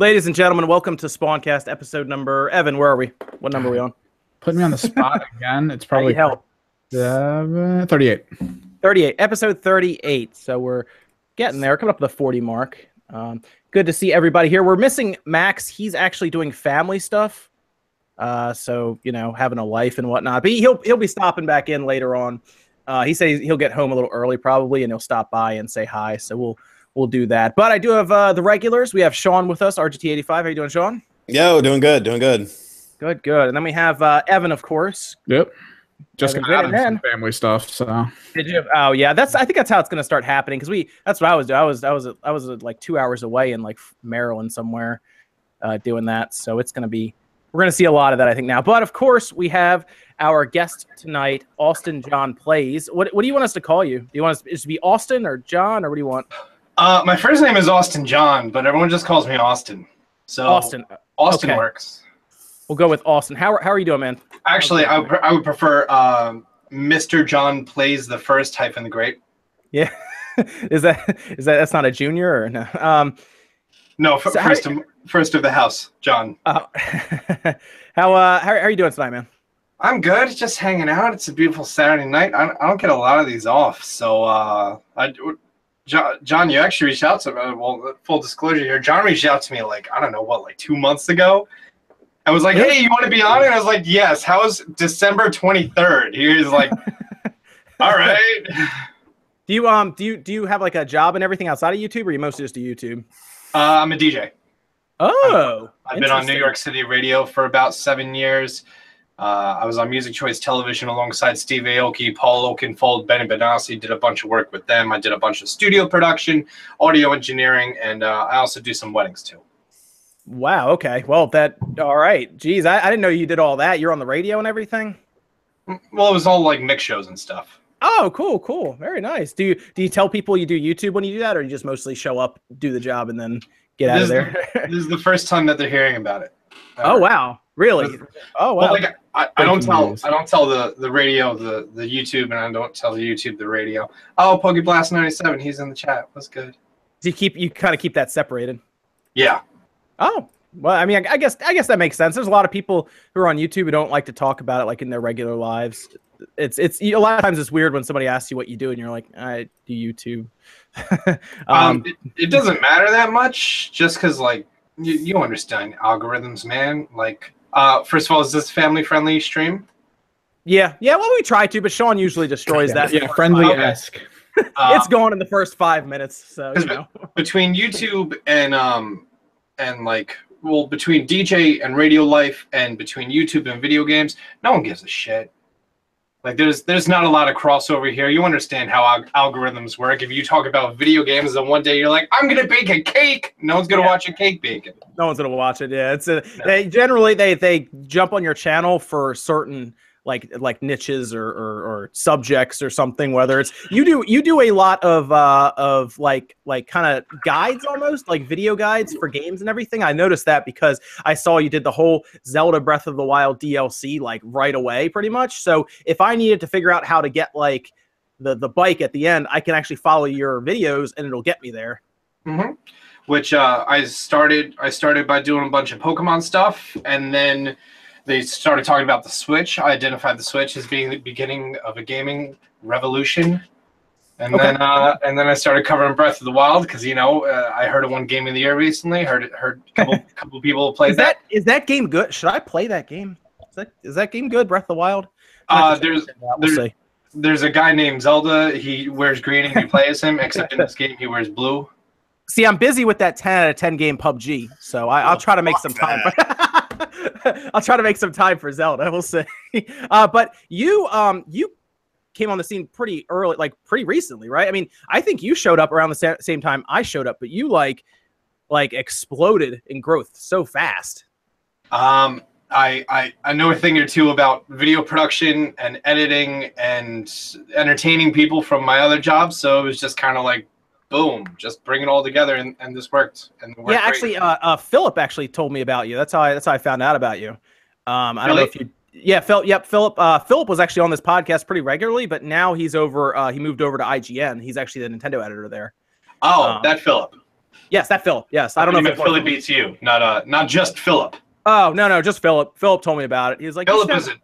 Ladies and gentlemen, welcome to Spawncast episode number. Evan, where are we? What number are we on? Put me on the spot again. It's probably help. uh, 38. 38, episode 38. So we're getting there, coming up to the 40 mark. Um, good to see everybody here. We're missing Max. He's actually doing family stuff. Uh, so you know, having a life and whatnot. But he'll he'll be stopping back in later on. Uh, he says he'll get home a little early probably, and he'll stop by and say hi. So we'll we'll do that. But I do have uh, the regulars. We have Sean with us, RGT85. How you doing, Sean? Yo, doing good, doing good. Good, good. And then we have uh, Evan, of course. Yep. Just Evan got out of some family stuff. So Did you? Oh yeah, that's. I think that's how it's gonna start happening because we. That's what I was doing. I was. I was. I was uh, like two hours away in like Maryland somewhere, uh, doing that. So it's gonna be. We're gonna see a lot of that, I think now. But of course, we have our guest tonight, Austin John Plays. What What do you want us to call you? Do you want us to be Austin or John or what do you want? Uh, my first name is Austin John, but everyone just calls me Austin. So Austin. Austin okay. works. We'll go with Austin. How How are you doing, man? Actually, I would, pre- I would prefer um, Mr. John plays the first hyphen the great. Yeah. is that is that that's not a junior or no? Um. No, f- So first of, first of the house, John. Uh, how uh how, how are you doing tonight, man? I'm good, just hanging out. It's a beautiful Saturday night. I, I don't get a lot of these off, so uh, I, John, John, you actually reached out to me. Well, full disclosure here, John reached out to me like I don't know what, like two months ago. I was like, "Hey, you want to be on it?" I was like, "Yes." How's December 23rd? He was like, "All right." Do you um do you do you have like a job and everything outside of YouTube, or you mostly just do YouTube? Uh, I'm a DJ. Oh, I've been on New. York City radio for about seven years. Uh, I was on Music Choice Television alongside Steve Aoki, Paul Oakenfold, Benny Benassi. Did a bunch of work with them. I did a bunch of studio production, audio engineering, and uh, I also do some weddings too. Wow. Okay. Well, that all right. Geez, I, I didn't know you did all that. You're on the radio and everything. Well, it was all like mix shows and stuff. Oh, cool, cool. Very nice. Do you do you tell people you do YouTube when you do that, or you just mostly show up, do the job, and then get out of This there? This is the first time that they're hearing about it. oh wow, really? Oh wow. Well, like I, I don't tell news. I don't tell the the radio the the YouTube, and I don't tell the YouTube the radio. Oh, Pokey Blast ninety seven, he's in the chat. What's good? do you keep you kind of keep that separated? Yeah. Oh, well, I mean, I, I guess I guess that makes sense. There's a lot of people who are on YouTube who don't like to talk about it like in their regular lives. It's it's a lot of times it's weird when somebody asks you what you do and you're like, I do YouTube. Um, um, it, it doesn't matter that much, just because like you, you understand algorithms, man. Like, uh, first of all, is this family friendly stream? yeah, yeah. Well, we try to, but Sean usually destroys that. yeah, friendly esque. Uh, it's gone in the first five minutes. So you know. between YouTube and um and like well between DJ and radio life and between YouTube and video games, no one gives a shit. Like there's there's not a lot of crossover here. You understand how al- algorithms work. If you talk about video games, then one day you're like, I'm gonna bake a cake. No one's gonna Yeah. watch a cake baking. no one's gonna watch it. Yeah, it's a, they generally they they jump on your channel for certain like like niches or, or or subjects or something. Whether it's you do you do a lot of uh of like like kind of guides almost like video guides for games and everything. I noticed that because I saw you did the whole Zelda Breath of the Wild DLC like right away, pretty much. So if I needed to figure out how to get like the the bike at the end, I can actually follow your videos and it'll get me there. hmm Which uh, I started. I started by doing a bunch of Pokemon stuff, and then they started talking about the Switch. I identified the Switch as being the beginning of a gaming revolution, and Okay. then uh, and then I started covering Breath of the Wild because you know uh, I heard it won Game of the Year recently. Heard it. Heard a couple couple people play Is that is that game good? Should I play that game? Is that is that game good? Breath of the Wild. Uh, there's We'll there's- see. there's a guy named Zelda. He wears green and you play as him. Except in this game, he wears blue. See, I'm busy with that 10 out of 10 game PUBG, so I, I'll Oh, try to make some time. I'll try to make some time for Zelda. We'll see. Uh, but you, um, you came on the scene pretty early, like pretty recently, right? I mean, I think you showed up around the sa- same time I showed up, but you like, like exploded in growth so fast. Um, I, I I know a thing or two about video production and editing and entertaining people from my other jobs, so it was just kind of like, boom, just bring it all together, and, and this worked. And worked yeah, actually, uh, uh, Philip actually told me about you. That's how I, that's how I found out about you. Um, I don't know if you. Yeah, Phil. Yep, Philip. Uh, Philip was actually on this podcast pretty regularly, but now he's over. Uh, he moved over to IGN. He's actually the Nintendo editor there. oh, um, that Philip. Yes, that Philip. Yes, I don't know if Philip beats you, not uh, not just Philip. Oh no, no, just Philip. Philip told me about it. He was like, Philip is a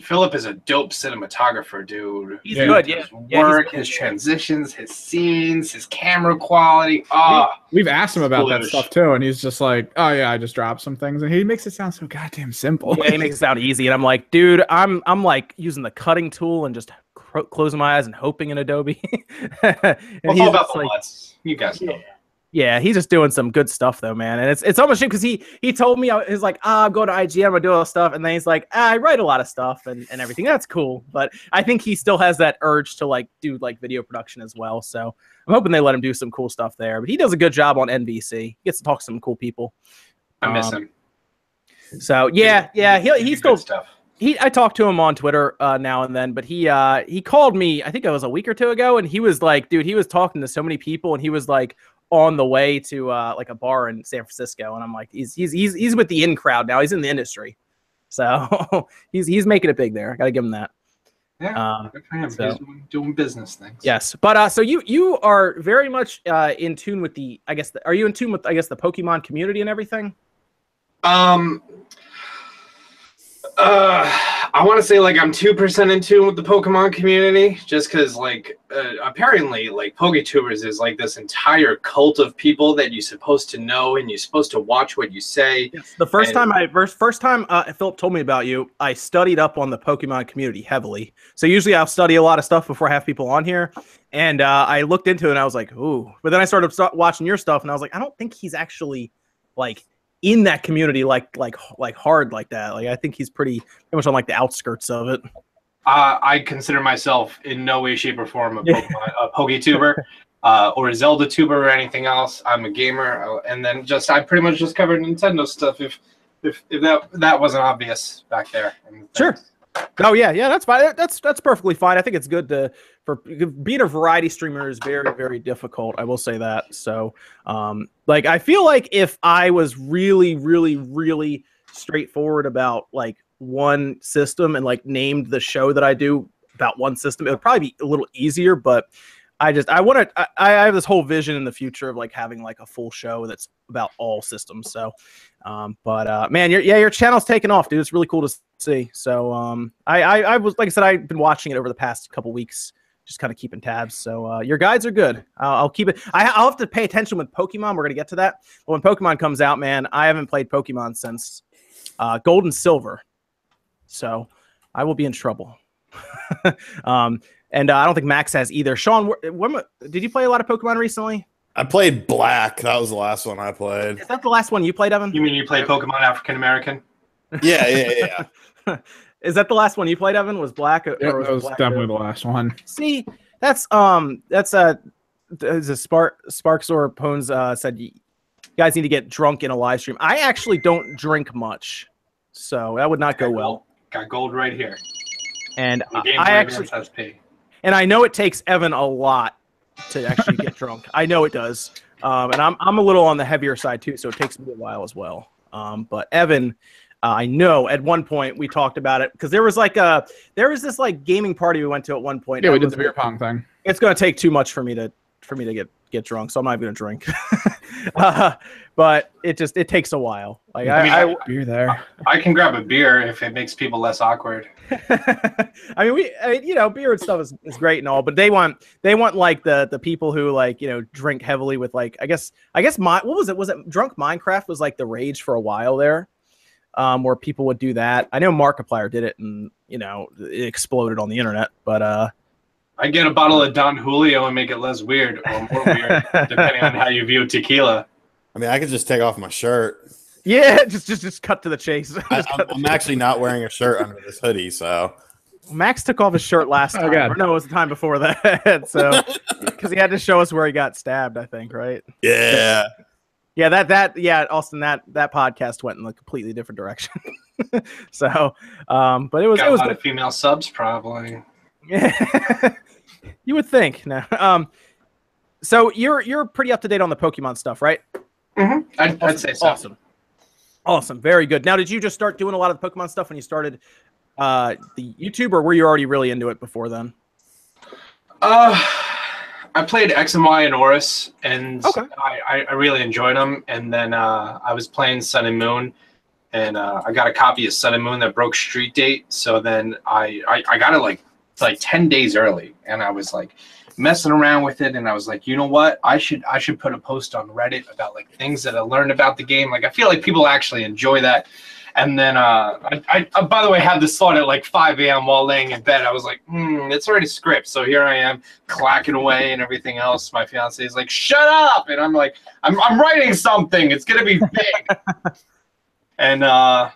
Philip is a dope cinematographer, dude. He's Yeah. good. Yeah, His Yeah, he's work, good. his transitions, his scenes, his camera quality. Ah, We've asked him about that stuff too, and he's just like, "Oh yeah, I just dropped some things," and he makes it sound so goddamn simple. yeah, he makes it sound easy, and I'm like, dude, I'm I'm like using the cutting tool and just cr- closing my eyes and hoping in Adobe. and well, he's it's all about just the like, nuts. You guys know. yeah, he's just doing some good stuff though, man. And it's it's almost because he he told me he's like, ah, I'm going to IGN, I'm gonna do all this stuff, and then he's like, ah, I write a lot of stuff and and everything. That's cool, but I think he still has that urge to like do like video production as well. So I'm hoping they let him do some cool stuff there. But he does a good job on NBC. He gets to talk to some cool people. I miss Um, him. So yeah, yeah, he He he still stuff. he I talked to him on Twitter uh, now and then, but he uh he called me I think it was a week or two ago, and he was like, dude, he was talking to so many people, and he was like on the way to uh like a bar in San Francisco, and I'm like, he's he's he's he's with the in crowd now. He's in the industry, so he's he's making it big there. I gotta give him that. Yeah, Um, good for him. so- doing, doing business things. yes, but uh, so you you are very much uh in tune with the I guess the, are you in tune with I guess the Pokemon community and everything? Um. Uh, I want to say like I'm two percent in tune with the Pokemon community, just because like uh, apparently like PokeTubers is like this entire cult of people that you're supposed to know and you're supposed to watch what you say. The first And- time I first first time uh, Philip told me about you, I studied up on the Pokemon community heavily. So usually I'll study a lot of stuff before I have people on here, and uh, I looked into it and I was like, ooh. But then I started watching your stuff and I was like, I don't think he's actually like in that community like like like hard like that. Like I think he's pretty pretty much on like the outskirts of it. Uh, I consider myself in no way, shape, or form a. Pokemon, a PokeTuber, uh, or a Zelda tuber or anything else. I'm a gamer, uh, and then just I pretty much just covered Nintendo stuff. If if, if that that wasn't obvious back there. Sure. Oh yeah, yeah, that's fine. That's that's perfectly fine. I think it's good to for being a variety streamer is very very difficult. I will say that. So, um, like I feel like if I was really really really straightforward about like one system and like named the show that I do about one system, it would probably be a little easier. But I just I want to I, I have this whole vision in the future of like having like a full show that's about all systems. So, um, but uh, man, your yeah your channel's taking off, dude. It's really cool to see. So um, I, I I was like I said, I've been watching it over the past couple weeks, just kind of keeping tabs. So uh, your guides are good. I'll, I'll keep it. I, I'll have to pay attention with Pokemon. We're gonna get to that. But when Pokemon comes out, man, I haven't played Pokemon since uh, Gold and Silver, so I will be in trouble. um, and uh, I don't think Max has either. Sean, wh- when, did you play a lot of Pokemon recently? I played Black. That was the last one I played. Is that the last one you played, Evan? You mean you played Pokemon African American? Yeah, yeah, yeah. yeah. Is that the last one you played, Evan? Was Black? Or, Yeah, or that was Black definitely Gold? the last one. See, that's um, that's uh, is a spark Sparks or Pones uh said you guys need to get drunk in a live stream. I actually don't drink much, so that would not go well. Got gold right here. And I Game I actually, Advance SP. And I know it takes Evan a lot to actually get drunk. I know it does. Um, and I'm I'm a little on the heavier side too, so it takes me a while as well. Um, but Evan, uh, I know at one point we talked about it because there was like a there was this like gaming party we went to at one point. Yeah, we did the beer pong thing. it's going to take too much for me to for me to get get drunk so i'm not even going to drink uh, but it just it takes a while like I mean, I, Beer there. I can grab a beer if it makes people less awkward. I, I mean we I mean, you know beer and stuff is, is great and all but they want they want like the the people who like you know drink heavily with like i guess i guess my what was it was it drunk minecraft was like the rage for a while there um where people would do that i know markiplier did it and you know it exploded on the internet but uh I get a bottle of Don Julio and make it less weird or more weird, depending on how you view tequila. I mean, I could just take off my shirt. yeah just just just cut to the chase I, I'm, the I'm chase. actually not wearing a shirt under this hoodie, so Max took off his shirt last Oh, time. God. Or no, it was the time before that. so, because he had to show us where he got stabbed, I think, right? yeah. Yeah, that that yeah, Austin, that that podcast went in a completely different direction. so, um, but it was Got it a was lot good. of female subs, probably. you would think. No. Um, so you're you're pretty up to date on the Pokemon stuff, right? Mm-hmm. I'd, I'd say so. Awesome. Awesome. Very good. Now, did you just start doing a lot of the Pokemon stuff when you started uh, the YouTube, or were you already really into it before then? Uh, I played X and Y and ORAS, and Okay. I, I, I really enjoyed them. And then uh, I was playing Sun and Moon, and uh, I got a copy of Sun and Moon that broke street date. So then I, I, I got it like like ten days early, and I was like messing around with it, and I was like, you know what, I should I should put a post on Reddit about like things that I learned about the game. Like I feel like people actually enjoy that. And then, uh, I, I, I, by the way, had this thought at like 5 a.m. while laying in bed. I was like, hmm, it's already script. So here I am clacking away and everything else. My fiance is like, shut up. And I'm like, I'm, I'm writing something. It's to be big. and uh,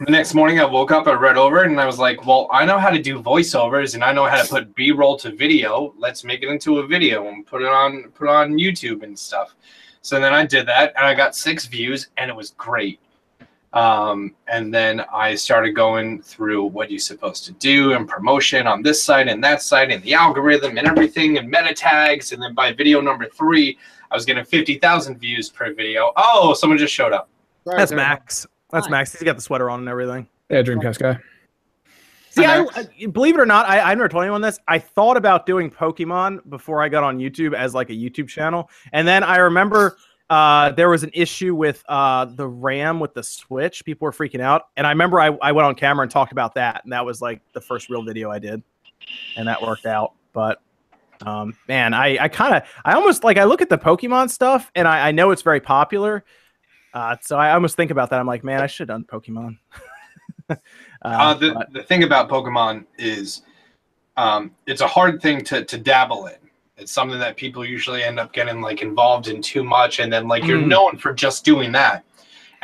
the next morning I woke up, I read over it, and I was like, well, I know how to do voiceovers and I know how to put B roll to video. Let's make it into a video and put it on, put it on YouTube and stuff. So then I did that and I got six views and it was great. Um, and then I started going through what you're supposed to do and promotion on this side and that side and the algorithm and everything and meta tags. And then by video number three, I was getting 50,000 views per video. Oh, someone just showed up. Sorry, That's. Max. That's Max. He's got the sweater on and everything. Yeah, Dreamcast guy. See, I, I- believe it or not, I, I never told anyone this. I thought about doing Pokemon before I got on YouTube as like a YouTube channel, and then I remember uh, there was an issue with uh, the RAM with the Switch. People were freaking out, and I remember I, I went on camera and talked about that, and that was like the first real video I did, and that worked out. But um, man, I, I kind of, I almost like I look at the Pokemon stuff, and I, I know it's very popular. Uh, so I almost think about that. I'm like, man, I should have done Pokemon. uh, Uh, the, but- the thing about Pokemon is um, it's a hard thing to, to dabble in. It's something that people usually end up getting like involved in too much, and then like you're Mm. known for just doing that.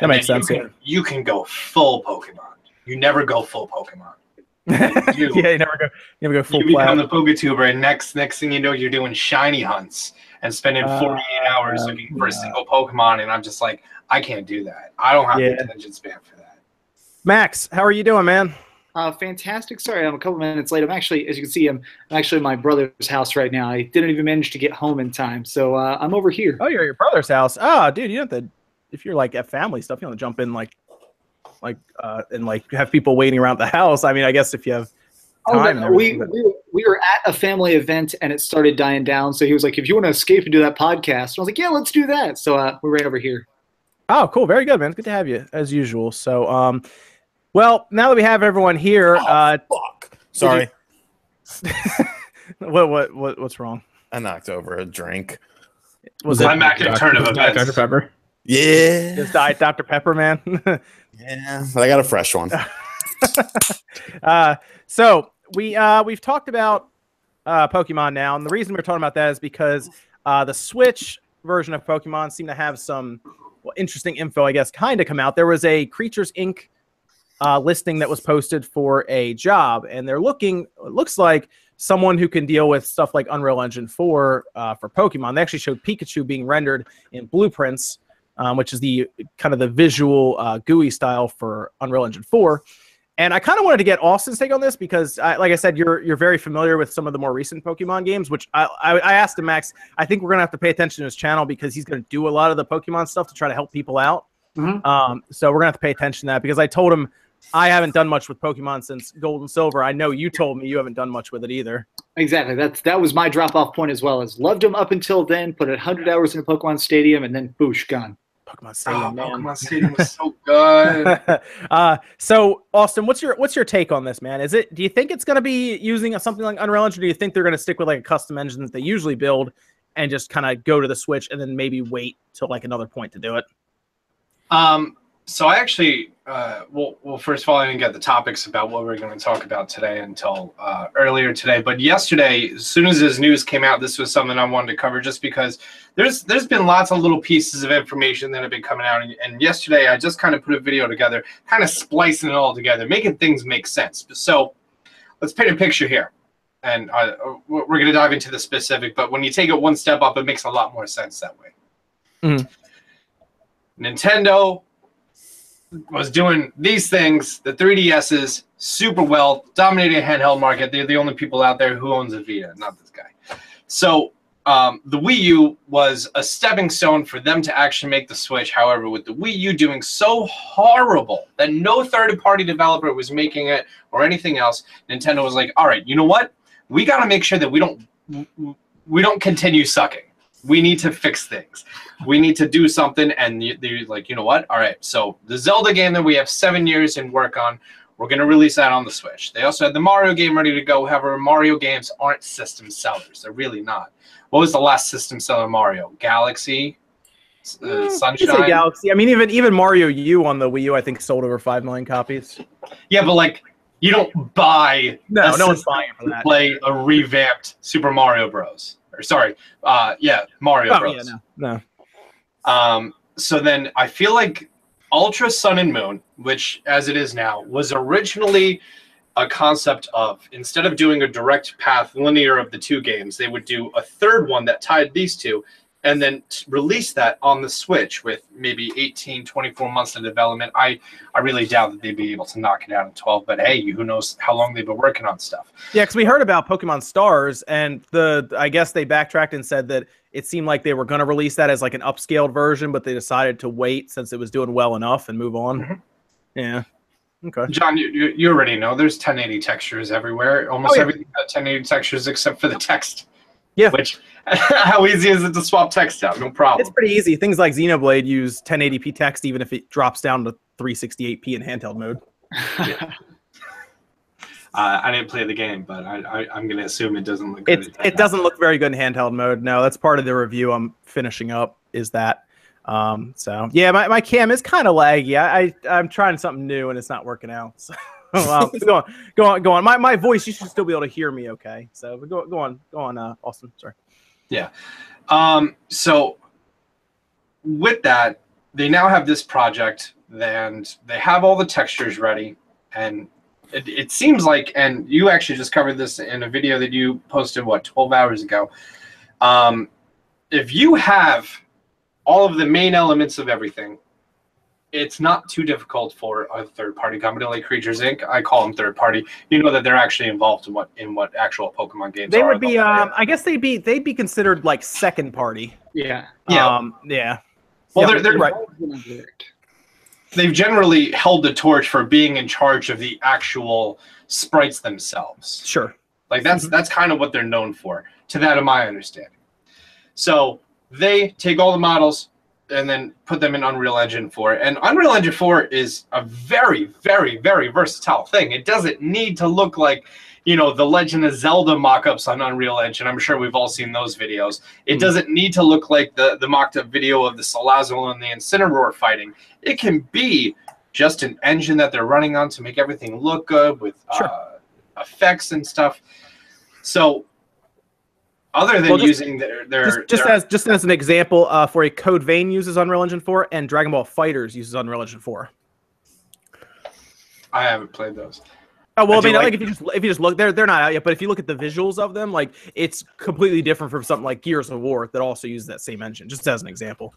That makes sense, You yeah. can, you can go full Pokemon. You never go full Pokemon. You- yeah, you never go, you never go full you become flat. the PokeTuber, and next next thing you know, you're doing shiny hunts and spending Uh, 48 hours looking for a single Pokemon. And I'm just like, I can't do that. I don't have Yeah. the attention span for that. Max, how are you doing, man? Uh, fantastic. Sorry, I'm a couple minutes late. I'm actually, as you can see, I'm, I'm actually at my brother's house right now. I didn't even manage to get home in time, so uh, I'm over here. Oh, you're at your brother's house. Oh, dude, you don't have to. If you're like at family stuff, you don't to jump in like, like, uh, and like have people waiting around the house. I mean, I guess if you have Oh, time no, we, but- we, were- we were at a family event and it started dying down. So he was like, if you want to escape and do that podcast, and I was like, yeah, let's do that. So uh, we ran over here. Oh, cool. Very good, man. It's good to have you as usual. So, um, well, now that we have everyone here, Oh, uh, fuck. Sorry, what, what, what, what's wrong? I knocked over a drink. Was I'm it back in turn of Dr. Pepper. Yeah, just Diet Dr. Pepper, man? yeah. But I got a fresh one. uh, so we uh, we've talked about uh, Pokemon now, and the reason we're talking about that is because uh, the Switch version of Pokemon seemed to have some well, interesting info, I guess, kind of come out. There was a Creatures Inc. Uh, listing that was posted for a job, and they're looking. Looks like someone who can deal with stuff like Unreal Engine 4 uh, for Pokemon. They actually showed Pikachu being rendered in blueprints, um, which is the kind of the visual uh, GUI style for Unreal Engine 4. And I kind of wanted to get Austin's take on this because, I, like I said, you're you're very familiar with some of the more recent Pokemon games. Which I, I, I asked him, Max. I think we're gonna have to pay attention to his channel because he's gonna do a lot of the Pokemon stuff to try to help people out. Mhm. Um, so we're gonna have to pay attention to that because I told him I haven't done much with Pokemon since Gold and Silver. I know you told me you haven't done much with it either. Exactly. That's that was my drop off point as well. As loved him up until then, put 100 hours in a Pokemon Stadium, and then boosh, gone. Pokemon Oh, Stadium, man. Pokemon Stadium was so good. uh, so Austin, what's your what's your take on this, man? Is it do you think it's going to be using something like Unreal Engine? Or do you think they're going to stick with like a custom engine that they usually build and just kind of go to the Switch and then maybe wait till like another point to do it? Um, so I actually, uh, well, well, first of all, I didn't get the topics about what we're going to talk about today until uh, earlier today. But yesterday, as soon as this news came out, this was something I wanted to cover just because there's there's been lots of little pieces of information that have been coming out. And, and yesterday, I just kind of put a video together, kind of splicing it all together, making things make sense. So let's paint a picture here. And uh, we're going to dive into the specific, but when you take it one step up, it makes a lot more sense that way. Mhm. Nintendo was doing these things, the 3DSs, super well, dominating handheld market. They're the only people out there who owns a Vita, not this guy. So um, the Wii U was a stepping stone for them to actually make the Switch. However, with the Wii U doing so horrible that no third-party developer was making it or anything else, Nintendo was like, "All right, you know what? We got to make sure that we don't we don't continue sucking. We need to fix things. We need to do something. And they're like, you know what? All right. So the Zelda game that we have seven years in work on, we're going to release that on the Switch. They also had the Mario game ready to go. However, Mario games aren't system sellers. They're really not. What was the last system seller Mario? Galaxy? Uh, Mm, Sunshine? Galaxy. I mean, even even Mario U on the Wii U, I think sold over five million copies. Yeah, but like, you don't buy No, no one's buying it for that. play a revamped Super Mario Bros. Or sorry, uh, yeah, Mario Oh Bros. yeah, no, no. Um, so then I feel like Ultra Sun and Moon, which as it is now, was originally a concept of instead of doing a direct path linear of the two games, they would do a third one that tied these two and then release that on the Switch with maybe 18, 24 months of development. I, I really doubt that they'd be able to knock it out in 12, but hey, who knows how long they've been working on stuff. Yeah, because we heard about Pokemon Stars, and the I guess they backtracked and said that it seemed like they were going to release that as like an upscaled version, but they decided to wait since it was doing well enough and move on. Mhm. Yeah. Okay. John, you, you, already know there's 1080 textures everywhere. Almost Oh, yeah. everything got 1080 textures except for the text. Yeah. Which, how easy is it to swap text out? No problem. It's pretty easy. Things like Xenoblade use 1080p text, even if it drops down to 368p in handheld mode. Uh, I didn't play the game, but I, I, I'm going to assume it doesn't look good. It it doesn't look very good in handheld mode. No, that's part of the review I'm finishing up. Is that? Um, so yeah, my, my cam is kind of laggy. I, I I'm trying something new and it's not working out. So um, go on, go on, go on. My my voice, you should still be able to hear me, okay? So go go on, go on, uh, Austin. Sorry. Yeah. Um, so with that, they now have this project and they have all the textures ready. And it, it seems like, and you actually just covered this in a video that you posted, what, 12 hours ago. Um, if you have all of the main elements of everything, it's not too difficult for a third party company like Creatures Inc. I call them third party. You know that they're actually involved in what in what actual Pokemon games They are. would be, um, I guess they'd be they'd be considered like second party. yeah. Yeah. Um, yeah. Well, Yeah, they're, they're right. they've generally held the torch for being in charge of the actual sprites themselves. Sure. Like that's that's kind of what they're known for, to that of my understanding. So they take all the models and then put them in Unreal Engine 4. And Unreal Engine 4 is a very, very, very versatile thing. It doesn't need to look like, you know, the Legend of Zelda mock-ups on Unreal Engine. I'm sure we've all seen those videos. It Hmm. doesn't need to look like the, the mocked-up video of the Salazzle and the Incineroar fighting. It can be just an engine that they're running on to make everything look good with Sure. uh, effects and stuff. So, other than Well, just- using their their, Just, just their- as just as an example, uh, for a Code Vein uses Unreal Engine 4 and Dragon Ball FighterZ uses Unreal Engine 4. I haven't played those. Oh well, I I, mean, like, like- if you just if you just look, they're they're not out yet. But if you look at the visuals of them, like it's completely different from something like Gears of War that also uses that same engine. Just as an example.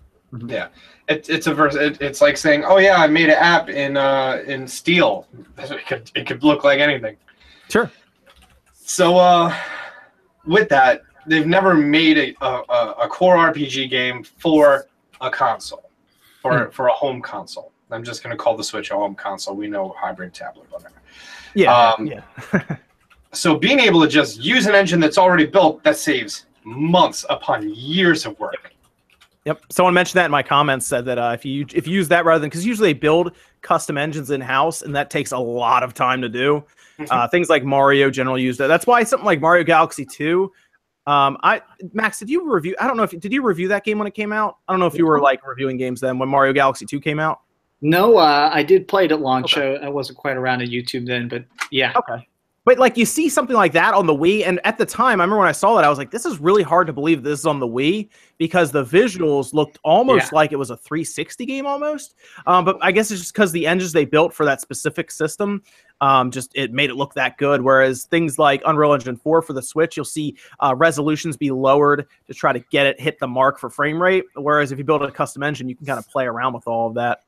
Yeah, it, it's a verse. It, it's like saying, "Oh yeah, I made an app in uh in Steel. It could it could look like anything." Sure. So uh, with that, they've never made a, a, a core RPG game for a console, for for a home console. I'm just gonna call the Switch a home console. We know hybrid tablet, whatever. Yeah. Um, yeah. So being able to just use an engine that's already built that saves months upon years of work. Yep. Someone mentioned that in my comments. Said that uh, if you if you use that rather than because usually they build custom engines in house and that takes a lot of time to do. Uh, things like Mario generally use that. That's why something like Mario Galaxy Two. Um, I Max, did you review? I don't know if did you review that game when it came out? I don't know if you were like reviewing games then when Mario Galaxy Two came out. No, uh, I did play it at launch. Uh, I wasn't quite around at YouTube then, but yeah. Okay. But like you see something like that on the Wii, and at the time, I remember when I saw it, I was like, "This is really hard to believe this is on the Wii because the visuals looked almost Yeah. like it was a 360 game almost." Um, but I guess it's just because the engines they built for that specific system, um, just it made it look that good. Whereas things like Unreal Engine 4 for the Switch, you'll see uh, resolutions be lowered to try to get it hit the mark for frame rate. Whereas if you build a custom engine, you can kind of play around with all of that.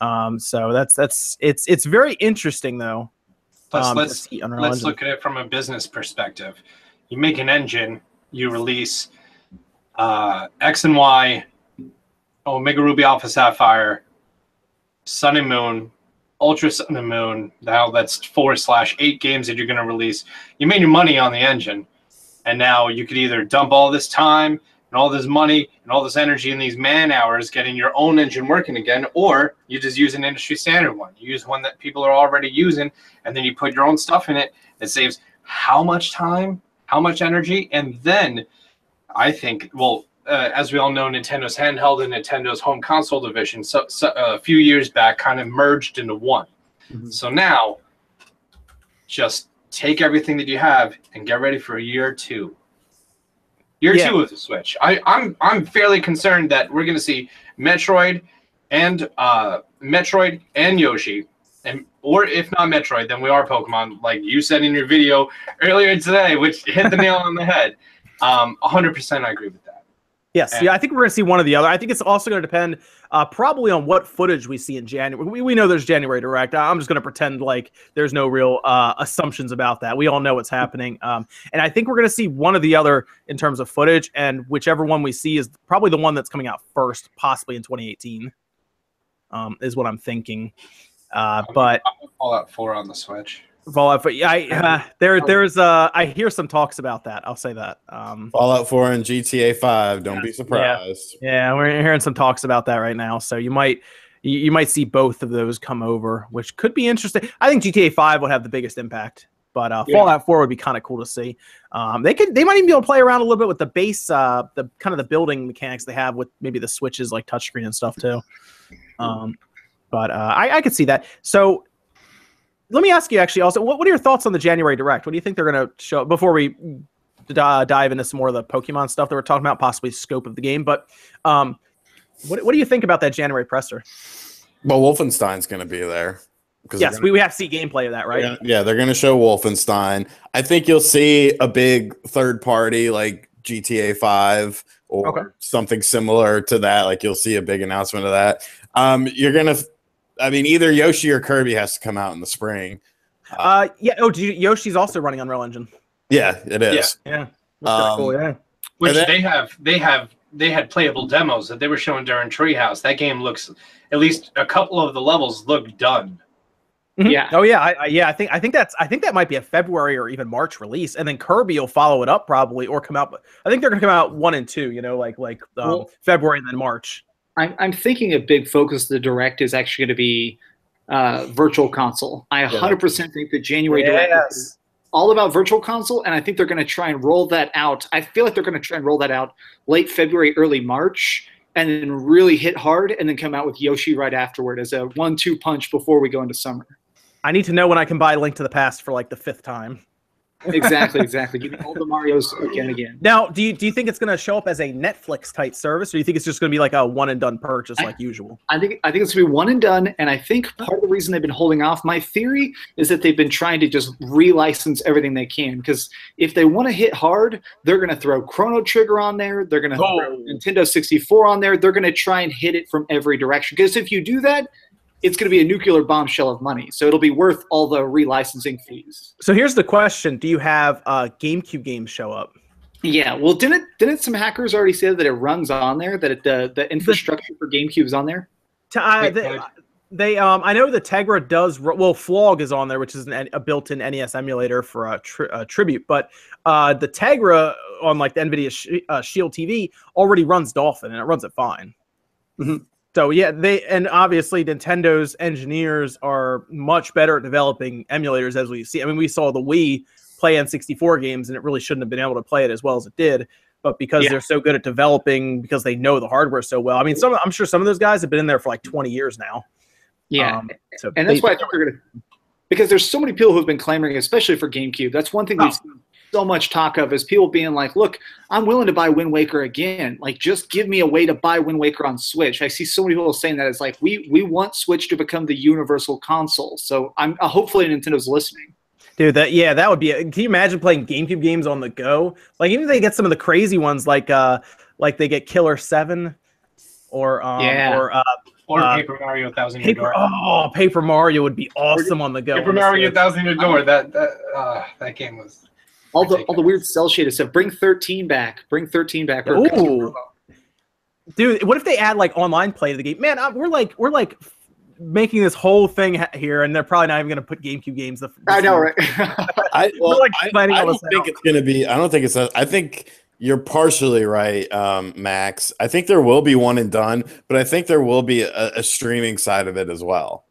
Um, so that's that's it's it's very interesting though. Let's um, let's let's look at it from a business perspective. You make an engine, you release uh, X and Y, Omega Ruby Alpha Sapphire, Sun and Moon, Ultra Sun and Moon. Now that's four slash eight games that you're going to release. You made your money on the engine, And now you could either dump all this time and all this money and all this energy and these man hours getting your own engine working again, or you just use an industry standard one. You use one that people are already using, and then you put your own stuff in it. It saves how much time, how much energy, and then I think, well, uh, as we all know, Nintendo's handheld and Nintendo's home console division, so, so a few years back, kind of merged into one. Mhm. So now, just take everything that you have and get ready for a year or two. Year Yeah. two of the Switch. I, I'm I'm fairly concerned that we're going to see Metroid and uh, Metroid and Yoshi, and or if not Metroid, then we are Pokemon, like you said in your video earlier today, which hit the nail on the head. Um, 100%, I agree with that. Yes, And- yeah, I think we're going to see one or the other. I think it's also going to depend uh, probably on what footage we see in January. We, we know there's January Direct. I'm just going to pretend like there's no real uh, assumptions about that. We all know what's happening. Um, and I think we're going to see one or the other in terms of footage, and whichever one we see is probably the one that's coming out first, possibly in 2018, um, is what I'm thinking. Uh, but Fallout 4 on the Switch. Fallout, but yeah, I, uh, there, there's, uh, I hear some talks about that. I'll say that. Um, Fallout 4 and GTA 5. Don't be surprised. Yeah, we're hearing some talks about that right now. So you might you, you might see both of those come over, which could be interesting. I think GTA 5 would have the biggest impact, but uh, Yeah. Fallout 4 would be kind of cool to see. Um, they could they might even be able to play around a little bit with the base, uh, the kind of the building mechanics they have with maybe the switches like touchscreen and stuff too. Um, but uh, I, I could see that. So let me ask you actually also, what, what are your thoughts on the January Direct? What do you think they're going to show before we uh, dive into some more of the Pokemon stuff that we're talking about, possibly scope of the game? But um, what, what do you think about that January presser? Well, Wolfenstein's going to be there. Yes, gonna- we, we have to see gameplay of that, right? they're yeah, they're going to show Wolfenstein. I think you'll see a big third party like GTA 5 or Okay. something similar to that. Like you'll see a big announcement of that. Um, you're going to, I mean, either Yoshi or Kirby has to come out in the spring. Uh, yeah. Oh, do you, Yoshi's also running on Unreal Engine. Yeah, it is. Yeah. That's kinda Um, cool, yeah. Which then- they have, they have, they had playable demos that they were showing during Treehouse. That game looks, at least a couple of the levels look done. Mhm. Yeah. Oh yeah. I, I, yeah. I think I think that's I think that might be a February or even March release, and then Kirby will follow it up probably or come out. I think they're gonna come out one and two. You know, like like um, Well- February and then March. I'm, I'm thinking a big focus of the direct is actually going to be uh, virtual console. I 100% think that January direct is all about virtual console, and I think they're going to try and roll that out. I feel like they're going to try and roll that out late February, early March, and then really hit hard, and then come out with Yoshi right afterward as a one-two punch before we go into summer. I need to know when I can buy Link to the Past for like the fifth time. Exactly, exactly. Give me all the Mario's again, again. Now, do you do you think it's gonna show up as a Netflix type service, or do you think it's just gonna be like a one and done purchase I- like usual? I think I think it's gonna be one and done, and I think part of the reason they've been holding off. My theory is that they've been trying to just relicense everything they can. Because if they want to hit hard, they're gonna throw Chrono Trigger on there. They're gonna throw Oh. Nintendo 64 on there. They're gonna try and hit it from every direction. Because if you do that, it's gonna be a nuclear bombshell of money. So it'll be worth all the relicensing fees. So here's the question: Do you have uh, GameCube games show up? Yeah. Well, didn't didn't some hackers already say that it runs on there? That it, the the infrastructure for GameCube is on there? To, uh, Wait, they, they, um, I know the Tegra does. Well, Flog is on there, which is an, a built-in NES emulator for a, tri- a tribute. But uh, the Tegra on like the NVIDIA Sh- uh, Shield TV already runs Dolphin, and it runs it fine. Mhm. So yeah, they and obviously Nintendo's engineers are much better at developing emulators, as we see. I mean, we saw the Wii play N64 games, and it really shouldn't have been able to play it as well as it did. But because Yeah. they're so good at developing, because they know the hardware so well. I mean, some I'm sure some of those guys have been in there for like 20 years now. Yeah. Um, so and that's they- why I think they're going to, because there's so many people who've been clamoring, especially for GameCube. That's one thing Oh. we've seen so much talk of is people being like, "Look, I'm willing to buy Wind Waker again. Like, just give me a way to buy Wind Waker on Switch." I see so many people saying that it's like we we want Switch to become the universal console. So I'm uh, hopefully Nintendo's listening. Dude, that yeah, that would be. Can you imagine playing GameCube games on the go? Like even if they get some of the crazy ones, like uh, like they get Killer Seven, or um, Yeah. or uh, Or Uh, Paper Mario Thousand Year Paper. Door. Oh, Paper Mario would be awesome on the go. Paper Mario Switch. Thousand Year Door. That that uh, that game was. All the all the weird cell shaded stuff. Bring 13 back. Bring 13 back. or Ooh. Dude, what if they add like online play to the game? Man, uh, we're like we're like making this whole thing ha- here, and they're probably not even going to put GameCube games. The, I know, right? I, well, like I, I don't think out. it's going to be. I don't think it's. A, I think you're partially right, um, Max. I think there will be one and done, but I think there will be a, a streaming side of it as well.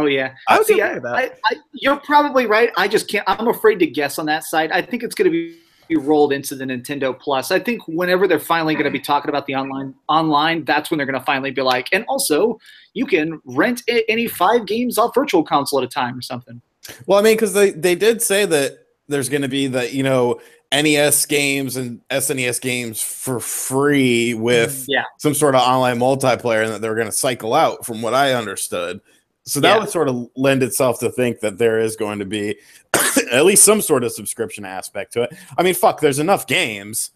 Oh yeah. I would See, be I, okay with that. I, I, you're probably right. I just can't. I'm afraid to guess on that side. I think it's going to be be rolled into the Nintendo Plus. I think whenever they're finally going to be talking about the online online, that's when they're going to finally be like, and also you can rent any five games off Virtual Console at a time or something. Well, I mean, because they they did say that there's going to be the you know NES games and SNES games for free with mm, Yeah. some sort of online multiplayer, and that they were going to cycle out, from what I understood. So that Yeah. would sort of lend itself to think that there is going to be at least some sort of subscription aspect to it. I mean, fuck, there's enough games.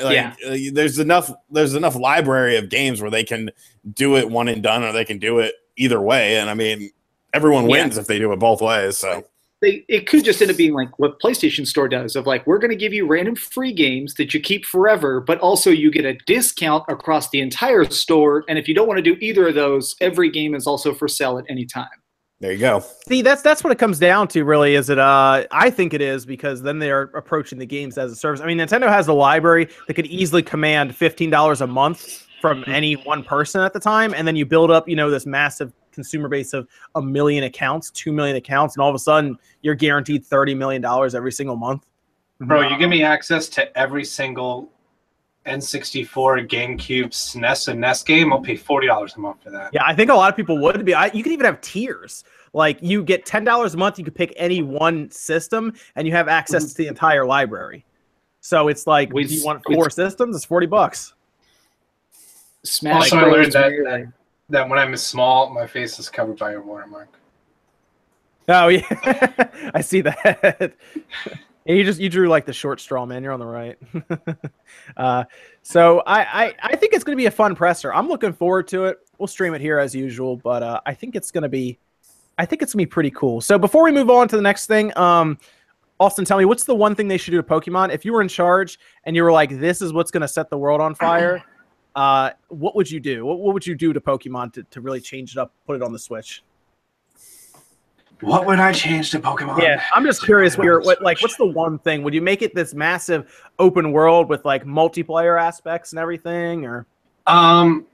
Like, Yeah. uh, there's enough. There's enough library of games where they can do it one and done, or they can do it either way. And I mean, everyone Yeah. wins if they do it both ways. So. They, it could just end up being like what PlayStation Store does of like we're going to give you random free games that you keep forever, but also you get a discount across the entire store. And if you don't want to do either of those, every game is also for sale at any time. There you go. See, that's that's what it comes down to, really. Is it? Uh, I think it is because then they are approaching the games as a service. I mean, Nintendo has a library that could easily command fifteen dollars a month from any one person at the time, and then you build up, you know, this massive consumer base of a million accounts, two million accounts, and all of a sudden you're guaranteed thirty million dollars every single month. Bro, you give me access to every single N64, GameCube, SNES, and NES game. I'll pay forty dollars a month for that. Yeah, I think a lot of people would be. I, you could even have tiers. Like you get ten dollars a month, you could pick any one system, and you have access to the entire library. So it's like, We- do you want four systems? It's forty bucks. Smash Also, I learned that- Melee. That when I'm small, my face is covered by a watermark. Oh yeah, I see that. You just you drew like the short straw, man. You're on the right. uh, so I, I I think it's gonna be a fun presser. I'm looking forward to it. We'll stream it here as usual, but uh, I think it's gonna be, I think it's gonna be pretty cool. So before we move on to the next thing, um, Austin, tell me what's the one thing they should do to Pokemon? If you were in charge and you were like, this is what's gonna set the world on fire, uh, what would you do? What, what would you do to Pokemon to, to really change it up, put it on the Switch? What would I change to Pokemon? Yeah, I'm just curious. What what like? What's the one thing? Would you make it this massive open world with like multiplayer aspects and everything, or Um.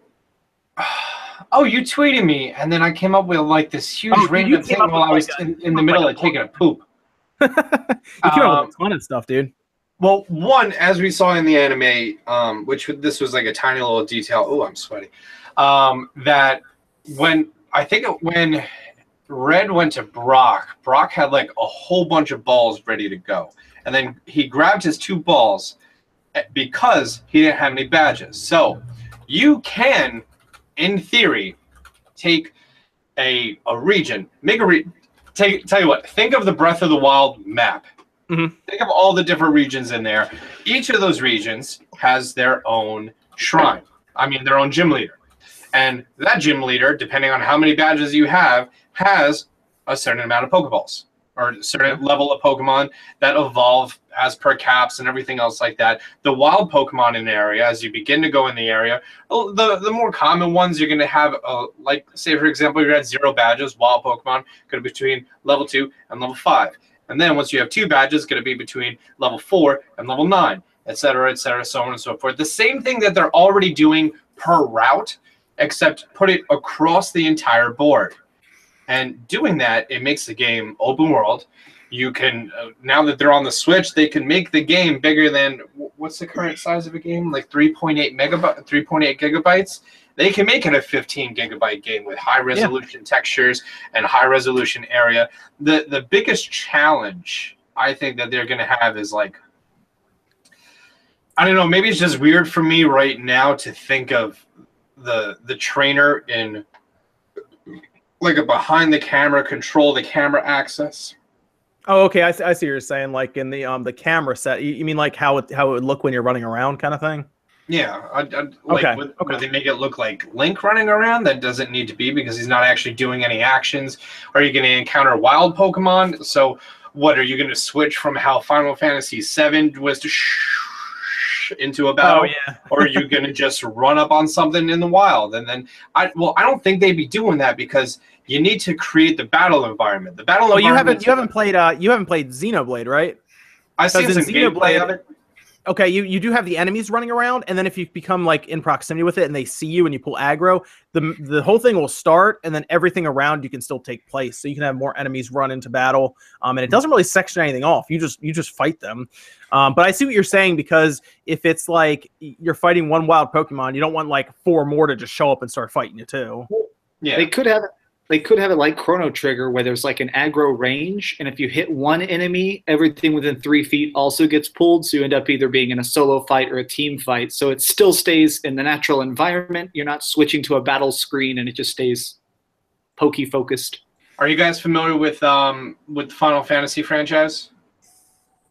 Oh, you tweeted me, and then I came up with like this huge Oh, random thing while I was like a- in, in the middle like of taking a poop. you came up Um, with a ton of stuff, dude? Well, one, as we saw in the anime, um, which this was like a tiny little detail. Oh, I'm sweaty. Um, that when I think it, when Red went to Brock, Brock had like a whole bunch of balls ready to go, and then he grabbed his two balls eh, because he didn't have any badges. So you can, in theory, take a a region, make a re- take. Tell you what, think of the Breath of the Wild map. Think of all the different regions in there. Each of those regions has their own shrine. I mean, their own gym leader. And that gym leader, depending on how many badges you have, has a certain amount of Pokeballs or a certain level of Pokemon that evolve as per caps and everything else like that. The wild Pokemon in the area, as you begin to go in the area, oh, the, the more common ones you're going to have, uh, like, say, for example, you're at zero badges, wild Pokemon, could be between level two and level five. And then once you have two badges, it's going to be between level four and level nine, et cetera, et cetera, so on and so forth. The same thing that they're already doing per route, except put it across the entire board. And doing that, it makes the game open world. You can uh, now that they're on the Switch, they can make the game bigger than what's the current size of a game? Like 3.8 megabyte, 3.8 gigabytes. They can make it a 15 gigabyte game with high resolution textures and high resolution area. The the biggest challenge I think that they're going to have is like I don't know, maybe it's just weird for me right now to think of the the trainer in like a behind the camera control the camera access. Oh, okay. I, see- I see what you're saying. Like in the um the camera set. You, you mean like how it how it would look when you're running around, kind of thing? Yeah, I, I, like Okay, would, okay. would they make it look like Link running around? That doesn't need to be because he's not actually doing any actions. Are you going to encounter wild Pokemon? So, what are you going to switch from how Final Fantasy VII was to sh- into a battle, Oh yeah. or are you gonna just run up on something in the wild? And then I well, I don't think they'd be doing that because you need to create the battle environment. The battle Well, you haven't you haven't played uh you haven't played Xenoblade, right? I've seen some in gameplay Xenoblade- of it. Okay, you, you do have the enemies running around, and then if you become like in proximity with it and they see you and you pull aggro, the the whole thing will start, and then everything around you can still take place. So you can have more enemies run into battle, um, and it doesn't really section anything off. You just you just fight them. Um, but I see what you're saying because if it's like you're fighting one wild Pokemon, you don't want like four more to just show up and start fighting you too. Yeah. They could have it. They could have it like Chrono Trigger, where there's like an aggro range, and if you hit one enemy, everything within three feet also gets pulled. So you end up either being in a solo fight or a team fight. So it still stays in the natural environment. You're not switching to a battle screen, and it just stays pokey focused. Are you guys familiar with um with the Final Fantasy franchise?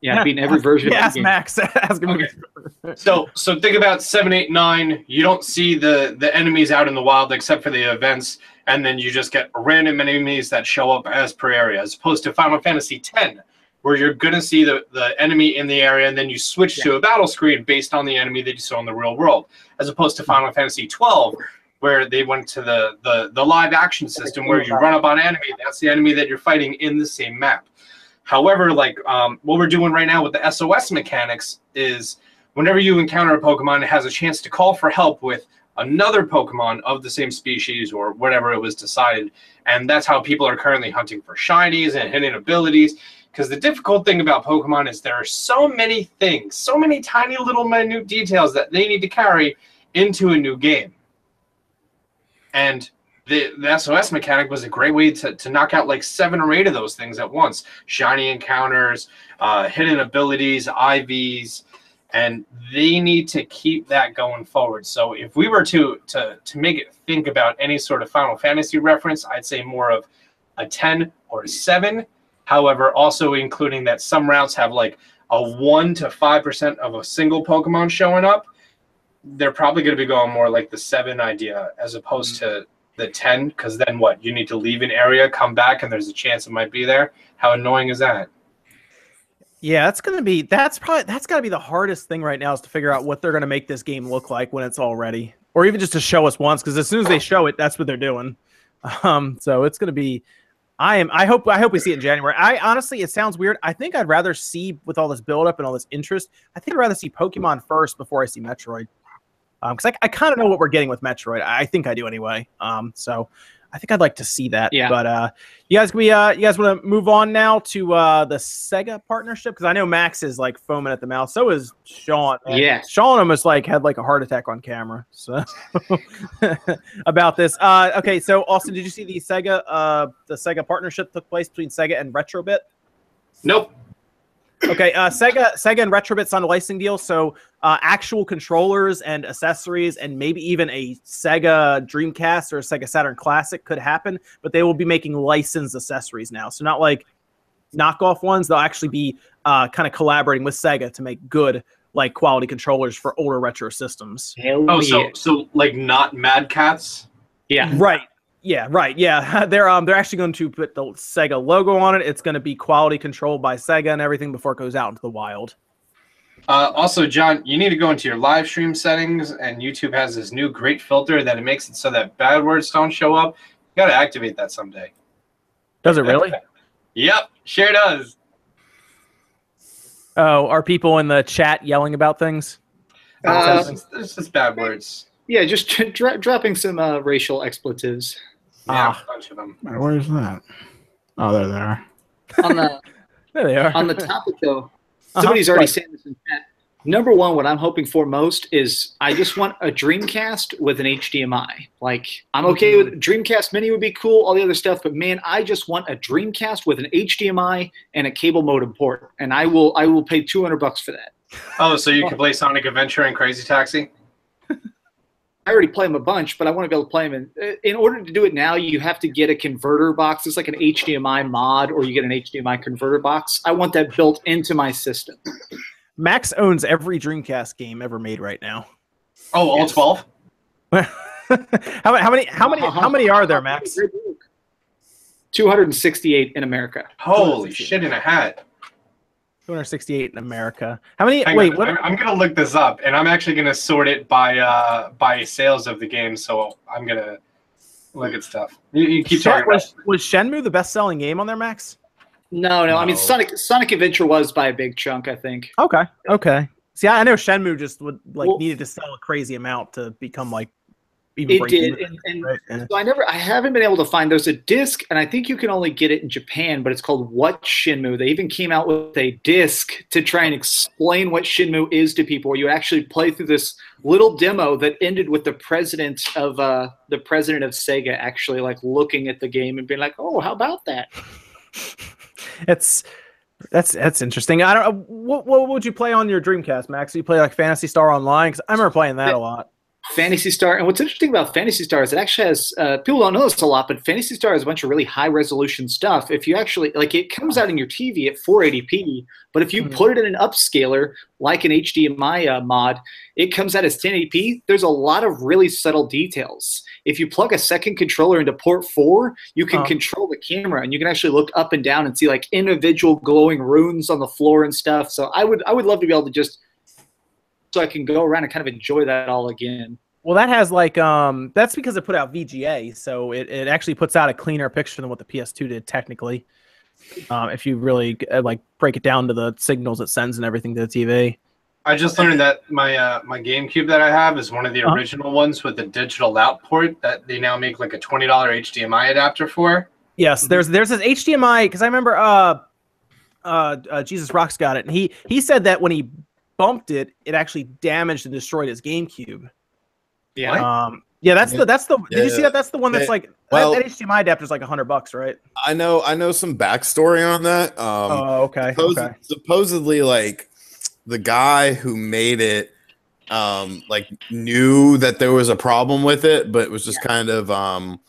Yeah, beating every version. Yeah, of ask the game. Max. ask him. Okay. So so think about seven, eight, nine. You don't see the the enemies out in the wild except for the events, and then you just get random enemies that show up as per area, as opposed to Final Fantasy X, where you're gonna see the the enemy in the area, and then you switch to a battle screen based on the enemy that you saw in the real world, as opposed to Final Fantasy twelve. Where they went to the, the the live action system where you run up on enemy, that's the enemy that you're fighting in the same map. However, like um, what we're doing right now with the SOS mechanics is whenever you encounter a Pokemon, it has a chance to call for help with another Pokemon of the same species or whatever it was decided. And that's how people are currently hunting for shinies and hidden abilities. Because the difficult thing about Pokemon is there are so many things, so many tiny little minute details that they need to carry into a new game. And the, the SOS mechanic was a great way to, to knock out like seven or eight of those things at once shiny encounters, uh, hidden abilities, IVs, and they need to keep that going forward. So if we were to to to make it think about any sort of Final Fantasy reference, I'd say more of a 10 or a 7. However, also including that some routes have like a 1 to 5% of a single Pokemon showing up. They're probably going to be going more like the 7 idea as opposed mm. to the 10 cuz then what? You need to leave an area, come back and there's a chance it might be there. How annoying is that? Yeah, that's gonna be that's probably that's gotta be the hardest thing right now is to figure out what they're gonna make this game look like when it's all ready, or even just to show us once. Because as soon as they show it, that's what they're doing. Um, so it's gonna be. I am. I hope. I hope we see it in January. I honestly, it sounds weird. I think I'd rather see with all this build up and all this interest. I think I'd rather see Pokemon first before I see Metroid. Um, because I, I kind of know what we're getting with Metroid. I think I do anyway. Um, so I think I'd like to see that. Yeah. But uh, you guys, we uh, you guys want to move on now to uh the Sega partnership? Because I know Max is like foaming at the mouth. So is Sean. man. Yes. Sean almost like had like a heart attack on camera. So about this. Uh, okay, so Austin, did you see the Sega uh the Sega partnership took place between Sega and Retrobit? Nope. Okay, uh, Sega, Sega and Retrobit's on a licensing deal, so uh, actual controllers and accessories, and maybe even a Sega Dreamcast or a Sega Saturn Classic could happen. But they will be making licensed accessories now, so not like knockoff ones. They'll actually be uh, kind of collaborating with Sega to make good, like quality controllers for older retro systems. Hell Oh, yeah. so so like not Mad Catz? yeah. Right. Yeah, right. Yeah, they're um they're actually going to put the Sega logo on it. It's going to be quality controlled by Sega and everything before it goes out into the wild. Uh, also, John, you need to go into your live stream settings, and YouTube has this new great filter that it makes it so that bad words don't show up. You got to activate that someday. Does it really? Yep, sure does. Oh, are people in the chat yelling about things? Uh, It's just- bad words. Yeah, just dro- dropping some uh, racial expletives. Yeah, Ah. a bunch of them. Wait, Where's that? Oh, there they are. On the There they are. on the topic though, Uh-huh. somebody's already Right. saying this in chat. Number one, what I'm hoping for most is I just want a Dreamcast with an HDMI. Like I'm okay with Dreamcast Mini would be cool, all the other stuff, but man, I just want a Dreamcast with an HDMI and a cable modem port, and I will I will pay 200 bucks for that. Oh, so you can play Sonic Adventure and Crazy Taxi? I already play them a bunch, but I want to be able to play them. In, uh, in order to do it now, you have to get a converter box. It's like an HDMI mod, or you get an HDMI converter box. I want that built into my system. Max owns every Dreamcast game ever made right now. Oh, all Yes. 12? how, many- how many? How many? How many are there, Max? 268 in America. Holy shit in a hat. 268 in America. How many? Hang wait, on, what? I'm, I'm gonna look this up, and I'm actually gonna sort it by uh by sales of the game. So I'm gonna look at stuff. You, you keep Shen- talking about. was, was Shenmue the best-selling game on there, Max? No, no. I mean, Sonic Sonic Adventure was by a big chunk, I think. Okay, okay. See, I I know Shenmue just would like Well- needed to sell a crazy amount to become like even It did, and, and right? Yeah. so I never, I haven't been able to find. There's a disc, and I think you can only get it in Japan, but it's called What Shenmue. They even came out with a disc to try and explain what Shenmue is to people. Where you actually play through this little demo that ended with the president of uh, the president of Sega actually like looking at the game and being like, "Oh, how about that?" It's that's that's interesting. I don't. What what would you play on your Dreamcast, Max? You play like Phantasy Star Online? Because I remember playing that a lot. Phantasy Star. And what's interesting about Phantasy Star is it actually has uh, people don't know this a lot, but Phantasy Star has a bunch of really high resolution stuff. If you actually like, it comes out in your TV at 480p, but if you Mhm. put it in an upscaler like an HDMI uh, mod, it comes out as 1080p. There's a lot of really subtle details. If you plug a second controller into port four, you can Huh. control the camera and you can actually look up and down and see like individual glowing runes on the floor and stuff. So I would I would love to be able to just so I can go around and kind of enjoy that all again. Well, that has like um that's because it put out VGA, so it, it actually puts out a cleaner picture than what the PS2 did technically. Um, if you really uh, like break it down to the signals it sends and everything to the TV. I just learned that my uh, my GameCube that I have is one of the Uh-huh. original ones with the digital out port that they now make like a twenty dollar HDMI adapter for. Yes, there's there's this HDMI because I remember uh, uh uh Jesus Rocks got it and he he said that when he bumped it, it actually damaged and destroyed his GameCube. Yeah. Um, yeah, that's the that's the. Did you see that? That's the one that's like Well- that, that HDMI adapter is like a hundred bucks, right? I know I know some backstory on that. Um, oh, okay, suppos- okay. supposedly like the guy who made it um like knew that there was a problem with it but it was just kind of um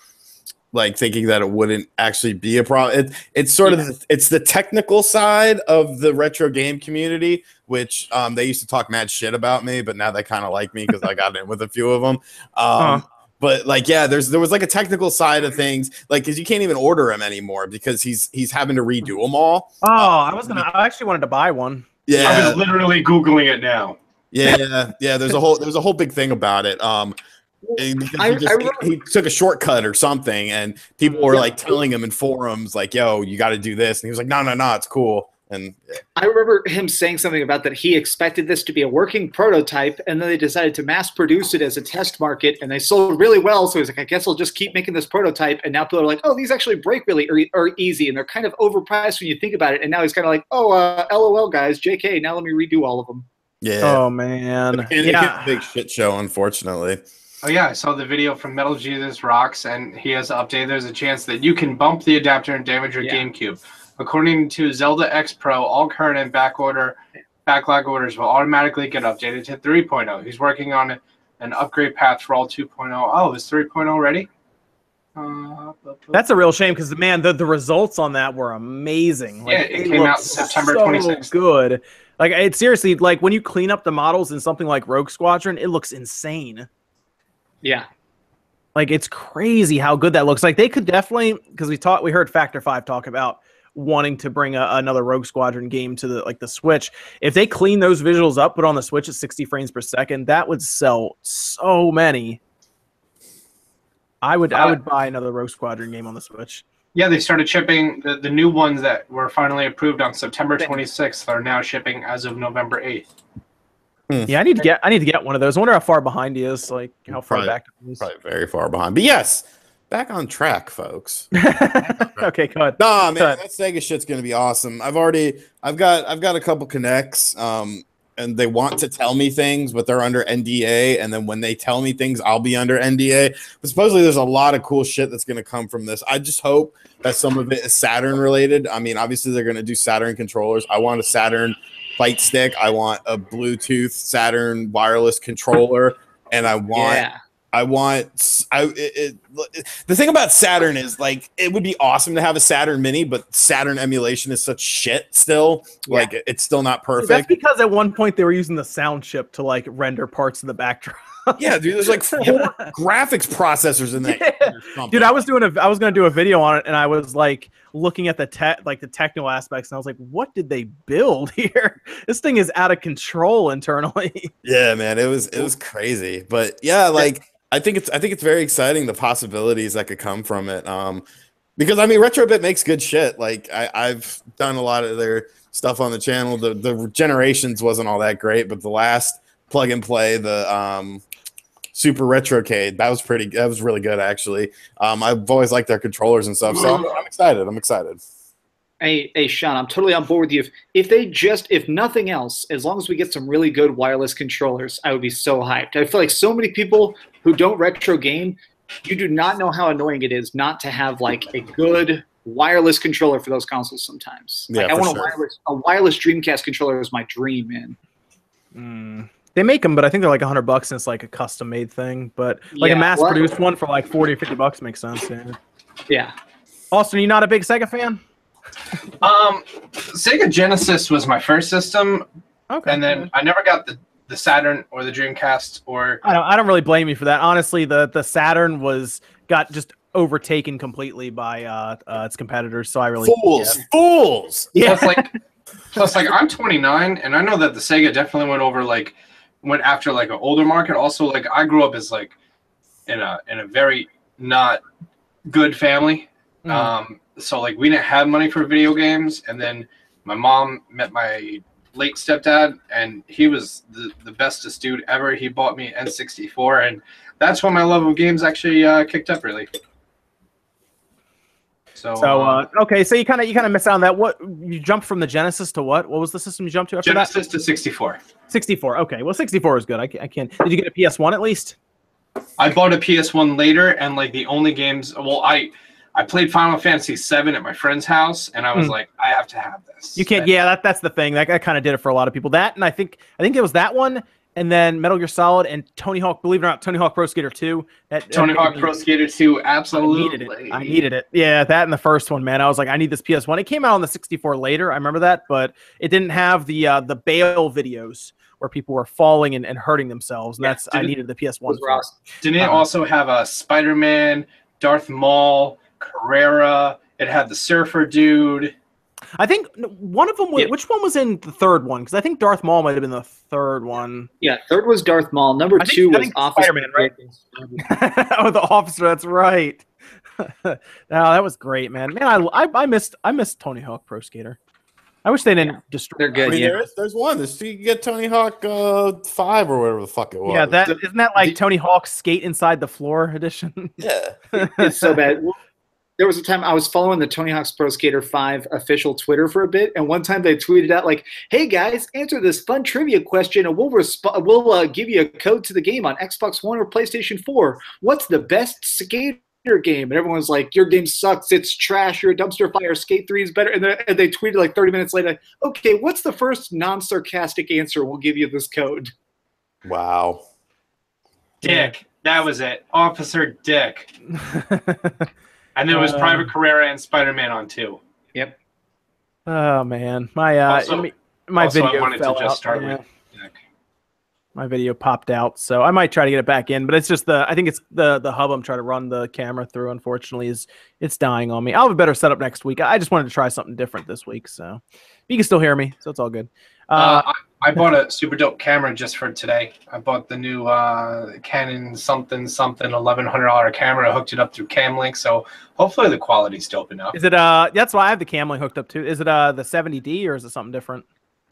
like thinking that it wouldn't actually be a problem it, it's sort of the, it's the technical side of the retro game community which um they used to talk mad shit about me but now they kind of like me because i got in with a few of them um Huh. but like yeah there's there was like a technical side of things like because you can't even order him anymore because he's he's having to redo them all Oh, I was gonna. I actually wanted to buy one. yeah I was literally googling it now. yeah, yeah. There's a whole there's a whole big thing about it. Um, and because I- he, just, I remember- he, he took a shortcut or something, and people were like telling him in forums, like, "Yo, you got to do this," and he was like, "No, no, no, it's cool." And I remember him saying something about that he expected this to be a working prototype, and then they decided to mass produce it as a test market, and they sold really well. So he's like, I guess I'll just keep making this prototype. And now people are like, oh, these actually break really or, or easy, and they're kind of overpriced when you think about it. And now he's kind of like, oh, uh, lol, guys, JK. Now let me redo all of them. yeah, Oh man, and it yeah. a big shit show, unfortunately. Oh yeah, I saw the video from Metal Jesus Rocks, and he has updated. There's a chance that you can bump the adapter and damage your Yeah. GameCube. According to Zelda X Pro, all current and back order, backlog orders will automatically get updated to 3.0. He's working on an upgrade path for all 2.0. Oh, is 3.0 ready? Uh, That's a real shame because man, the, the results on that were amazing. Yeah, it came out September so 26th. Good. Like it seriously like when you clean up the models in something like Rogue Squadron, it looks insane. Yeah. Like it's crazy how good that looks. Like they could definitely because we talked we heard Factor Five talk about wanting to bring a, another Rogue Squadron game to the like the Switch. If they clean those visuals up, put on the Switch at 60 frames per second, that would sell so many. I would I Uh, would buy another Rogue Squadron game on the Switch. Yeah, they started shipping the, the new ones that were finally approved on September 26th are now shipping as of November 8th. Yeah, I need to get I need to get one of those. I wonder how far behind he is, like how far Probably- back he is. Probably very far behind, but yes, back on track, folks. okay, good. Nah, man, that Sega shit's gonna be awesome. I've already, I've got, I've got a couple connects, um, and they want to tell me things, but they're under NDA. And then when they tell me things, I'll be under NDA. But supposedly, there's a lot of cool shit that's gonna come from this. I just hope that some of it is Saturn related. I mean, obviously, they're gonna do Saturn controllers. I want a Saturn fight stick. I want a Bluetooth Saturn wireless controller, and I want. Yeah. I want. I it, it- the thing about Saturn is like it would be awesome to have a Saturn Mini, but Saturn emulation is such shit. Still, Yeah. like it- it's still not perfect. That's perfect. because at one point they were using the sound chip to like render parts of the backdrop. Yeah, dude, there's like four graphics processors in there. Yeah. Dude, I was doing a I was gonna do a video on it, and I was like looking at the tech like the technical aspects, and I was like, what did they build here? This thing is out of control internally. Yeah, man, it was it was crazy, but yeah, like I think it's I think it's very exciting the possibilities that could come from it. Um, because I mean, Retrobit makes good shit. Like I, I've done a lot of their stuff on the channel. The the generations wasn't all that great, but the last plug and play, the um, Super Retrocade, that was pretty. That was really good actually. Um, I've always liked their controllers and stuff, so I'm, I'm excited. I'm excited. Hey, hey, Sean, I'm totally on board with you. If, if they just, if nothing else, as long as we get some really good wireless controllers, I would be so hyped. I feel like so many people who don't retro game, you do not know how annoying it is not to have like a good wireless controller for those consoles sometimes. Like, Yeah, I for want sure. a wireless, a wireless Dreamcast controller is my dream, man. Mm. They make them, but I think they're like a hundred bucks, and it's like a custom made thing. But like Yeah, a mass well, produced one for like 40 or 50 bucks makes sense. Yeah. Yeah. Austin, you not a big Sega fan? Um, Sega Genesis was my first system, Okay. and then I never got the the Saturn or the Dreamcast or I don't I don't really blame you for that. Honestly, the the Saturn was got just overtaken completely by uh, uh its competitors, so I really Fools, fools. Yeah. plus like plus like I'm 29 and I know that the Sega definitely went over like went after like an older market. Also like I grew up as like in a in a very not good family. Mm. Um so like we didn't have money for video games and then my mom met my late stepdad and he was the, the bestest dude ever. He bought me N64 and that's when my love of games actually uh, kicked up really. So, So uh, uh, okay, so you kind of you kind of missed out on that. What you jumped from the Genesis to what? What was the system you jumped to after Genesis to 64. 64. Okay, well 64 is good. I can, I can. Did you get a PS1 at least? I bought a PS1 later, and like the only games, well, I I played Final Fantasy VII at my friend's house, and I was Hmm. like, I have to have this. You can't. Yeah, that, that's the thing. That, that kind of did it for a lot of people. That and I think I think it was that one, and then Metal Gear Solid and Tony Hawk. Believe it or not, Tony Hawk Pro Skater 2. That, Tony Hawk me- Pro Skater 2, I absolutely. needed it. I needed it. Yeah, that and the first one, man. I was like, I need this PS1. It came out on the 64 later. I remember that, but it didn't have the uh, the bail videos where people were falling and, and hurting themselves. And Yeah, that's I needed the PS1. Those for. awesome. Didn't it Uh-huh. also have a Spider Man, Darth Maul, Carrera? It had the Surfer dude. I think one of them. Was, Yeah. Which one was in the third one? Because I think Darth Maul might have been the third one. Yeah, third was Darth Maul. Number I two I was think Officer Spider-Man, right? oh, the officer. That's right. oh, that was great, man. Man, I, I I missed I missed Tony Hawk Pro Skater. I wish they didn't Yeah, destroy. they're I mean, yeah. there is, there's one. There's, you can get Tony Hawk uh, five or whatever the fuck it was. Yeah, that The- isn't that like the- Tony Hawk skate inside the floor edition. yeah. it's so bad. There was a time I was following the Tony Hawk's Pro Skater 5 official Twitter for a bit, and one time they tweeted out like, "Hey guys, answer this fun trivia question, and we'll resp- we'll uh, give you a code to the game on Xbox One or PlayStation 4. What's the best skater game?" And everyone's like, "Your game sucks. It's trash. You're a dumpster fire. Skate 3 is better." And, and they tweeted like 30 minutes later, "Okay, what's the first non-sarcastic answer? We'll give you this code." Wow. Dick. That was it. Officer Dick. And then there was Uh, Private Carrera and Spider Man on two. oh man, my uh, Also- me- my also, I video wanted to fell just out. start yeah. with Dick. my video popped out, so I might try to get it back in. But it's just the I think it's the the hub I'm trying to run the camera through. Unfortunately, is it's dying on me. I'll have a better setup next week. I just wanted to try something different this week, so you can still hear me, so it's all good. Uh, Uh, I, bought a super dope camera just for today. I bought the new uh, Canon something something eleven hundred dollar camera. I hooked it up through CamLink, so hopefully the quality's dope enough. is it uh? That's why I have the Camlink hooked up too. Is it uh the 70D or is it something different?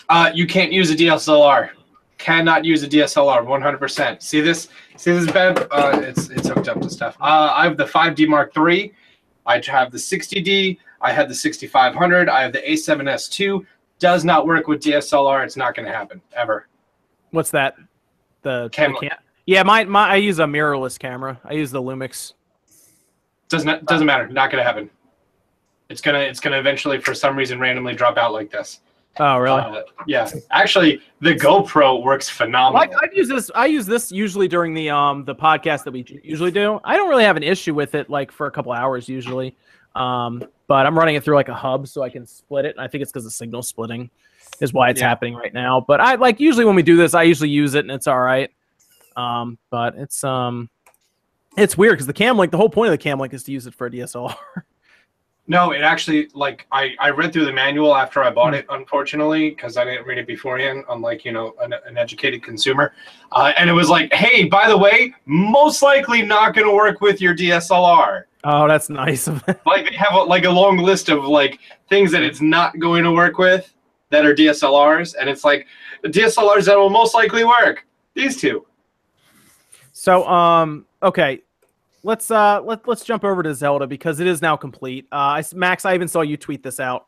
Uh, you can't use a DSLR. Cannot use a DSLR. One hundred percent. See this? See this bed? Uh, it's it's hooked up to stuff. Uh, I have the 5D Mark III. I have the 60D. I have the 6500. I have the A7S II. Does not work with DSLR. It's not going to happen ever. What's that? The, the cam- Yeah, my my I use a mirrorless camera. I use the Lumix. Doesn't doesn't matter. Not going to happen. It's gonna it's gonna eventually for some reason randomly drop out like this. Oh, really? Uh, yeah. Actually, the GoPro works Well, phenomenal. I, I use this. I use this usually during the um the podcast that we usually do. I don't really have an issue with it, like for a couple hours usually. Um, but I'm running it through like a hub so I can split it. And I think it's because the signal splitting is why it's Yeah. happening right now. But I like usually when we do this, I usually use it and it's all right. Um, but it's um, it's weird because the cam link, the whole point of the cam link is to use it for a DSLR. No, it actually like I I read through the manual after I bought it, unfortunately, because I didn't read it beforehand. Unlike you know an, an educated consumer, uh, and it was like, hey, by the way, most likely not going to work with your DSLR. Oh, that's nice. Like they have a, like a long list of like things that it's not going to work with that are DSLRs, and it's like the DSLRs that will most likely work. These two. So, um, okay, let's uh let let's jump over to Zelda because it is now complete. Uh, I, s- Max, I even saw you tweet this out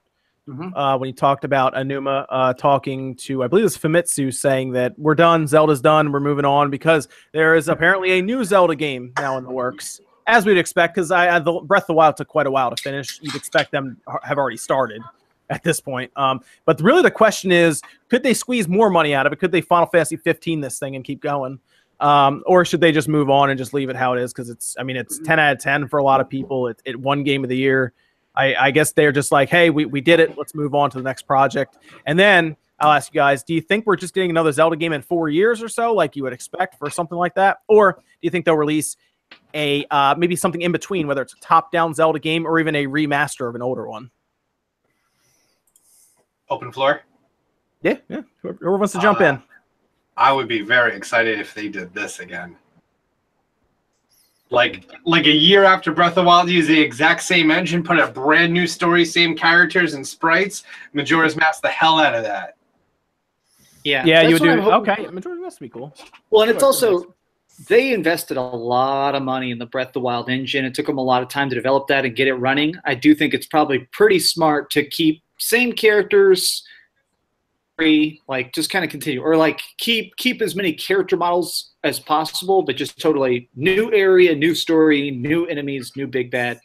Mhm. uh, when you talked about Aonuma uh, talking to I believe it was Famitsu saying that we're done, Zelda's done, we're moving on because there is apparently a new Zelda game now in the works, as we'd expect. Because I, I the Breath of the Wild took quite a while to finish. You'd expect them have already started at this point. Um, but really the question is, could they squeeze more money out of it? Could they Final Fantasy 15 this thing and keep going? um, or should they just move on and just leave it how it is? Because it's, I mean, it's ten out of ten for a lot of people. It, it one game of the year. I, I guess they're just like, hey, we, we did it. Let's move on to the next project. And then I'll ask you guys: Do you think we're just getting another Zelda game in four years or so, like you would expect for something like that, or do you think they'll release a uh, maybe something in between, whether it's a top-down Zelda game or even a remaster of an older one? Open floor. Yeah, yeah. Whoever, whoever wants to jump Uh, in. I would be very excited if they did this again. Like like a year after Breath of the Wild used the exact same engine, put a brand new story, same characters and sprites. Majora's Mask the hell out of that. Yeah, Yeah, you would do. I'm hoping Okay, Majora's Mask be cool. Well, and it's also they invested a lot of money in the Breath of the Wild engine. It took them a lot of time to develop that and get it running. I do think it's probably pretty smart to keep same characters, free, like just kind of continue, or like keep keep as many character models as possible, but just totally new area, new story, new enemies, new big bad.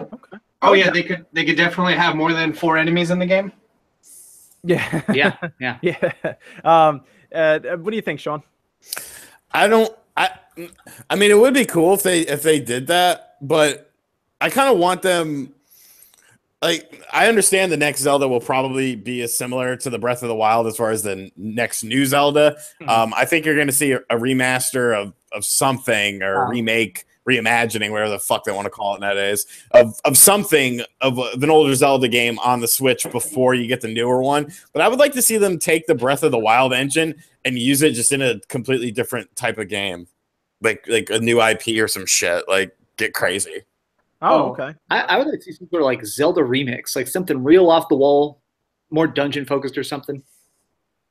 Okay. Oh yeah, they could they could definitely have more than four enemies in the game. Yeah. Yeah, yeah. yeah. Um, uh, what do you think, Sean? I don't. I. I mean, it would be cool if they if they did that, but I kind of want them. Like, I understand the next Zelda will probably be as similar to the Breath of the Wild as far as the next new Zelda. Mhm. Um, I think you're going to see a, a remaster of of something or a Wow. remake, reimagining, whatever the fuck they want to call it nowadays, of of something of, a- of an older Zelda game on the Switch before you get the newer one. But I would like to see them take the Breath of the Wild engine and use it just in a completely different type of game, like like a new IP or some shit. Like get crazy. Oh, Oh. okay. I, I would like to see some sort of like Zelda remix, like something real off the wall, more dungeon focused or something.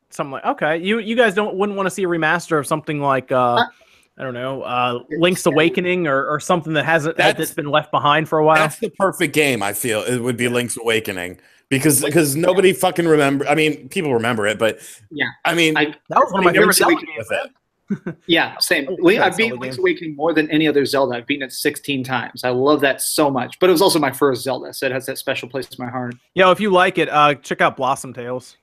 Something like okay. You you guys don't wouldn't want to see a remaster of something like uh, Uh, I don't know, uh, Link's Awakening or, or something that hasn't That's- that's been left behind for a while. That's the perfect game. I feel it would be Link's Awakening because because nobody fucking remember. I mean, people remember it, but Yeah. I mean, I- That was one of my nobody favorite Zelda what to do games. with it. Yeah, same. Link, yeah, I it's beat Zelda Link's game. Awakening more than any other Zelda. I've beaten it 16 times. I love that so much. But it was also my first Zelda, so it has that special place in my heart. Yo, if you like it, uh, check out Blossom Tales.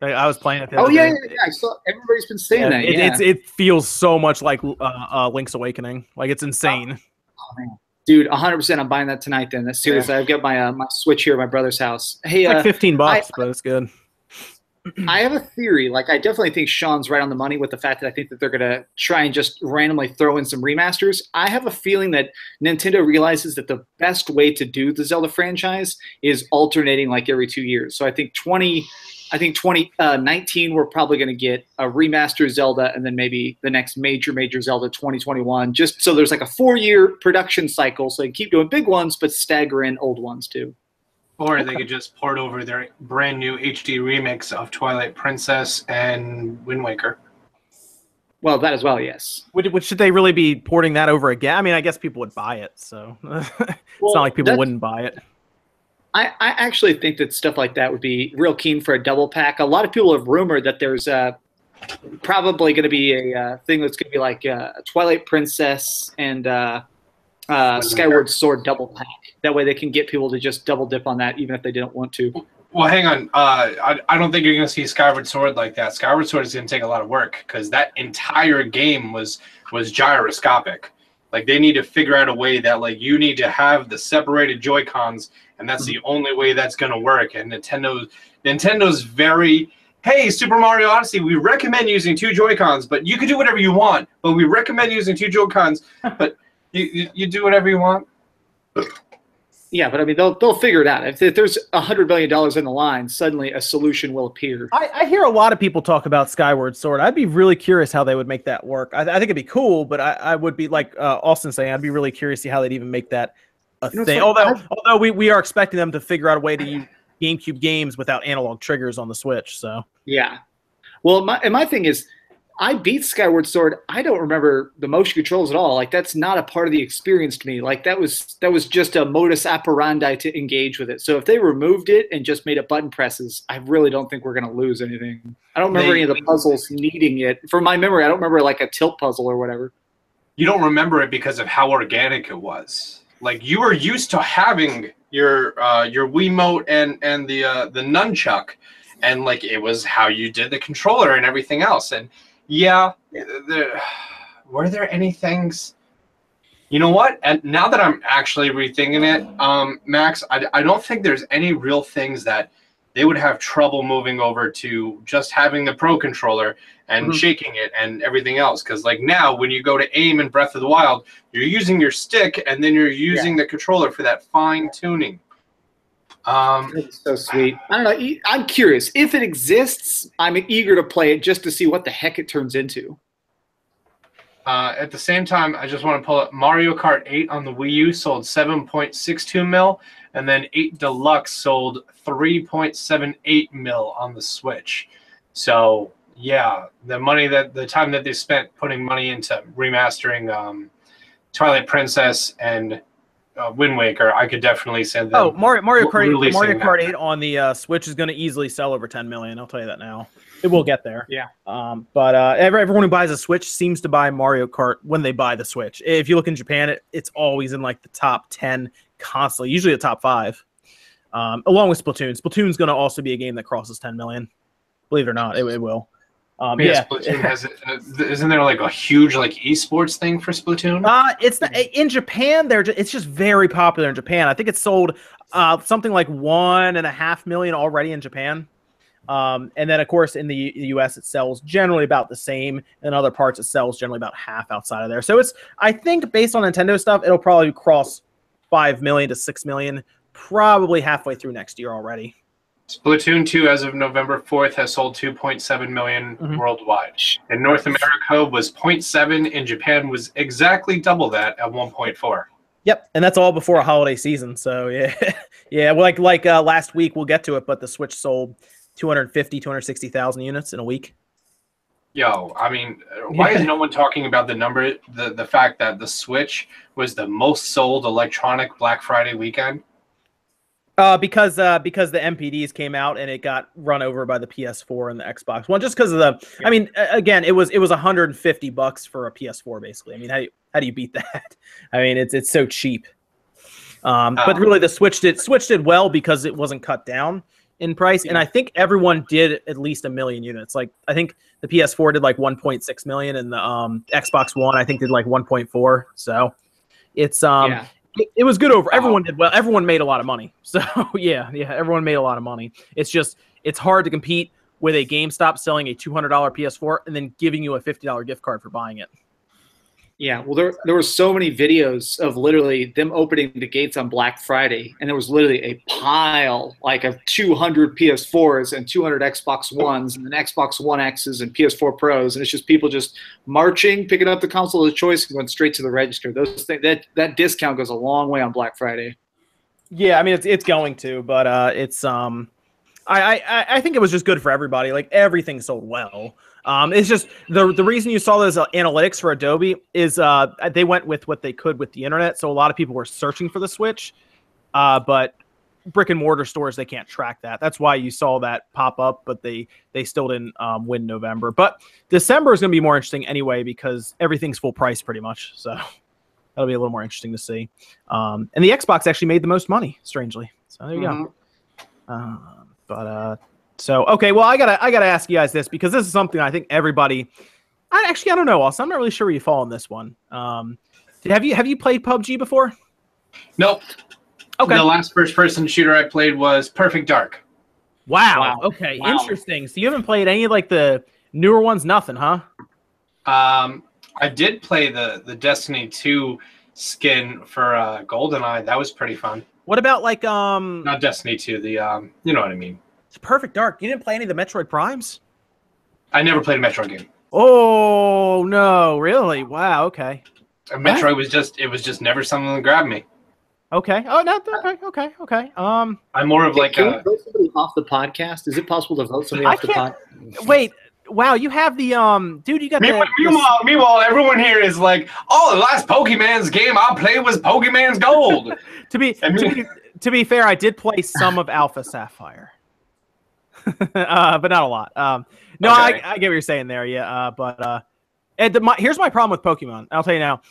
I, I was playing it. Oh yeah, yeah, yeah. I saw everybody's been saying Yeah, that. it, yeah. it's it feels so much like uh, uh, Link's Awakening. Like it's insane. Dude, 100%. I'm buying that tonight. Then That's seriously. I've got my uh, my Switch here at my brother's house. Hey, It's uh, like fifteen bucks, but it's good. I have a theory. Like, I definitely think Sean's right on the money with the fact that I think that they're going to try and just randomly throw in some remasters. I have a feeling that Nintendo realizes that the best way to do the Zelda franchise is alternating like every two years. So I think 20, I think 2019, uh, we're probably going to get a remastered Zelda and then maybe the next major, major Zelda 2021, just so there's like a four year production cycle. So they keep doing big ones, but stagger in old ones too. Or they could just port over their brand new HD remix of Twilight Princess and Wind Waker. Well, that as well, yes. Would, would should they really be porting that over again? I mean, I guess people would buy it, so it's Well, not like people wouldn't buy it. I, I actually think that stuff like that would be real keen for a double pack. A lot of people have rumored that there's uh, probably going to be a uh, thing that's going to be like uh, Twilight Princess and uh, uh, Skyward Sword double pack. That way they can get people to just double dip on that, even if they didn't want to. Well, hang on. Uh, I, I don't think you're going to see Skyward Sword like that. Skyward Sword is going to take a lot of work because that entire game was was gyroscopic. Like they need to figure out a way that like you need to have the separated Joy Cons, and that's the only way that's going to work. And Nintendo Nintendo's very hey, Super Mario Odyssey, we recommend using two Joy Cons, but you can do whatever you want. But we recommend using two Joy Cons, but you, you you do whatever you want. Yeah, but I mean, they'll they'll figure it out. If, if there's a hundred million dollars in the line, suddenly a solution will appear. I, I hear a lot of people talk about Skyward Sword. I'd be really curious how they would make that work. I, I think it'd be cool, but I, I would be like uh, Austin saying, I'd be really curious to see how they'd even make that a You know, thing. it's like- although, although we, we are expecting them to figure out a way to use GameCube games without analog triggers on the Switch. So Yeah. Well, my and my thing is, I beat Skyward Sword. I don't remember the motion controls at all. Like that's not a part of the experience to me. Like that was that was just a modus operandi to engage with it. So if they removed it and just made it button presses, I really don't think we're gonna lose anything. I don't remember They- any of the puzzles needing it. From my memory, I don't remember like a tilt puzzle or whatever. You don't remember it because of how organic it was. Like you were used to having your uh, your Wiimote and and the uh, the nunchuck, and like it was how you did the controller and everything else. And yeah, there were there any things. You know what? And now that I'm actually rethinking it, um, Max, I, I don't think there's any real things that they would have trouble moving over to just having the pro controller and Mhm. shaking it and everything else. Because like now, when you go to aim in Breath of the Wild, you're using your stick and then you're using the controller for that fine tuning. Um, It's so sweet. I don't know. I'm curious if it exists. I'm eager to play it just to see what the heck it turns into. uh, at the same time, I just want to pull up Mario Kart 8 on the Wii U sold 7.62 mil, and then 8 Deluxe sold 3.78 mil on the Switch. So yeah, the money that the time that they spent putting money into remastering um, Twilight Princess and uh, Wind Waker, I could definitely send them. Oh, Mario Mario We're Kart 8, Mario that. Kart 8 on the uh, Switch is going to easily sell over 10 million. I'll tell you that now. It will get there. Yeah. Um, but uh, every, everyone who buys a Switch seems to buy Mario Kart when they buy the Switch. If you look in Japan, it, it's always in like the top 10 constantly, usually the top five, um, along with Splatoon. Splatoon's going to also be a game that crosses 10 million. Believe it or not, it, it will. Um, yeah, yeah. Splatoon has. Uh, isn't there like a huge like esports thing for Splatoon? Uh, it's not, in Japan. They're ju- it's just very popular in Japan. I think it's sold uh, something like one and a half million already in Japan. Um, and then of course in the, U- the U.S. it sells generally about the same. In other parts it sells generally about half outside of there. So it's I think based on Nintendo stuff, it'll probably cross five million to six million, probably halfway through next year already. Splatoon 2, as of November 4th, has sold 2.7 million Mhm. worldwide. In North America was 0.7. and Japan was exactly double that at 1.4. Yep, and that's all before a holiday season. So yeah, yeah. Like like uh, last week, we'll get to it, but the Switch sold 250, 260,000 units in a week. Yo, I mean, uh, why Yeah. is no one talking about the number, the, the fact that the Switch was the most sold electronic Black Friday weekend? Uh, because uh, because the NPDs came out and it got run over by the PS4 and the Xbox One, just because of the. I mean, again, it was it was 150 bucks for a PS4, basically. I mean, how do you, how do you beat that? I mean, it's it's so cheap. Um, but Ah. really, the Switch did Switch did well because it wasn't cut down in price, and I think everyone did at least a million units. Like I think the PS4 did like 1.6 million, and the um, Xbox One I think did like 1.4. So it's um yeah. it, it was good over. Everyone did well. Everyone made a lot of money. So yeah, yeah, everyone made a lot of money. It's just it's hard to compete with a GameStop selling a two hundred dollar PS4 and then giving you a fifty dollar gift card for buying it. Yeah, well, there there were so many videos of literally them opening the gates on Black Friday, and there was literally a pile like of 200 PS4s and 200 Xbox Ones, and then Xbox One X's and PS4 Pros, and it's just people just marching, picking up the console of choice, and going straight to the register. Those things, that that discount goes a long way on Black Friday. Yeah, I mean it's it's going to, but uh, it's um, I I I think it was just good for everybody. Like everything sold well. Um, it's just the the reason you saw those uh, analytics for Adobe is uh they went with what they could with the internet. So a lot of people were searching for the Switch, uh, but brick and mortar stores they can't track that. That's why you saw that pop up, but they they still didn't um, win November. But December is going to be more interesting anyway because everything's full price pretty much. So that'll be a little more interesting to see. Um, and the Xbox actually made the most money, strangely. So there you go. Um, but uh, so okay, well, I gotta I gotta ask you guys this because this is something I think everybody. I actually I don't know, Austin. I'm not really sure where you fall on this one. Um, have you have you played PUBG before? Nope. Okay. The last first person shooter I played was Perfect Dark. Wow. Wow. Okay. Wow. Interesting. So you haven't played any of like the newer ones? Nothing, huh? Um, I did play the the Destiny 2 skin for uh, GoldenEye. That was pretty fun. What about like um Not Destiny 2, the um, you know what I mean. Perfect Dark? You didn't play any of the Metroid Primes? I never played a Metroid game. Oh no! Really? Wow. Okay. A Metroid was just it was just never something that grabbed me. Okay. Oh no. Okay. Okay. Okay. Um. I'm more of like Can a vote somebody off the podcast? Is it possible to vote somebody I off the pod? Wait. Wow. You have the um. Dude, you got the. Meanwhile, meanwhile, meanwhile, everyone here is like, "Oh, the last Pokemon's game I played was Pokemon's Gold." to be I mean- to be to be fair, I did play some of Alpha Sapphire, uh, but not a lot. Um. No, Okay. I, I get what you're saying there. Yeah. Uh. But uh. And the, my, here's my problem with Pokemon. I'll tell you now.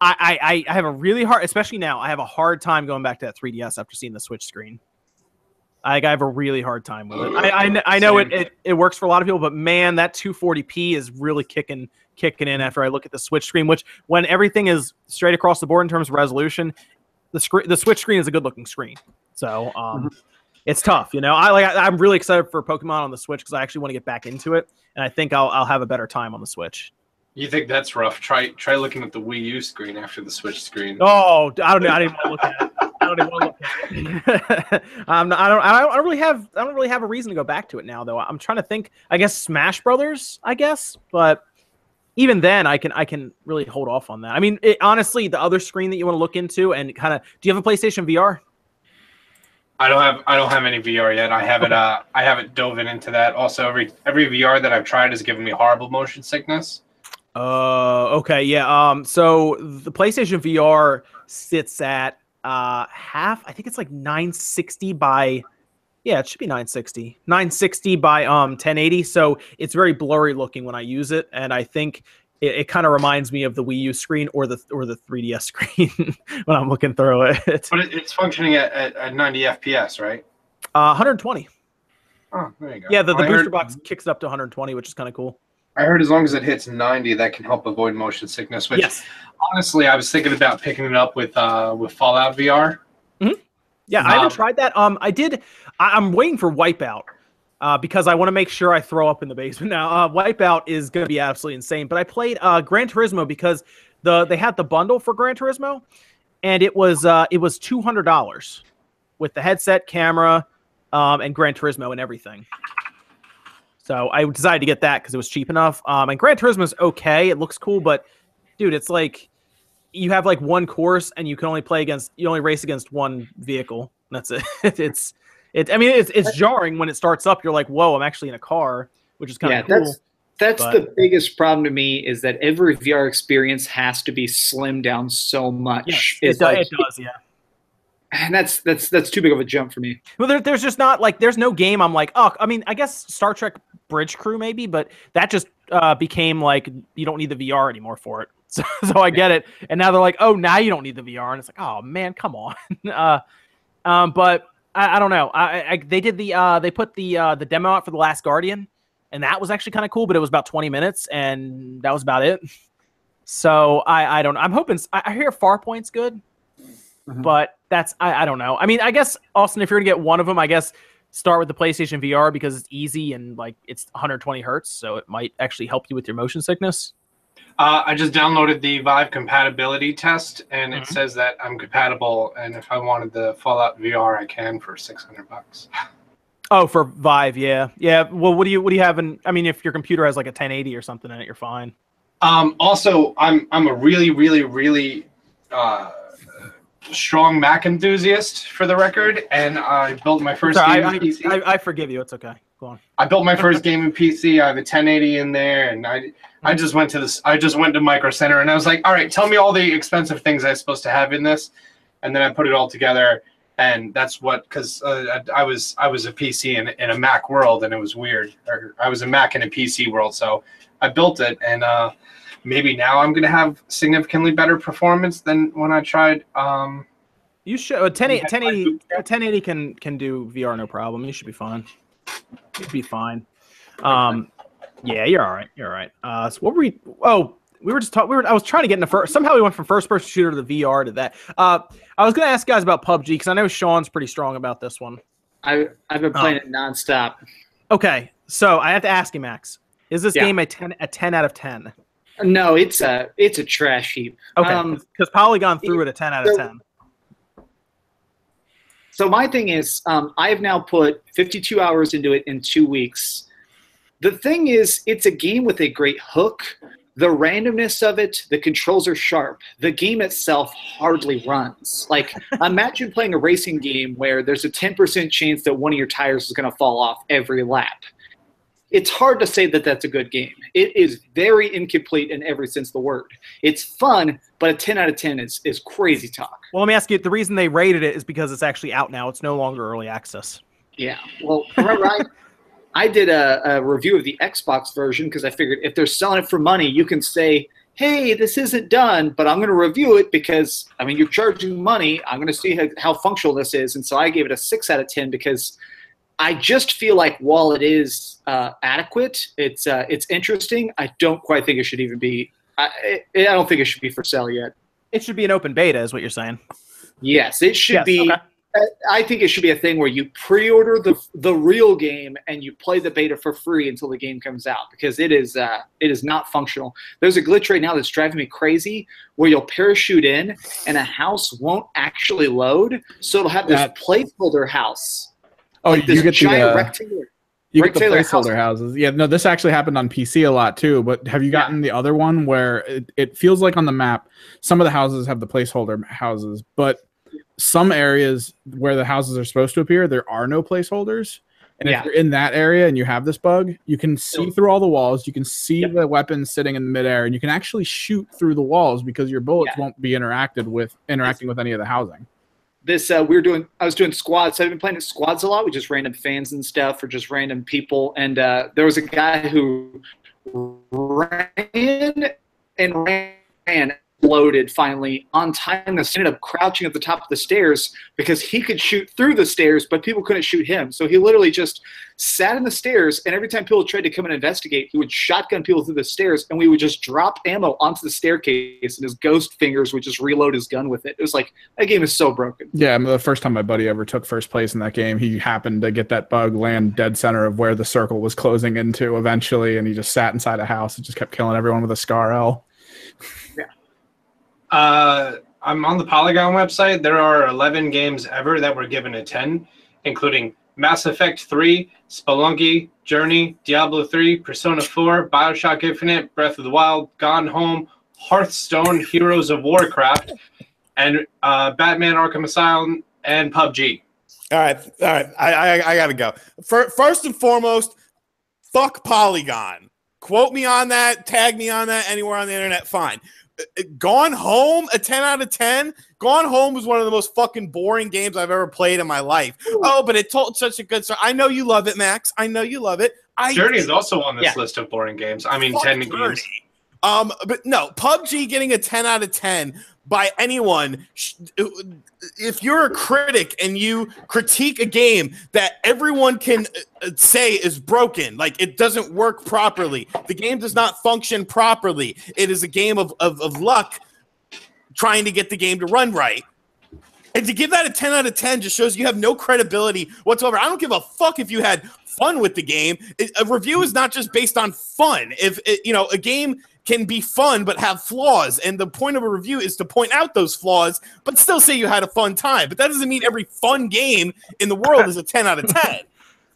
I, I I- have a really hard, especially now. I have a hard time going back to that 3DS after seeing the Switch screen. I, I have a really hard time with it. I, I, I know it, it it works for a lot of people, but man, that 240p is really kicking kicking in after I look at the Switch screen. Which when everything is straight across the board in terms of resolution, the screen the Switch screen is a good looking screen. So um, it's tough, you know. I like I, I'm really excited for Pokemon on the Switch because I actually want to get back into it, and I think I'll I'll have a better time on the Switch. You think that's rough? Try try looking at the Wii U screen after the Switch screen. Oh, I don't know. I didn't want to look at it. I don't even want to look at it. um, I don't. I don't. I don't really have. I don't really have a reason to go back to it now, though. I'm trying to think. I guess Smash Brothers. I guess, but even then, I can. I can really hold off on that. I mean, it, honestly, the other screen that you want to look into and kind of. Do you have a PlayStation VR? I don't have I don't have any VR yet. I haven't uh I haven't dove in into that. Also, every every VR that I've tried has given me horrible motion sickness. Uh, okay, yeah. Um, so the PlayStation VR sits at uh half. I think it's like 960 by. Yeah, it should be 960. 960 by um 1080. So it's very blurry looking when I use it, and I think it, it kind of reminds me of the Wii U screen or the or the 3DS screen when I'm looking through it. But it, it's functioning at, at, at 90 FPS, right? Uh, 120. Oh, there you go. Yeah, the, the I booster heard, box kicks it up to 120, which is kind of cool. I heard as long as it hits 90, that can help avoid motion sickness. Which Yes. honestly, I was thinking about picking it up with uh with Fallout VR. Hmm. Yeah, I haven't Um, tried that. Um, I did. I, I'm waiting for Wipeout, uh, because I want to make sure I throw up in the basement. Now, uh, Wipeout is going to be absolutely insane. But I played uh, Gran Turismo because the they had the bundle for Gran Turismo, and it was uh, it was two hundred dollars with the headset, camera, um, and Gran Turismo and everything. So I decided to get that because it was cheap enough. Um, and Gran Turismo is okay; it looks cool, but dude, it's like you have like one course and you can only play against you only race against one vehicle. That's it. it's it. I mean, it's it's jarring when it starts up. You're like, whoa, I'm actually in a car, which is kind Yeah, of cool. that's that's but- the biggest problem to me is that every VR experience has to be slimmed down so much. Yes, it, It's like- it does. Yeah. and that's that's that's too big of a jump for me. Well, there, there's just not like there's no game. I'm like, oh, I mean, I guess Star Trek Bridge Crew maybe, but that just uh, became like you don't need the VR anymore for it. So, so I get it. And now they're like, oh, now you don't need the VR, and it's like, oh man, come on. uh, um, but I, I don't know. I, I they did the uh, they put the uh, the demo out for the Last Guardian, and that was actually kind of cool. But it was about 20 minutes, and that was about it. So I I don't. I'm hoping. I, I hear Farpoint's good Mhm. but that's I, I don't know. I mean, I guess Austin, if you're gonna get one of them, I guess start with the PlayStation VR because it's easy and like it's 120 hertz, so it might actually help you with your motion sickness. Uh, I just downloaded the Vive compatibility test, and Mhm. it says that I'm compatible. And if I wanted the Fallout VR, I can for 600 bucks. Oh, for Vive, yeah, yeah. Well, what do you what do you have in? I mean, if your computer has like a 1080 or something in it, you're fine. Um, also, I'm I'm a really, really, really uh, strong Mac enthusiast for the record, and I built my first Sorry, game I, PC. I, I, I forgive you. It's okay. Go on. I built my first game in PC. I have a 1080 in there, and I I just went to this. I just went to Micro Center, and I was like, all right, tell me all the expensive things I'm supposed to have in this, and then I put it all together, and that's what because uh, I, I was I was a PC in, in a Mac world, and it was weird. Or I was a Mac in a PC world, so I built it, and uh, maybe now I'm gonna have significantly better performance than when I tried. Um, You should. Uh, 1080, You had my 1080, 1080 can can do VR no problem. You should be fine. You'd be fine. Um, yeah, you're all right. You're all right. Uh, so what were we? Oh, we were just talking. We were. I was trying to get into first. Somehow we went from first person shooter to the VR to that. Uh, I was gonna ask you guys about PUBG because I know Sean's pretty strong about this one. I I've been playing it nonstop. Okay, so I have to ask you, Max. Is this Yeah. game a ten a ten out of ten? No, it's a it's a trash heap. Okay, Um, because Polygon threw it a ten out of ten. So my thing is, um, I have now put 52 hours into it in two weeks. The thing is, it's a game with a great hook. The randomness of it, the controls are sharp. The game itself hardly runs. Like, imagine playing a racing game where there's a 10% chance that one of your tires is going to fall off every lap. It's hard to say that that's a good game. It is very incomplete in every sense of the word. It's fun, but a 10 out of 10 is, is crazy talk. Well, let me ask you. The reason they rated it is because it's actually out now. It's no longer early access. Yeah. Well, remember, I, I did a, a review of the Xbox version because I figured if they're selling it for money, you can say, hey, this isn't done, but I'm going to review it because, I mean, you're charging money. I'm going to see how, how functional this is. And so I gave it a 6 out of 10 because I just feel like while it is uh, adequate, it's, uh, it's interesting, I don't quite think it should even be. I, I don't think it should be for sale yet. It should be an open beta, is what you're saying. Yes, it should Yes, be. okay. I think it should be a thing where you pre-order the the real game and you play the beta for free until the game comes out because it is uh, it is not functional. There's a glitch right now that's driving me crazy where you'll parachute in and a house won't actually load, so it'll have this placeholder house. Oh, like you get the giant uh, rectangular. you get the placeholder houses. Yeah, no, this actually happened on PC a lot too. But have you Yeah. gotten the other one where it, it feels like on the map, some of the houses have the placeholder houses, but some areas where the houses are supposed to appear, there are no placeholders. And Yeah. if you're in that area and you have this bug, you can see through all the walls. You can see Yep. the weapons sitting in the midair, and you can actually shoot through the walls because your bullets Yeah. won't be interacted with interacting with any of the housing. This uh, we were doing i was doing squads. I've been playing in squads a lot with just random fans and stuff or just random people. And uh, there was a guy who ran and ran loaded finally on time. And ended up crouching at the top of the stairs because he could shoot through the stairs but people couldn't shoot him. So he literally just sat in the stairs and every time people tried to come and investigate he would shotgun people through the stairs and we would just drop ammo onto the staircase and his ghost fingers would just reload his gun with it. It was like that game is so broken. Yeah, I mean, the first time my buddy ever took first place in that game, he happened to get that bug land dead center of where the circle was closing into eventually, and he just sat inside a house and just kept killing everyone with a Scar L. Uh, I'm on the Polygon website. There are 11 games ever that were given a 10, including Mass Effect 3, Spelunky, Journey, Diablo 3, Persona 4, Bioshock Infinite, Breath of the Wild, Gone Home, Hearthstone, Heroes of Warcraft, and uh, Batman Arkham Asylum and PUBG. All right, all right. I I, I gotta go. Fir- First and foremost, fuck Polygon. Quote me on that. Tag me on that anywhere on the internet. Fine. Uh, Gone Home, a ten out of ten. Gone Home was one of the most fucking boring games I've ever played in my life. Oh, but it told such a good story. I know you love it, Max. I know you love it. I Journey is also on this Yeah. list of boring games. I mean, Fuck 10 Journey. games. Um, but no, PUBG getting a 10 out of 10 by anyone. If you're a critic and you critique a game that everyone can uh, uh, say is broken, like it doesn't work properly, the game does not function properly, it is a game of, of, of luck trying to get the game to run right. And to give that a 10 out of 10 just shows you have no credibility whatsoever. I don't give a fuck if you had fun with the game. A review is not just based on fun. If you know, a game can be fun but have flaws, and the point of a review is to point out those flaws, but still say you had a fun time. But that doesn't mean every fun game in the world is a 10 out of 10.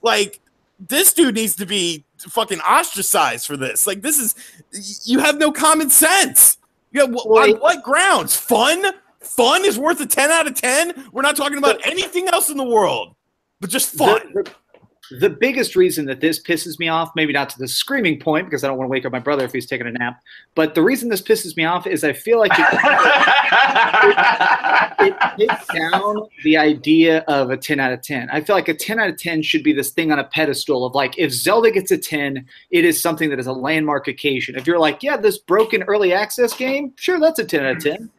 Like this dude needs to be fucking ostracized for this. Like this is you have no common sense. Yeah, on what grounds? Fun? Fun is worth a 10 out of 10? We're not talking about anything else in the world, but just fun. The, the- the biggest reason that this pisses me off, maybe not to the screaming point because I don't want to wake up my brother if he's taking a nap, but the reason this pisses me off is I feel like it, it takes down the idea of a 10 out of 10. I feel like a 10 out of 10 should be this thing on a pedestal of like, if Zelda gets a 10, it is something that is a landmark occasion. If you're like, yeah, this broken early access game, sure, that's a 10 out of 10.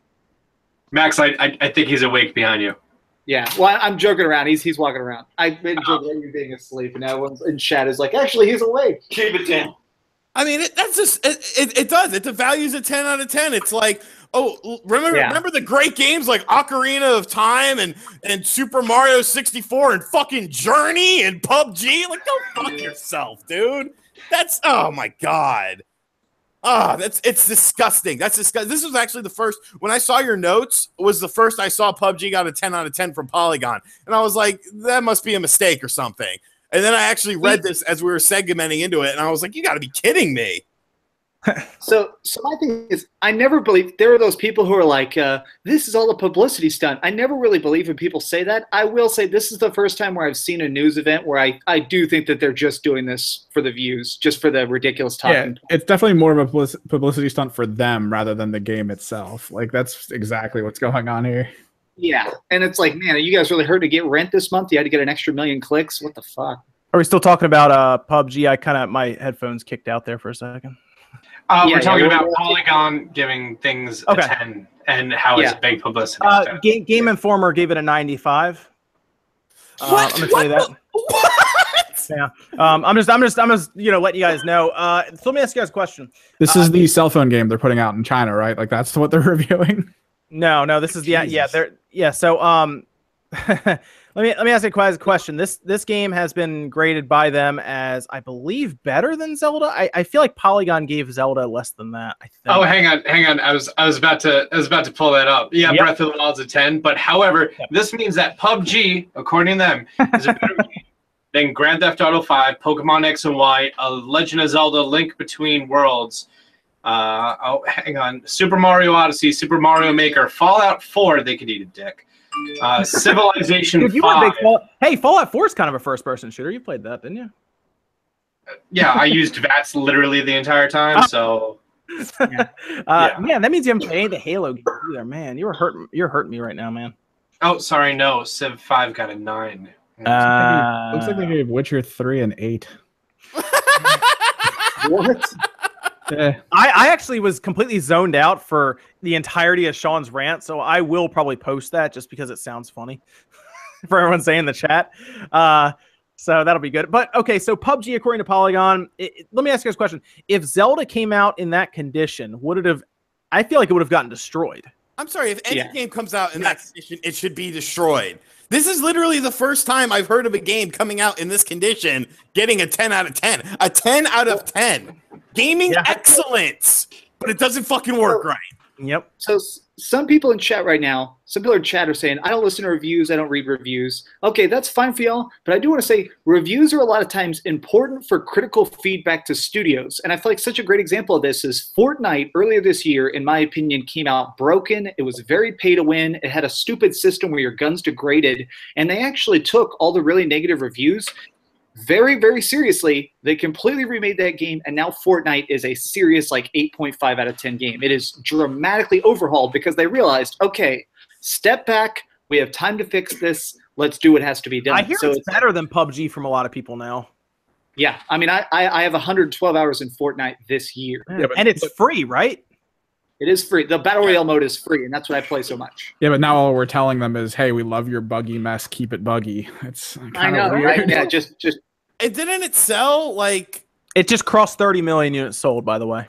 Max, I, I, I think he's awake behind you. Yeah, well, I- I'm joking around. He's he's walking around. I've been uh-huh. joking about you being asleep, and everyone's in chat is like, actually, he's awake. Keep it down. I mean, it, that's just it, it, it does. It devalues a 10 out of 10. It's like, oh, remember Yeah. remember the great games like Ocarina of Time and and Super Mario 64 and fucking Journey and PUBG? Like, go fuck yourself, dude. That's oh my god. Ah, that's it's disgusting. That's disgusting. This was actually the first when I saw your notes was the first I saw PUBG got a 10 out of 10 from Polygon. And I was like, that must be a mistake or something. And then I actually read this as we were segmenting into it, and I was like, you gotta be kidding me. So, so my thing is, I never believe there are those people who are like, uh, "This is all a publicity stunt." I never really believe when people say that. I will say this is the first time where I've seen a news event where I, I do think that they're just doing this for the views, just for the ridiculous Yeah, it's definitely more of a publicity stunt for them rather than the game itself. Like that's exactly what's going on here. Yeah, and it's like, man, are you guys really hurt to get rent this month? You had to get an extra million clicks. What the fuck? Are we still talking about uh PUBG? I kind of my headphones kicked out there for a second. Uh, Yeah, we're talking yeah, about we're- Polygon giving things Okay. a 10 and how it's Yeah. a big publicity Uh. Game, Game Informer gave it a 95. Uh, What? I'm gonna tell you that. What? Yeah. Um, I'm just, I'm just, I'm just, you know, letting you guys know. Uh, so let me ask you guys a question. This Uh, is the cell phone game they're putting out in China, right? Like that's what they're reviewing. No, no, this is yeah, yeah, Jesus. there, yeah. So, um, let me let me ask you a que- question. This this game has been graded by them as, I believe, better than Zelda. I, I feel like Polygon gave Zelda less than that. I think. Oh, hang on, hang on. I was I was about to I was about to pull that up. Yeah, Yep. Breath of the Wild's a 10, but however, Yep. this means that PUBG, according to them, is a better game than Grand Theft Auto 5, Pokemon X and Y, A Legend of Zelda: Link Between Worlds. Uh, oh, hang on. Super Mario Odyssey, Super Mario Maker, Fallout 4. They could eat a dick. Uh, Civilization Dude, you were 5. big Fall- Hey, Fallout 4 is kind of a first person shooter. You played that, didn't you? Yeah, I used VATS literally the entire time, so uh, Yeah. Man, that means you haven't played the Halo games either, man. You were hurting. You're hurting me right now, man. oh sorry, no, Civ 5 got a 9. Uh, Looks like they gave Witcher three and eight. What? Eh, I, I actually was completely zoned out for the entirety of Sean's rant, so I will probably post that just because it sounds funny for everyone saying in the chat. Uh, so that'll be good. But okay, so PUBG, according to Polygon, it, it- let me ask you guys a question: If Zelda came out in that condition, would it have? I feel like it would have gotten destroyed. I'm sorry, if any Yeah. game comes out in that condition, it should be destroyed. This is literally the first time I've heard of a game coming out in this condition getting a 10 out of 10. A 10 out of 10. Gaming Yeah. excellence, but it doesn't fucking work right. Yep. So some people in chat right now, some people in chat are saying, I don't listen to reviews, I don't read reviews. Okay, that's fine for y'all, but I do want to say reviews are a lot of times important for critical feedback to studios. And I feel like such a great example of this is Fortnite earlier this year, in my opinion, came out broken. It was very pay to win. It had a stupid system where your guns degraded. And they actually took all the really negative reviews very, very seriously. They completely remade that game, and now Fortnite is a serious like 8.5 out of 10 game. It is dramatically overhauled because they realized, okay, step back. We have time to fix this. Let's do what has to be done. I hear so it's better than PUBG from a lot of people now, yeah, I mean, I, I I have 112 hours in Fortnite this year. Yeah, but- and it's free, right? It is free. The battle royale mode is free, and that's why I play so much. yeah, but now all we're telling them is, "Hey, we love your buggy mess. Keep it buggy." It's kind I know, weird. right? Yeah, just just It didn't it sell like It just crossed 30 million units sold, by the way.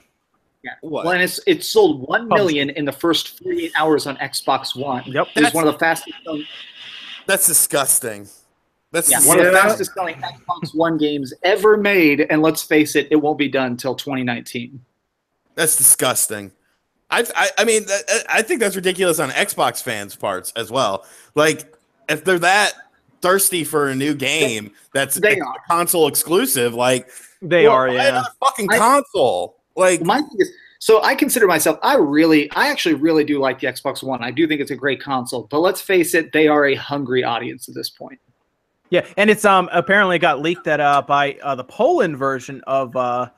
yeah. what? well, and it's it sold one million in the first 48 hours on Xbox One. Yep. It was That's- one of the fastest selling That's disgusting. That's Yeah, one of the fastest selling Xbox One games ever made, and let's face it, it won't be done until 2019. That's disgusting. I, I, I mean, that- I think that's ridiculous on Xbox fans' parts as well. Like, if they're that thirsty for a new game that's They ex- are. console exclusive, like They well, are, buy yeah. another fucking I- console. Like, My thing is, so I consider myself, I really, I actually really do like the Xbox One. I do think it's a great console, but let's face it, they are a hungry audience at this point. Yeah, and it's um apparently got leaked that uh by uh, the Poland version of uh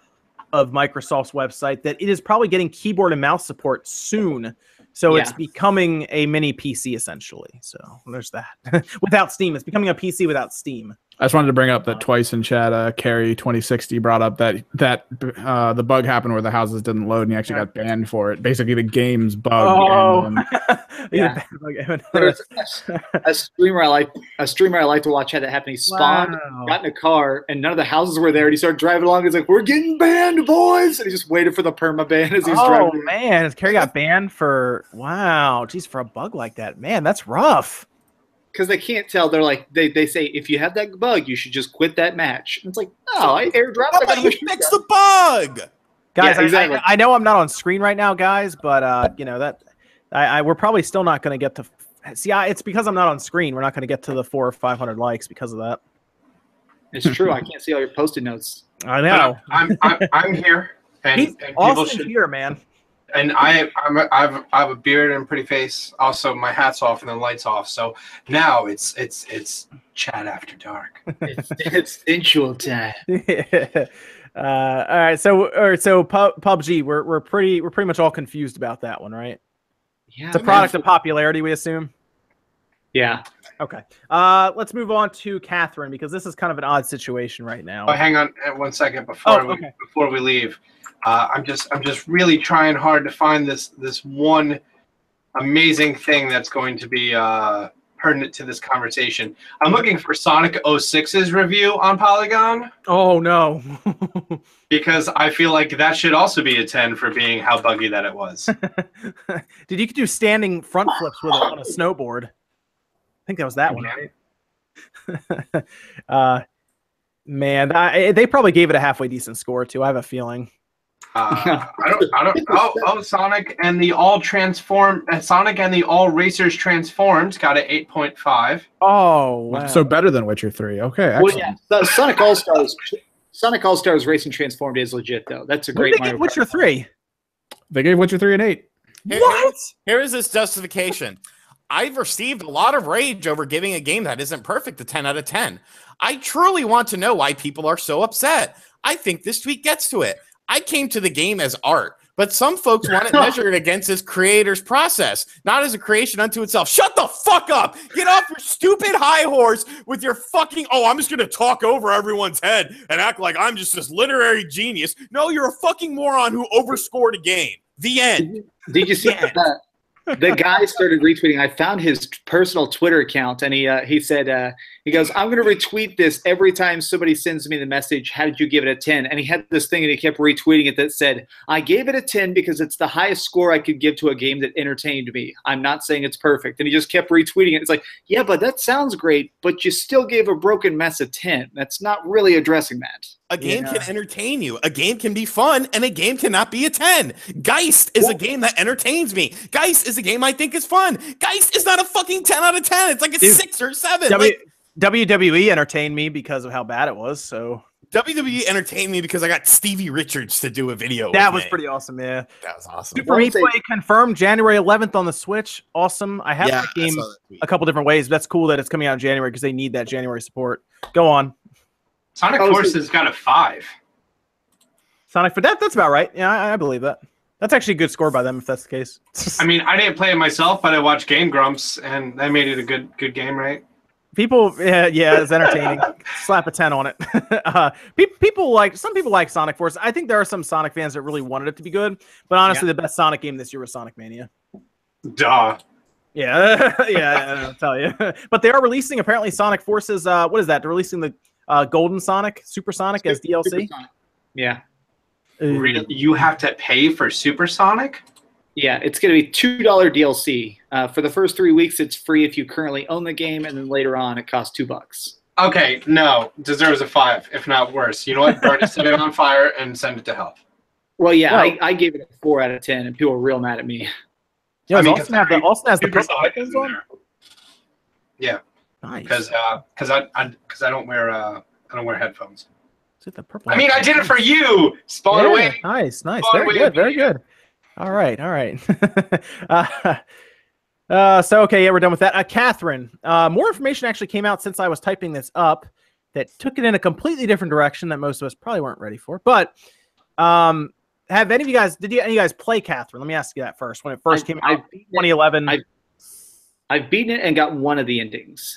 of Microsoft's website that it is probably getting keyboard and mouse support soon. So it's becoming a mini PC essentially. So there's that. without Steam, it's becoming a PC without Steam. I just wanted to bring up that twice in chat, uh, Carrie twenty sixty brought up that that uh, the bug happened where the houses didn't load and he actually got banned for it. Basically, the game's bug. Oh, and, um, Yeah. yeah. There's a, a streamer I like a streamer I like to watch had that happen. He spawned, Wow. got in a car, and none of the houses were there. And he started driving along. He's like, "We're getting banned, boys!" And he just waited for the perma ban as he's Oh driving. Oh man, Carrie got banned for wow, geez, for a bug like that, man, that's rough. Because they can't tell. They're like they, they say if you have that bug, you should just quit that match. And it's like, oh, I airdropped. How I got about you machine fix the bug? Guys, Yeah, I- exactly. I, I know I'm not on screen right now, guys, but uh, you know that I, I we're probably still not going to get to. See, I, it's because I'm not on screen. We're not going to get to the four or five hundred likes because of that. It's true. I can't see all your post-it notes. I know. I'm, I'm, I'm here, and, He's and people Austin should. here, man. And I, I'm, a, I've, I have a beard and pretty face. Also, my hat's off and the lights off. So now it's, it's, it's chat after dark. It's, it's sensual time. uh, all right, so all right, so Pu- PUBG, we're we're pretty we're pretty much all confused about that one, right? Yeah, It's a man. product of popularity, we assume. Yeah. Okay. Uh, let's move on to Catherine because this is kind of an odd situation right now. Oh, hang on uh, one second before Oh, we, before we leave. Uh, I'm just I'm just really trying hard to find this this one amazing thing that's going to be uh, pertinent to this conversation. I'm looking for Sonic 06's review on Polygon Oh no. because I feel like that should also be a 10 for being how buggy that it was. Did you could do standing front flips with it on a snowboard? I think that was that one, right? uh, man, I, they probably gave it a halfway decent score too. I have a feeling. Uh, I don't, I don't. Oh, oh, Sonic and the all transform, uh, Sonic and the all racers transformed got an eight point five. Oh, wow. So better than Witcher three. Okay, Well, excellent. yeah. So Sonic All Stars. Sonic All Stars Racing Transformed is legit though. That's a great did they Mario Witcher three? They gave Witcher three an eight. Here- What? Here is this justification. I've received a lot of rage over giving a game that isn't perfect a 10 out of 10. I truly want to know why people are so upset. I think this tweet gets to it. I came to the game as art, but some folks want it measured against its creator's process, not as a creation unto itself. Shut the fuck up! Get off your stupid high horse with your fucking, oh, I'm just gonna talk over everyone's head and act like I'm just this literary genius. No, you're a fucking moron who overscored a game. The end. Did you see that? The guy started retweeting. I found his personal Twitter account, and he uh, he said uh, he goes, "I'm going to retweet this every time somebody sends me the message. How did you give it a 10?" And he had this thing, and he kept retweeting it that said, "I gave it a 10 because it's the highest score I could give to a game that entertained me. I'm not saying it's perfect." And he just kept retweeting it. It's like, yeah, but that sounds great, but you still gave a broken mess a 10. That's not really addressing that. A game Yeah. can entertain you. A game can be fun, and a game cannot be a 10. Geist is a game that entertains me. Geist is a game I think is fun. Geist is not a fucking 10 out of 10. It's like a Dude, 6 or 7. W- Like, WWE entertained me because of how bad it was. So WWE entertained me because I got Stevie Richards to do a video. that with was me. pretty awesome. Yeah. That was awesome. Super Meat say- Boy confirmed January 11th on the Switch. Awesome. I have Yeah, that game that a couple different ways. That's cool that it's coming out in January because they need that January support. Go on. Sonic Oh, so- Forces got a five. Sonic for that. That's about right. Yeah, I, I believe that. That's actually a good score by them if that's the case. I mean, I didn't play it myself, but I watched Game Grumps, and they made it a good good game, right? People, yeah, yeah, it's entertaining. Slap a ten on it. uh, pe- people like some people like Sonic Force. I think there are some Sonic fans that really wanted it to be good, but honestly, the best Sonic game this year was Sonic Mania. Duh. Yeah, yeah, I'll tell you. but they are releasing apparently Sonic Forces. Uh, what is that? They're releasing the uh, Golden Sonic, Super Sonic as DLC. Supersonic. Yeah. Ooh. You have to pay for Supersonic? Yeah, it's going to be two dollar DLC. Uh, for the first three weeks, it's free if you currently own the game, and then later on, it costs two bucks. Okay, no, deserves a five, if not worse. You know what? Burn it, set it on fire, and send it to hell. Well, yeah, Well- I, I gave it a four out of ten, and people were real mad at me. Yeah, I mean, Austin, have the, Austin has the purple Supersonic headphones on. there. Yeah, Nice. because because I because I, don't wear uh I don't wear headphones. Is it the purple? I mean, I did it for you. Spawn Yeah, away. Nice, nice. Spawn Very away good, very media. good. All right, all right. uh, uh, so okay, yeah, we're done with that. Uh, Catherine, uh, more information actually came out since I was typing this up that took it in a completely different direction that most of us probably weren't ready for. But um, have any of you guys? Did you any of you guys play Catherine? Let me ask you that first. When it first I- came I've out, beaten it- 2011. I- I've beaten it and got one of the endings.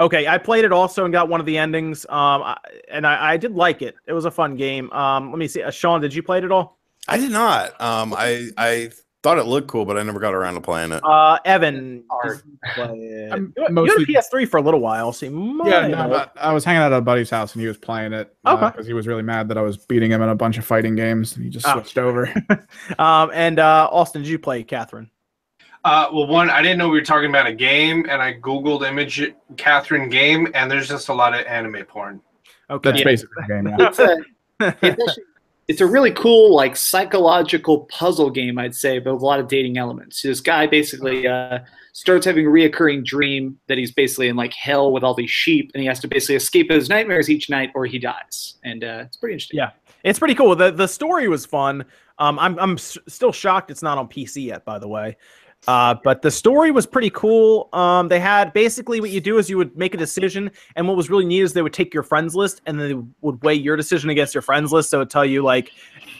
Okay, I played it also and got one of the endings. Um, I, and I, I did like it. It was a fun game. Um, let me see. Uh, Sean, did you play it at all? I did not. Um, I I thought it looked cool, but I never got around to playing it. Uh, Evan, Hard. did you? I'm You, you mostly- had a PS3 for a little while, so Yeah, no, have- but I was hanging out at a buddy's house and he was playing it Okay. because he was really mad that I was beating him in a bunch of fighting games. And he just Ah. switched over. Um, and uh, Austin, did you play Catherine? Uh, well, one, I didn't know we were talking about a game, and I googled image Catherine game, and there's just a lot of anime porn. Okay. That's basically the game. Yeah. It's a, it's, actually, it's a really cool, like psychological puzzle game, I'd say, but with a lot of dating elements. This guy basically uh, starts having a reoccurring dream that he's basically in like hell with all these sheep, and he has to basically escape his nightmares each night, or he dies. And uh, it's pretty interesting. Yeah. It's pretty cool. the The story was fun. Um, I'm I'm s- still shocked it's not on PC yet, by the way. Uh, but the story was pretty cool. Um, they had basically what you do is you would make a decision, and what was really neat is they would take your friends list and they would weigh your decision against your friends list. So it tell you like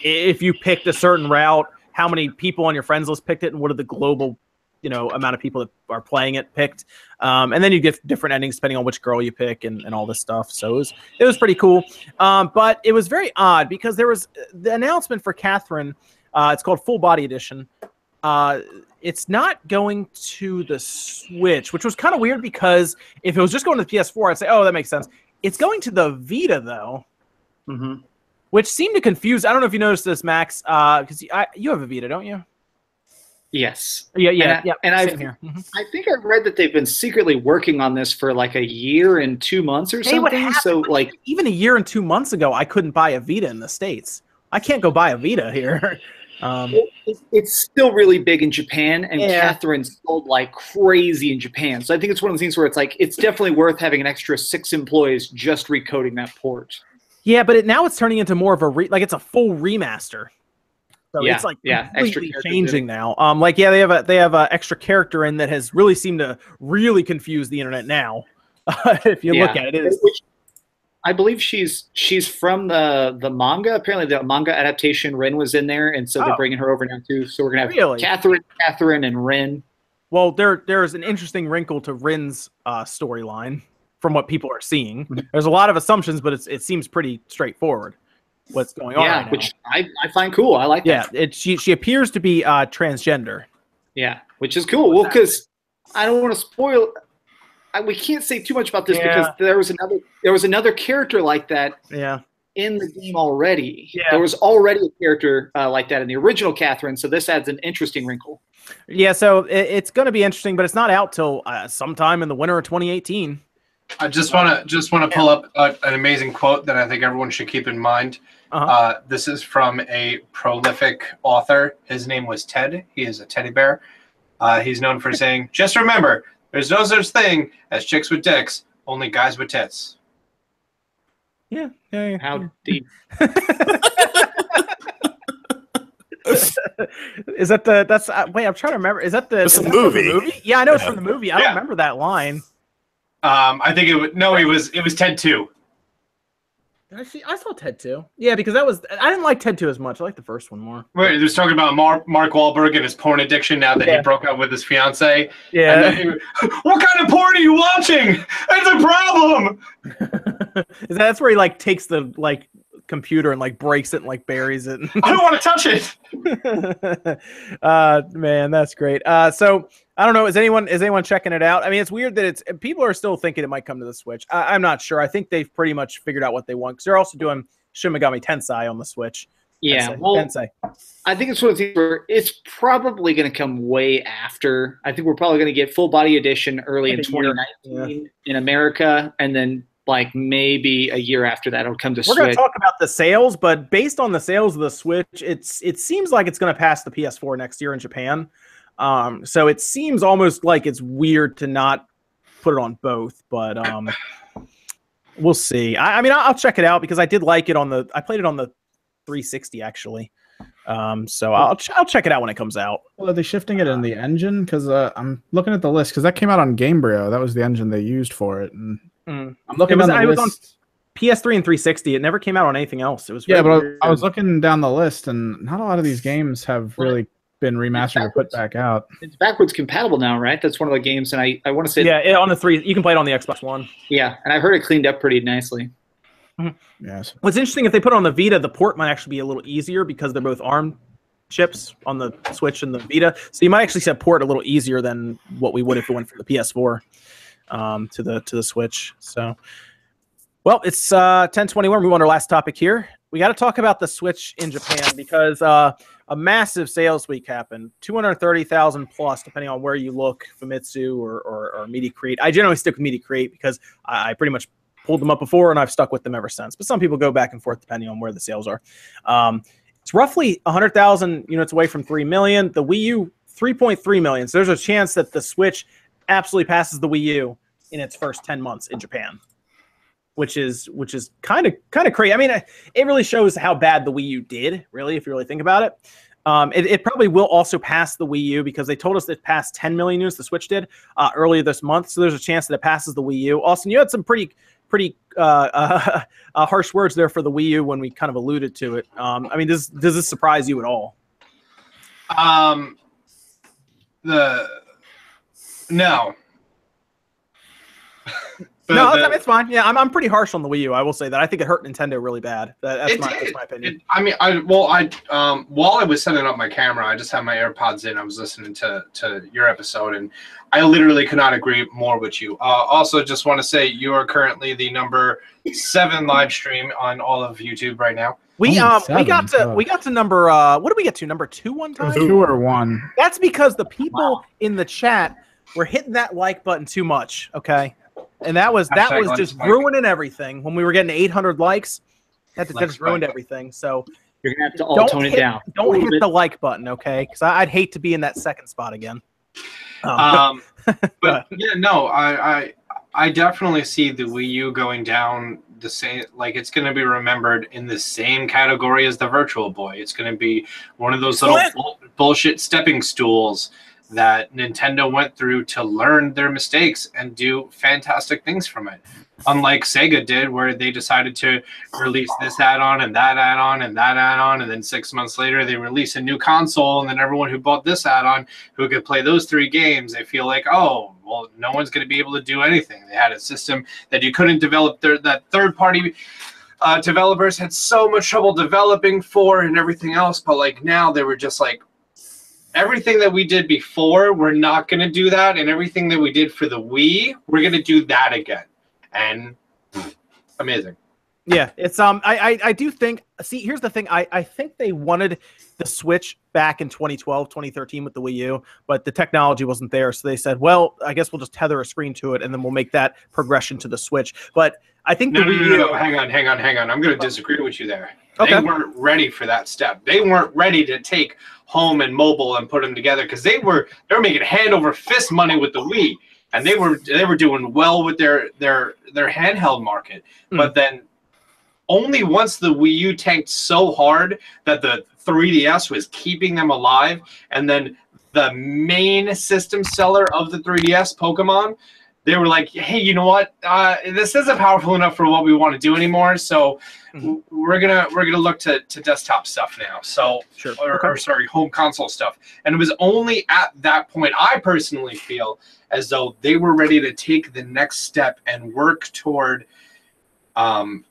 if you picked a certain route, how many people on your friends list picked it, and what are the global, you know, amount of people that are playing it picked. Um, and then you get different endings depending on which girl you pick and, and all this stuff. So it was it was pretty cool. Um, but it was very odd because there was the announcement for Catherine. Uh, it's called Full Body Edition. Uh, it's not going to the Switch, which was kind of weird because if it was just going to the PS4, I'd say, oh, that makes sense. It's going to the Vita though, hmm which seemed to confuse. I don't know if you noticed this, Max, because you, you have a Vita, don't you? Yes. Yeah, yeah, And I- yeah. and I've- here. Mhm. I think I read that they've been secretly working on this for like a year and two months or Hey, something. So, like, even a year and two months ago, I couldn't buy a Vita in the states. I can't go buy a Vita here. Um, it- it's still really big in Japan, and Yeah. Catherine sold like crazy in Japan. So I think it's one of the things where it's like it's definitely worth having an extra six employees just recoding that port. Yeah, but it, now it's turning into more of a re, like it's a full remaster. So Yeah, it's like yeah, extra completely changing now. Um, like yeah, they have a they have a extra character in that has really seemed to really confuse the internet now. if you look at it, it is Which I believe she's she's from the the manga. Apparently, the manga adaptation Rin was in there, and so Oh. they're bringing her over now too. So we're gonna have Really? Catherine, Catherine, and Rin. well, there there's an interesting wrinkle to Rin's uh, storyline from what people are seeing. There's a lot of assumptions, but it's it seems pretty straightforward what's going on. yeah, right which I, I find cool. I like yeah, it she she appears to be uh, transgender. Yeah, which is cool. Well, because I don't want to spoil. I, we can't say too much about this Yeah. because there was another there was another character like that Yeah. in the game already. Yeah. There was already a character uh, like that in the original Catherine, so this adds an interesting wrinkle. Yeah, so it, it's going to be interesting, but it's not out till uh, sometime in the winter of 2018. I just want to just want to pull up a, an amazing quote that I think everyone should keep in mind. Uh-huh. Uh, this is from a prolific author. His name was Ted. He is a teddy bear. Uh, he's known for saying, "Just remember, there's no such thing as chicks with dicks, only guys with tits." Yeah, yeah, yeah. How deep? is that the that's uh, wait? I'm trying to remember. Is that the, It's is a that from the movie. Yeah, I know it's from the movie. I don't remember that line. Um, I think it was no, it was it was Ted too. Did I see? I saw Ted too. Yeah, because that was I didn't like Ted two as much. I like the first one more. Wait, he was talking about Mark Mark Wahlberg and his porn addiction now that Yeah. he broke up with his fiance. And Yeah, then he, what kind of porn are you watching? That's a problem. is that, that's where he like takes the like computer and like breaks it and like buries it. I don't want to touch it. uh man that's great uh so i don't know is anyone is anyone checking it out i mean it's weird that it's people are still thinking it might come to the switch I, i'm not sure i think they've pretty much figured out what they want because they're also doing shin megami tensei on the switch Yeah, Tensei- well, tensei. I think it's one of the things where it's probably going to come way after. I think we're probably going to get full body edition early in Like a year, 2019 in America, and then like maybe a year after that it'll come to we're going to talk about the sales but based on the sales of the switch it's it seems like it's going to pass the ps4 next year in japan um so it seems almost like it's weird to not put it on both but um we'll see i, I mean I'll, I'll check it out because i did like it on the i played it on the 360 actually um so i'll ch- i'll check it out when it comes out Well, are they shifting it in the engine? Because uh, I'm looking at the list because that came out on Gamebryo. That was the engine they used for it. And Mm. I'm looking It was- I the was on- ps3 and 360 it never came out on anything else it was yeah, but I, weird. I was looking down the list, and not a lot of these games have really been remastered or put back out. It's backwards compatible now, right? That's one of the games, and I, I want to say Yeah, it, on the three, you can play it on the Xbox One. yeah, and I heard it cleaned up pretty nicely. Yes. What's interesting if they put it on the Vita, the port might actually be a little easier because they're both ARM chips on the Switch and the Vita. So you might actually set port a little easier than what we would if it went for the PS4 um, to the to the Switch. So, well, it's uh, 1021. We want our last topic here. We got to talk about the Switch in Japan because uh, a massive sales week happened. 230,000 plus, depending on where you look, Famitsu or, or, or Media Create. I generally stick with Media Create because I, I pretty much pulled them up before and I've stuck with them ever since. But some people go back and forth depending on where the sales are. Um, it's roughly 100,000 units away from 3 million. The Wii U, 3.3 million. So there's a chance that the Switch absolutely passes the Wii U in its first 10 months in Japan. Which is which is kind of kind of crazy. I mean, it really shows how bad the Wii U did. Really, if you really think about it, um, it, it, probably will also pass the Wii U because they told us it passed 10 million units. The Switch did uh, earlier this month, so there's a chance that it passes the Wii U. Austin, you had some pretty pretty uh, uh, harsh words there for the Wii U when we kind of alluded to it. Um, I mean, does does this surprise you at all? Um, the no. No, the, it's fine. Yeah, I'm, I'm pretty harsh on the Wii U. I will say that. I think it hurt Nintendo really bad. That, that's, it, my, it, that's my opinion. It, I mean, I well, I um, while I was setting up my camera, I just had my AirPods in. I was listening to to your episode, and I literally could not agree more with you. Uh, also, just want to say you are currently the number seven live stream on all of YouTube right now. We um seven. we got to oh. we got to number uh what did we get to number two one time two or one. That's because the people wow. in the chat were hitting that like button too much. Okay and that was that was just ruining everything when we were getting 800 likes. That, that just ruined everything. So you're gonna have to all tone hit, it down. Don't hit bit. the like button, okay? Because I'd hate to be in that second spot again. Um, um but yeah, no, I, I I definitely see the Wii U going down the same. Like it's going to be remembered in the same category as the Virtual Boy. It's going to be one of those little bull, bullshit stepping stools that Nintendo went through to learn their mistakes and do fantastic things from it. Unlike Sega did, where they decided to release this add on and that add on and that add on, and then six months later they release a new console, and then everyone who bought this add on who could play those three games, they feel like, oh, well, no one's going to be able to do anything. They had a system that you couldn't develop, their, that third party. Uh, developers had so much trouble developing for and everything else, but like now they were just like, everything that we did before, we're not going to do that. And everything that we did for the Wii, we're going to do that again. And amazing. Yeah, it's um I, I I do think see here's the thing I I think they wanted the Switch back in 2012 2013 with the Wii U but the technology wasn't there so they said well I guess we'll just tether a screen to it and then we'll make that progression to the Switch but I think no, the no, Wii no, no, no, hang on hang on hang on I'm going to disagree with you there okay. they weren't ready for that step they weren't ready to take home and mobile and put them together because they were they were making hand over fist money with the Wii and they were they were doing well with their their their handheld market mm. but then only once the Wii U tanked so hard that the 3DS was keeping them alive, and then the main system seller of the 3DS, Pokemon, they were like, "Hey, you know what? Uh, this isn't powerful enough for what we want to do anymore. So mm-hmm. we're gonna we're gonna look to, to desktop stuff now. So sure. or, okay. or sorry, home console stuff. And it was only at that point I personally feel as though they were ready to take the next step and work toward um,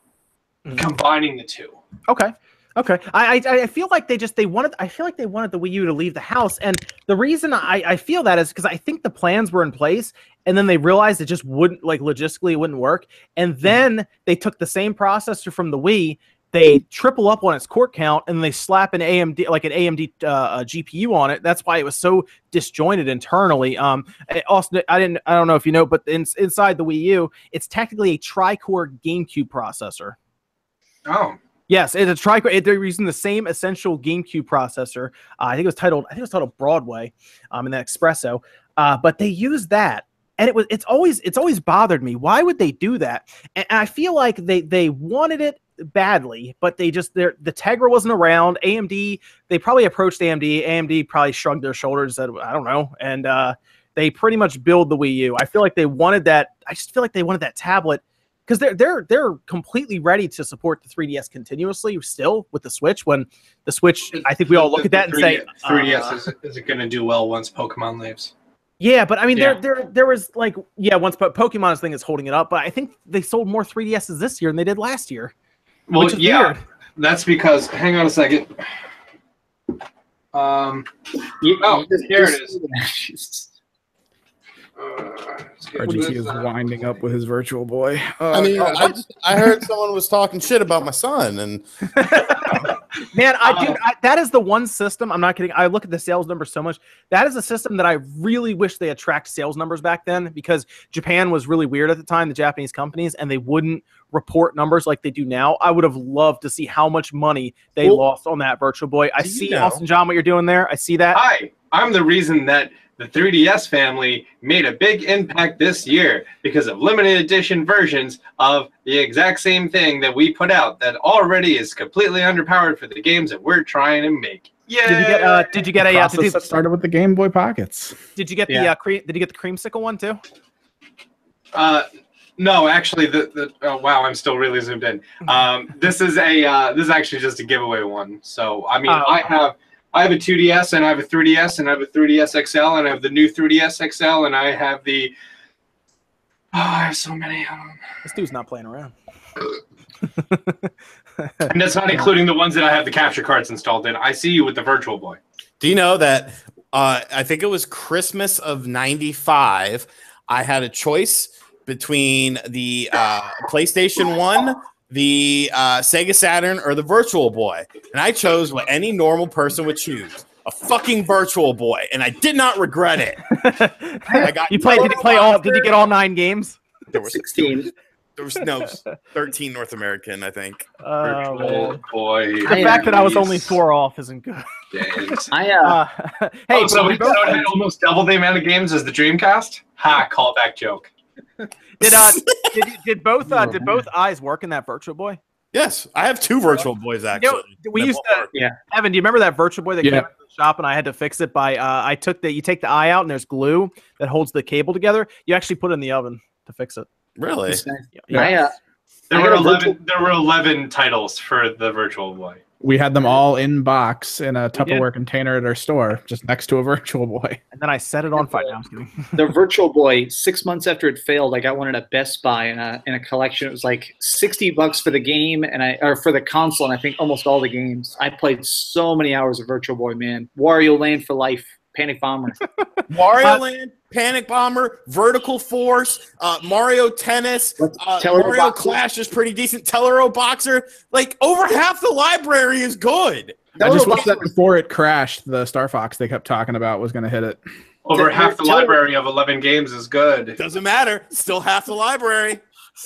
mm-hmm. combining the two. Okay. Okay, I, I, I feel like they just they wanted I feel like they wanted the Wii U to leave the house, and the reason I, I feel that is because I think the plans were in place, and then they realized it just wouldn't like logistically it wouldn't work, and mm-hmm. then they took the same processor from the Wii, they triple up on its core count, and they slap an AMD like an AMD uh, GPU on it. That's why it was so disjointed internally. Um, also I didn't I don't know if you know, but in, inside the Wii U, it's technically a tri-core GameCube processor. Oh. Yes, it's a tri. They're using the same essential GameCube processor. Uh, I think it was titled. I think it was titled Broadway, um, in that Espresso. Uh, but they use that, and it was. It's always. It's always bothered me. Why would they do that? And I feel like they they wanted it badly, but they just their the Tegra wasn't around. AMD. They probably approached AMD. AMD probably shrugged their shoulders. Said, I don't know, and uh, they pretty much build the Wii U. I feel like they wanted that. I just feel like they wanted that tablet because they're they're they're completely ready to support the 3ds continuously still with the switch when the switch i think we all look at that and say 3ds uh, is, is it going to do well once pokemon leaves yeah but i mean Yeah. there there there was like yeah once po- pokemon's thing is holding it up but i think they sold more 3DSs this year than they did last year well which is yeah weird that's because hang on a second um You- Oh, you just- here it just- is. Uh, RGT is winding up with his virtual boy. Uh, I mean, oh, I, I heard someone was talking shit about my son, and Man, I Uh, do. I, that is the one system. I'm not kidding. I look at the sales numbers so much. That is a system that I really wish they had tracked sales numbers back then because Japan was really weird at the time, the Japanese companies, and they wouldn't report numbers like they do now. I would have loved to see how much money they Well, lost on that Virtual Boy. I do you see, know- Austin John, what you're doing there. I see that. Hi, I'm the reason that the 3DS family made a big impact this year because of limited edition versions of the exact same thing that we put out that already is completely underpowered for the games that we're trying to make. Yeah. Did you get? Uh, did you get a? Uh, process did, you, that started with the Game Boy Pockets. did you get the? Uh, cream, did you get the creamsicle one too? Uh, no, actually, the, the oh, wow, I'm still really zoomed in. Um, this is a uh, this is actually just a giveaway one. So I mean, Oh. I have I have a 2DS and I have a 3DS and I have a 3DS XL and I have the new 3DS XL and I have the oh, I have so many. Um, This dude's not playing around. and that's not including the ones that I have the capture cards installed in. I see you with the Virtual Boy. do you know that? Uh, I think it was Christmas of '95. I had a choice between the uh, PlayStation One, the uh, Sega Saturn, or the Virtual Boy, and I chose what any normal person would choose: a fucking Virtual Boy, and I did not regret it. I got you played? Did you play all? Did you get all nine games? There were 16. there was no 13 North American, I think. Oh, Virtual. Boy. the I, fact that I was only four off isn't good. Days. I uh, Uh, hey, oh, so we we both- had almost double the amount of games as the Dreamcast. Ha! Callback joke. did uh did, did both uh did both eyes work in that virtual boy? Yes, I have two Virtual Boys actually. know, we used to- yeah. Evan, do you remember that virtual boy that Yeah. came into the shop and I had to fix it by uh I took the you take the eye out and there's glue that holds the cable together. You actually put it in the oven to fix it. Really? Yeah. I, uh, There I were eleven. virtual- There were eleven titles for the Virtual Boy. We had them all in box in a. Tupperware container at our store, just next to a Virtual Boy. And then I set it on fire. No, I'm just kidding. the Virtual Boy, six months after it failed, I got one at a Best Buy in a in a collection. It was like sixty bucks for the game and I or for the console, and I think almost all the games. I played so many hours of Virtual Boy, man. Wario Land for life, Panic Bomber. Wario Uh, Land, Panic Bomber, Vertical Force, uh, Mario Tennis, uh, Tellero Mario Boxer. Clash is pretty decent. Teleroboxer, like over half the library is good. I just Tellero wish that before it crashed, the Star Fox they kept talking about was going to hit it. Over half the library of eleven games is good. Doesn't matter, still half the library.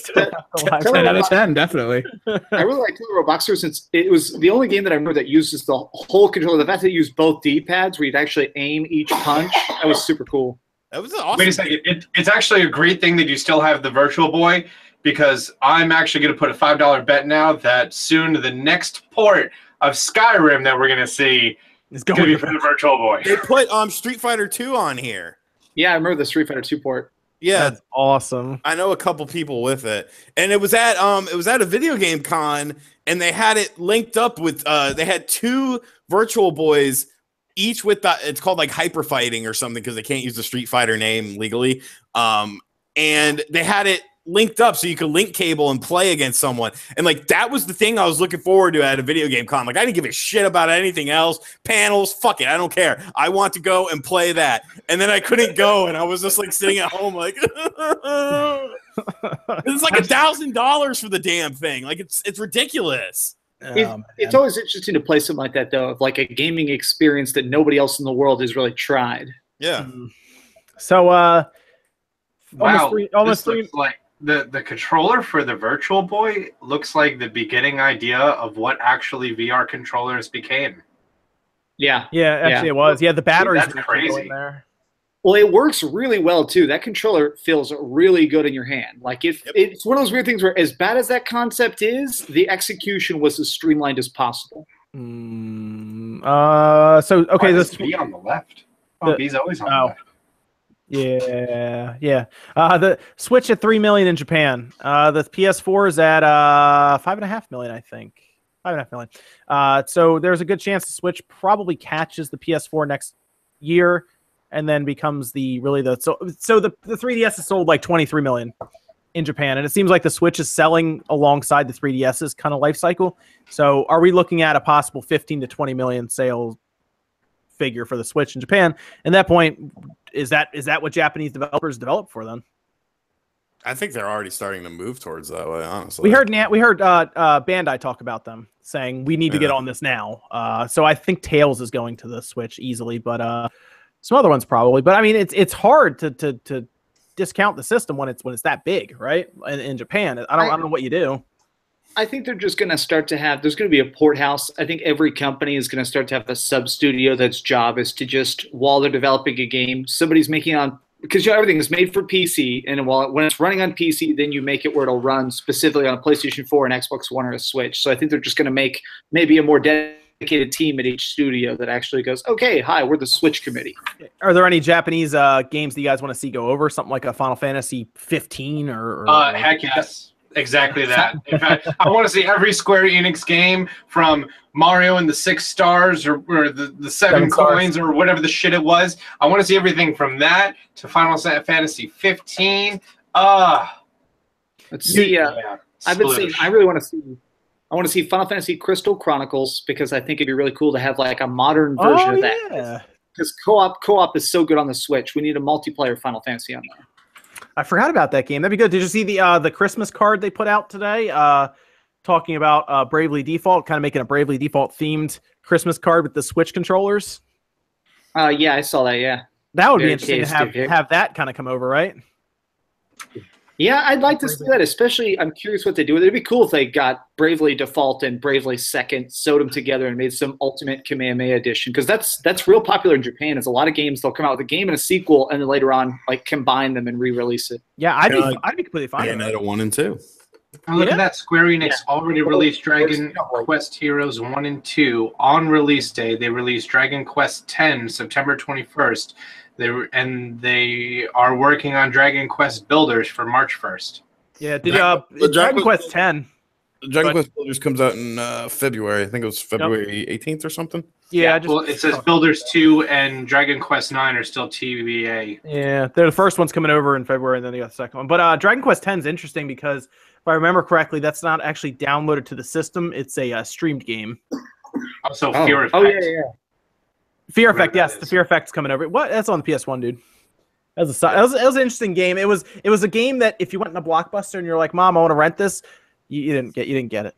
Tell- 10 out of 10, definitely. I really like Teleroboxer since it was the only game that I remember that uses the whole controller. The fact that it used both D pads where you'd actually aim each punch, that was super cool. That was awesome. Wait a second. It, it's actually a great thing that you still have the Virtual Boy because I'm actually going to put a five dollar bet now that soon the next port of Skyrim that we're going to see is going to be for the Virtual Boy. They put um Street Fighter 2 on here. Yeah, I remember the Street Fighter 2 port. Yeah, That's awesome. I know a couple people with it, and it was at um it was at a video game con, and they had it linked up with uh they had two Virtual Boys, each with the it's called like Hyper Fighting or something because they can't use the Street Fighter name legally, um and they had it linked up so you could link cable and play against someone, and like that was the thing I was looking forward to at a video game con. Like I didn't give a shit about anything else, panels, fuck it, I don't care. I want to go and play that, and then I couldn't go, and I was just like sitting at home like. It's like a thousand dollars for the damn thing. Like it's it's ridiculous. It- Um, it's always interesting to play something like that, though, of like a gaming experience that nobody else in the world has really tried. Yeah. so uh Wow, almost three almost this three looks like the the controller for the Virtual Boy looks like the beginning idea of what actually VR controllers became. Yeah. yeah, actually it was. Yeah, the batteries that's crazy. there. Well, it works really well too. That controller feels really good in your hand. Like if Yep. it's one of those weird things where, as bad as that concept is, the execution was as streamlined as possible. Mm, uh so okay, Why this is B on the left. Oh, the- B's always on oh. the left. Yeah, yeah. Uh, the Switch at three million in Japan. Uh, the PS4 is at uh five and a half million, I think. Five and a half million. Uh, so there's a good chance the Switch probably catches the PS4 next year, and then becomes the really the so so the the 3DS is sold like 23 million in Japan, and it seems like the Switch is selling alongside the 3DS's kind of life cycle. So are we looking at a possible 15 to 20 million sales figure for the Switch in Japan? And that point, is that is that what Japanese developers develop for them? I think they're already starting to move towards that way. Honestly, We heard we heard uh, uh, Bandai talk about them saying we need to get on this now. Uh, so I think Tales is going to the Switch easily, but uh, some other ones probably. But I mean, it's it's hard to to to discount the system when it's when it's that big, right? In, in Japan, I don't I, don't know what you do. I think they're just going to start to have. There's going to be a port house. I think every company is going to start to have a sub studio that's job is to just while they're developing a game, somebody's making on because you know, everything is made for PC, and while when it's running on PC, then you make it where it'll run specifically on a PlayStation 4, and Xbox One, or a Switch. So I think they're just going to make maybe a more dedicated team at each studio that actually goes, okay, hi, we're the Switch committee. Are there any Japanese uh, games that you guys want to see go over? Something like a Final Fantasy 15 or, or Uh, heck yes. Exactly that. In fact, I want to see every Square Enix game from Mario and the Six Stars or, or the, the Seven, Seven Coins or whatever the shit it was. I want to see everything from that to Final Fantasy 15. Uh, Let's see. Uh, yeah. I've been saying Sploosh. I really want to see. I want to see Final Fantasy Crystal Chronicles because I think it'd be really cool to have like a modern version oh, of that. yeah. Because co-op co-op is so good on the Switch. We need a multiplayer Final Fantasy on there. I forgot about that game. That'd be good. Did you see the uh, the Christmas card they put out today? Uh, talking about uh, Bravely Default, kind of making a Bravely Default themed Christmas card with the Switch controllers. Uh, yeah, I saw that. Yeah, That would be interesting to have have that kind of come over, right? Yeah, I'd like to see that. Especially, I'm curious what they do. with it. It'd be cool if they got Bravely Default and Bravely Second, sewed them together, and made some Ultimate Kamehameha edition. Because that's that's real popular in Japan. It's a lot of games. They'll come out with a game and a sequel, and then later on, like combine them and re-release it. Yeah, I'd be Yeah, like- I'd be completely fine. with that. Bayonetta one and two. And look Yeah. at that. Square Enix already released Dragon Quest Heroes 1 and 2 on release day. They released Dragon Quest 10 September 21st. They were, and they are working on Dragon Quest Builders for March 1st. Yeah, did Dragon- uh, the Dragon Dragon- Quest Ten? Dragon But- Quest Builders comes out in uh, February. I think it was February 18th or something. Yeah, I just, well, it says Builders 2 and Dragon Quest 9 are still TBA. Yeah, they're the first one's coming over in February, and then they got the second one. But uh, Dragon Quest X is interesting because if I remember correctly, that's not actually downloaded to the system. It's a uh, streamed game. Also, Fear Effect. oh yeah, yeah. Fear Effect, yes, is. the Fear Effect's coming over. What? That's on the PS One, dude. That was, a, si- that, was, that was an interesting game. It was it was a game that if you went in a blockbuster and you're like, "Mom, I want to rent this," you, you didn't get you didn't get it.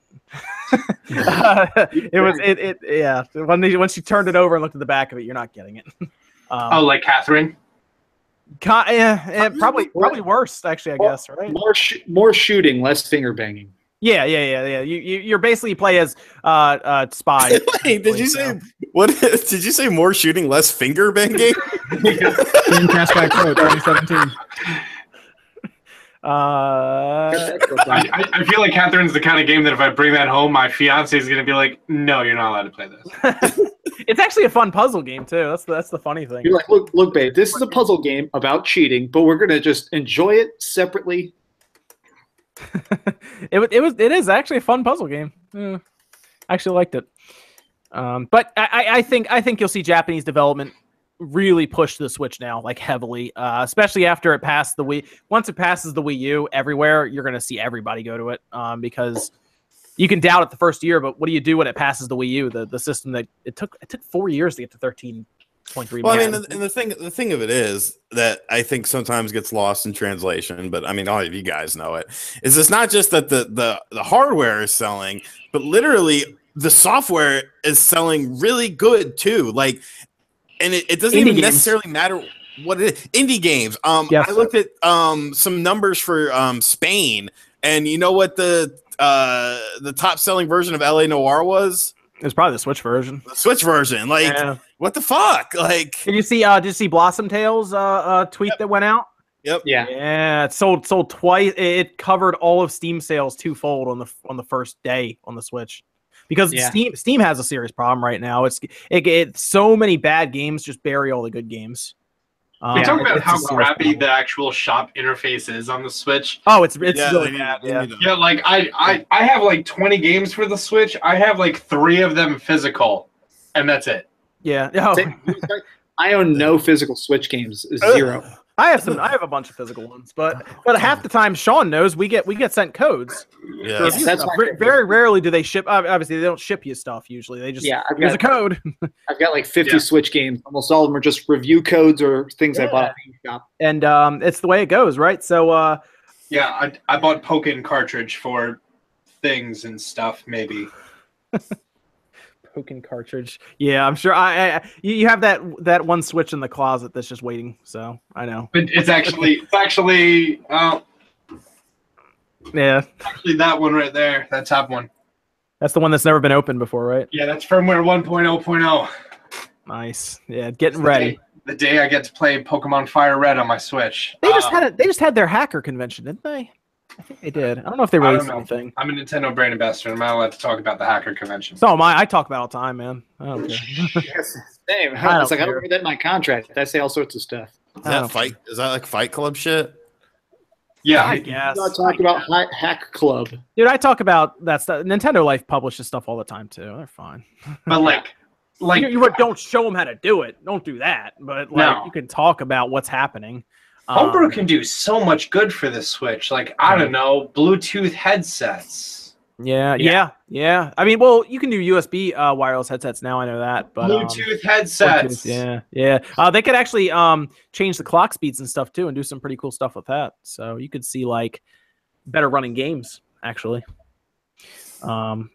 Uh, it was it, it yeah. When they, once you turned it over and looked at the back of it, you're not getting it. Um, Oh, like Catherine? ca- yeah, yeah, probably probably worse actually. I guess right. More sh- more shooting, less finger banging. Yeah, yeah, yeah, yeah. You you you're basically play as uh uh spy. Wait, did you so- say what? Did you say more shooting, less finger banging? Dreamcast Guy Pro 2017. Uh, I, I, I feel like Catherine's the kind of game that if I bring that home, my fiance is going to be like, no, you're not allowed to play this. it's actually a fun puzzle game too. That's the, that's the funny thing. You're like, look, look, babe, this is a puzzle game about cheating, but we're gonna just enjoy it separately. it wa- it was it is actually a fun puzzle game. Yeah. I actually liked it. Um, but I, I- think I think you'll see Japanese development really push the Switch now, like heavily, uh, especially after it passed the Wii. Once it passes the Wii U everywhere, you're gonna see everybody go to it um, because you can doubt it the first year, but what do you do when it passes the Wii U? The the system that it took it took four years to get to thirteen point three. Well, I mean, the, and the thing, the thing of it is that I think sometimes gets lost in translation. But I mean, all of you guys know it. Is it's not just that the the the hardware is selling, but literally the software is selling really good too. Like, and it, it doesn't Indie even games. necessarily matter what it is. Indie games. Um, Yes. I looked at um some numbers for um Spain, and you know what the uh the top selling version of LA Noire was? it's probably the Switch version. The Switch version. Like, Yeah. What the fuck? Like, Did you see? Uh, did you see Blossom Tales? Uh, uh tweet that went out. yep. Yeah. Yeah, it sold sold twice. It covered all of Steam sales twofold on the on the first day on the Switch, because Yeah. Steam Steam has a serious problem right now. It's it, it so many bad games just bury all the good games. Um, we talk about it's how crappy the actual shop interface is on the Switch. Oh, it's it's Yeah, really bad. Yeah. Yeah, like I, I, I have like 20 games for the Switch. I have like three of them physical, and that's it. Yeah. Oh, I own no physical Switch games. Zero. I have some. I have a bunch of physical ones, but but half the time Sean knows we get we get sent codes. Yeah. for Yes, that's stuff. Very- very rarely do they ship. Obviously, they don't ship you stuff usually. They just Yeah, I've here's a got, code. I've got like 50 Yeah. Switch games. Almost all of them are just review codes or things I Yeah. bought at GameStop. and um, it's the way it goes, right? So uh, Yeah, I, I bought Pokken cartridge for things and stuff. Maybe Pokken cartridge. Yeah, I'm sure. I, I you you have that that one switch in the closet that's just waiting. So I know. but it's actually it's actually uh, Yeah, actually that one right there. That top one. that's the one that's never been opened before, right? Yeah, that's firmware 1.0.0. Nice. Yeah, getting The ready. day- The day I get to play Pokemon Fire Red on my Switch. They just Uh, had it. They just had their hacker convention, didn't they? I think they did. I don't know if they I don't released anything. I'm a Nintendo brand ambassador. I'm not allowed to talk about the hacker convention. So am I. I talk about it all the time, man. I don't care. Yes. Same. I don't It's like I don't read that in my contract. I say all sorts of stuff. Is that don't fight? Is that like Fight Club shit? Yeah, I guess. Not talk about Hi- Hack Club. Dude, I talk about that stuff. Nintendo Life publishes stuff all the time too. They're fine. but like, like you, you don't show them how to do it. Don't do that. But like, No. you can talk about what's happening. Homebrew Um, can do so much good for the Switch. Like, I don't know, Bluetooth headsets, yeah, Yeah. yeah, yeah. I mean, well, you can do USB uh, wireless headsets now. I know that, but um, Bluetooth headsets. Bluetooth, yeah, yeah. Uh, they could actually um change the clock speeds and stuff too, and do some pretty cool stuff with that. So you could see like better running games actually. Um,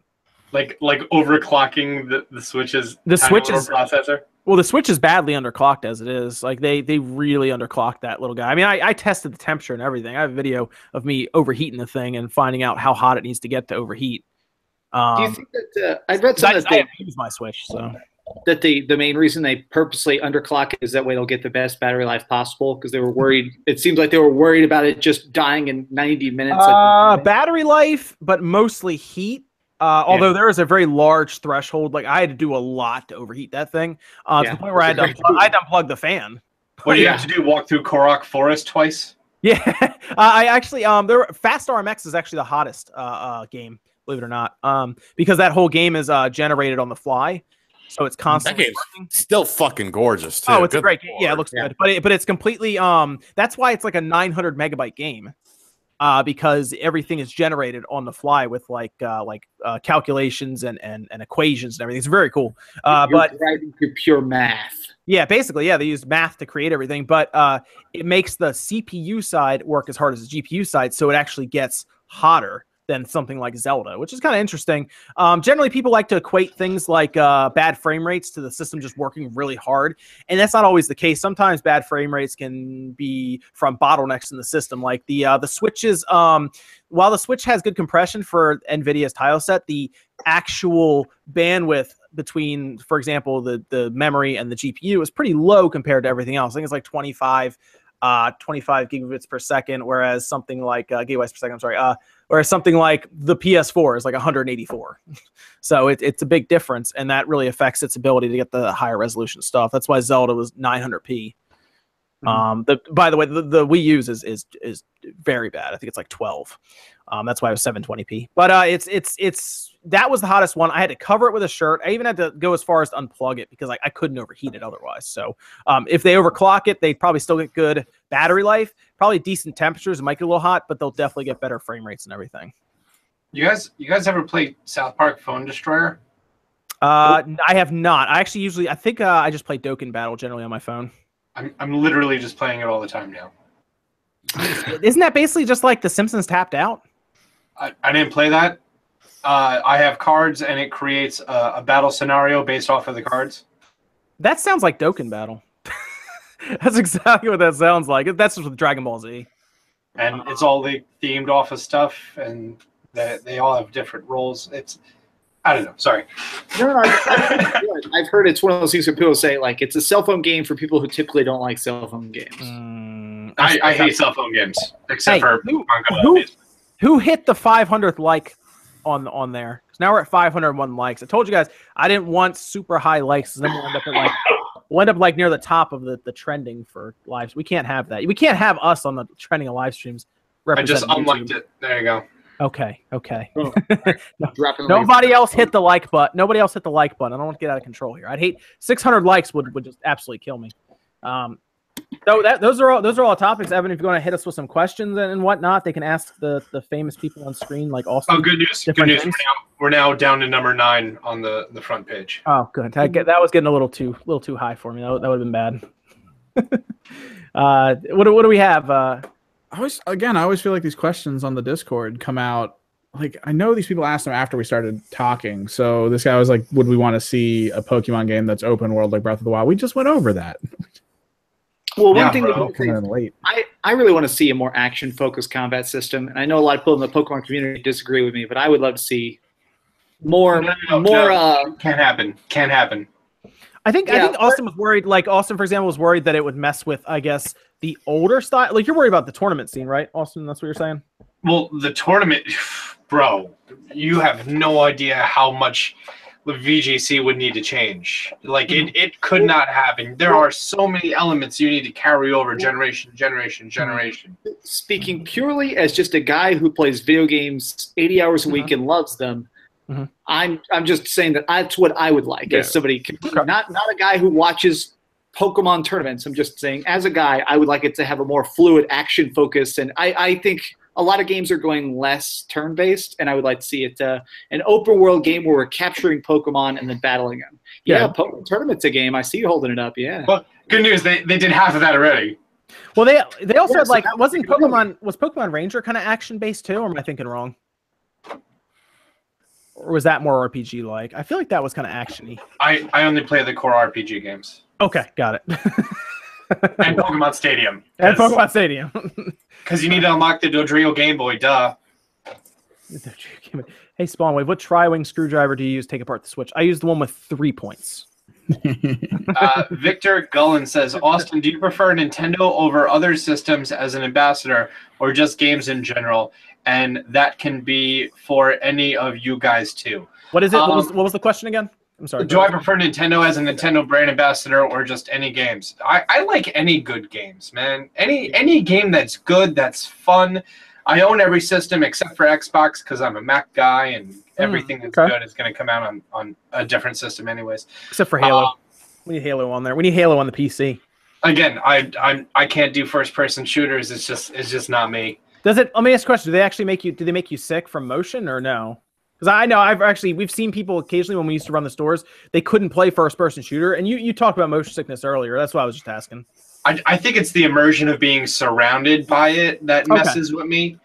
like like overclocking the the Switch's The tiny Switch little is- processor. Well, the Switch is badly underclocked as it is. Like they they really underclocked that little guy. I mean, I, I tested the temperature and everything. I have a video of me overheating the thing and finding out how hot it needs to get to overheat. Um, Do you think that uh, I read 'cause I, something that they, haven't my Switch, so that the the main reason they purposely underclock it is that way they'll get the best battery life possible because they were worried. It seems like they were worried about it just dying in 90 minutes. Uh, battery life, but mostly heat. Uh, although there is a very large threshold, like I had to do a lot to overheat that thing, uh, to the point where I had to, unplug, I had to unplug the fan. What do you Yeah. have to do? Walk through Korok Forest twice? Yeah, uh, I actually um, there Fast RMX is actually the hottest uh, uh game, believe it or not, um, because that whole game is uh generated on the fly, so it's constantly. game's. Still fucking gorgeous too. Oh, it's Good great game. Yeah, it looks Yeah. good, but it, but it's completely um. That's why it's like a 900 megabyte game, uh, because everything is generated on the fly with like uh like uh, calculations and and and equations and everything. It's very cool. Uh, You're but driving through pure math. yeah, basically, yeah, they use math to create everything, but uh, it makes the CPU side work as hard as the GPU side, so it actually gets hotter than something like Zelda, which is kind of interesting. Um, generally, people like to equate things like uh, bad frame rates to the system just working really hard, and that's not always the case. Sometimes bad frame rates can be from bottlenecks in the system, like the uh, the switches. Um, while the Switch has good compression for NVIDIA's tile set, the actual bandwidth between, for example, the the memory and the GPU is pretty low compared to everything else. I think it's like 25, uh, 25 gigabits per second, whereas something like uh, gigabytes per second. I'm sorry, uh, whereas something like the PS4 is like 184. so it, it's a big difference, and that really affects its ability to get the higher resolution stuff. That's why Zelda was 900p. Mhm. Um, the by the way, the, the Wii U's is is is very bad. I think it's like 12. Um, that's why it was 720p. But uh, it's it's it's that was the hottest one. I had to cover it with a shirt. I even had to go as far as to unplug it because like I couldn't overheat it otherwise. So um, if they overclock it, they'd probably still get good battery life, probably decent temperatures. It might get a little hot, but they'll definitely get better frame rates and everything. You guys, you guys ever play South Park Phone Destroyer? Uh, I have not. I actually usually I think uh, I just play Dokkan Battle generally on my phone. I'm I'm literally just playing it all the time now. Isn't that basically just like The Simpsons tapped out? I, I didn't play that. Uh, I have cards, and it creates a, a battle scenario based off of the cards. That sounds like Dokkan Battle. That's exactly what that sounds like. That's just with Dragon Ball Z. and it's all like themed off of stuff, and they, they all have different roles. It's I don't know. Sorry. No, no, I, I've heard it's one of those things where people say like it's a cell phone game for people who typically don't like cell phone games. Mm, I, I hate cell phone games except Hey, for who- manga. who- Who hit the 500th like on on there? Because now we're at 501 likes. I told you guys I didn't want super high likes. 'cause then we'll end up at like we'll end up like near the top of the, the trending for lives. We can't have that. We can't have us on the trending of live streams. I just representing unliked YouTube. it. There you go. Okay, okay. Dropping Nobody else hit the like button. Nobody else hit the like button. I don't want to get out of control here. I'd hate 600 likes would, would just absolutely kill me. Um, so that those are all those are all topics. Evan, if you want to hit us with some questions and, and whatnot, they can ask the the famous people on screen, like Austin. Oh, good news. Good news. We're now, we're now down to number nine on the, the front page. Oh, good. That, get- that was getting a little too little too high for me. That, would- that would have been bad. uh, what do, what do we have? Uh, I always again, I always feel like these questions on the Discord come out like I know these people asked them after we started talking. So this guy was like, "Would we want to see a Pokemon game that's open world like Breath of the Wild?" We just went over that. Well, one Yeah, thing bro. that Coming in late. I, I really want to see a more action focused combat system. And I know a lot of people in the Pokemon community disagree with me, but I would love to see more No, no, more no. uh Can't happen. Can't happen. I think I Yeah, think Austin was worried. Like Austin, for example, was worried that it would mess with, I guess, the older style. Like you're worried about the tournament scene, right, Austin? That's what you're saying. Well, the tournament, bro, you have no idea how much the VGC would need to change. Like it, mm-hmm. it could not happen. There are so many elements you need to carry over generation, generation, mm-hmm. generation. speaking purely as just a guy who plays video games 80 hours a week mm-hmm. and loves them. I'm I'm just saying that that's what I would like Yeah. as somebody not not a guy who watches Pokemon tournaments. I'm just saying as a guy, I would like it to have a more fluid action focus and I I think a lot of games are going less turn based, and I would like to see it uh, an open world game where we're capturing Pokemon and then battling them. Yeah, Yeah. Pokemon tournament's a game. I see you holding it up. Yeah. Well, good news, they, they did half of that already. Well, they they also Yeah, had so like that would wasn't good. Pokemon was Pokemon Ranger kind of action based too, or am I thinking wrong? Or was that more RPG like? I feel like that was kind of actiony. I, I only play the core RPG games Okay, got it. and Pokemon Stadium. and Pokemon Stadium. Because you need to unlock the Dodrio Game Boy, duh. hey Spawnwave, what tri-wing screwdriver do you use to take apart the Switch? I use the one with three points. Uh, Victor Gullen says, Austin, do you prefer Nintendo over other systems as an ambassador or just games in general? And that can be for any of you guys too. What is it? what, was, Um, what was the question again? I'm sorry. Do I prefer Nintendo as a Nintendo brand ambassador or just any games? I, I like any good games, man. Any any game that's good, that's fun. I own every system except for Xbox because I'm a Mac guy and everything that's okay. good is going to come out on, on a different system anyways. Except for Halo. Uh, we need Halo on there. We need Halo on the PC. again, I I'm, I can't do first person shooters. It's just it's just not me. Does it? Let me ask a question. Do they actually make you? Do they make you sick from motion or no? Because I know I've actually we've seen people occasionally when we used to run the stores, they couldn't play first person shooter. And you you talked about motion sickness earlier. That's why I was just asking. I, I think it's the immersion of being surrounded by it that Okay. messes with me.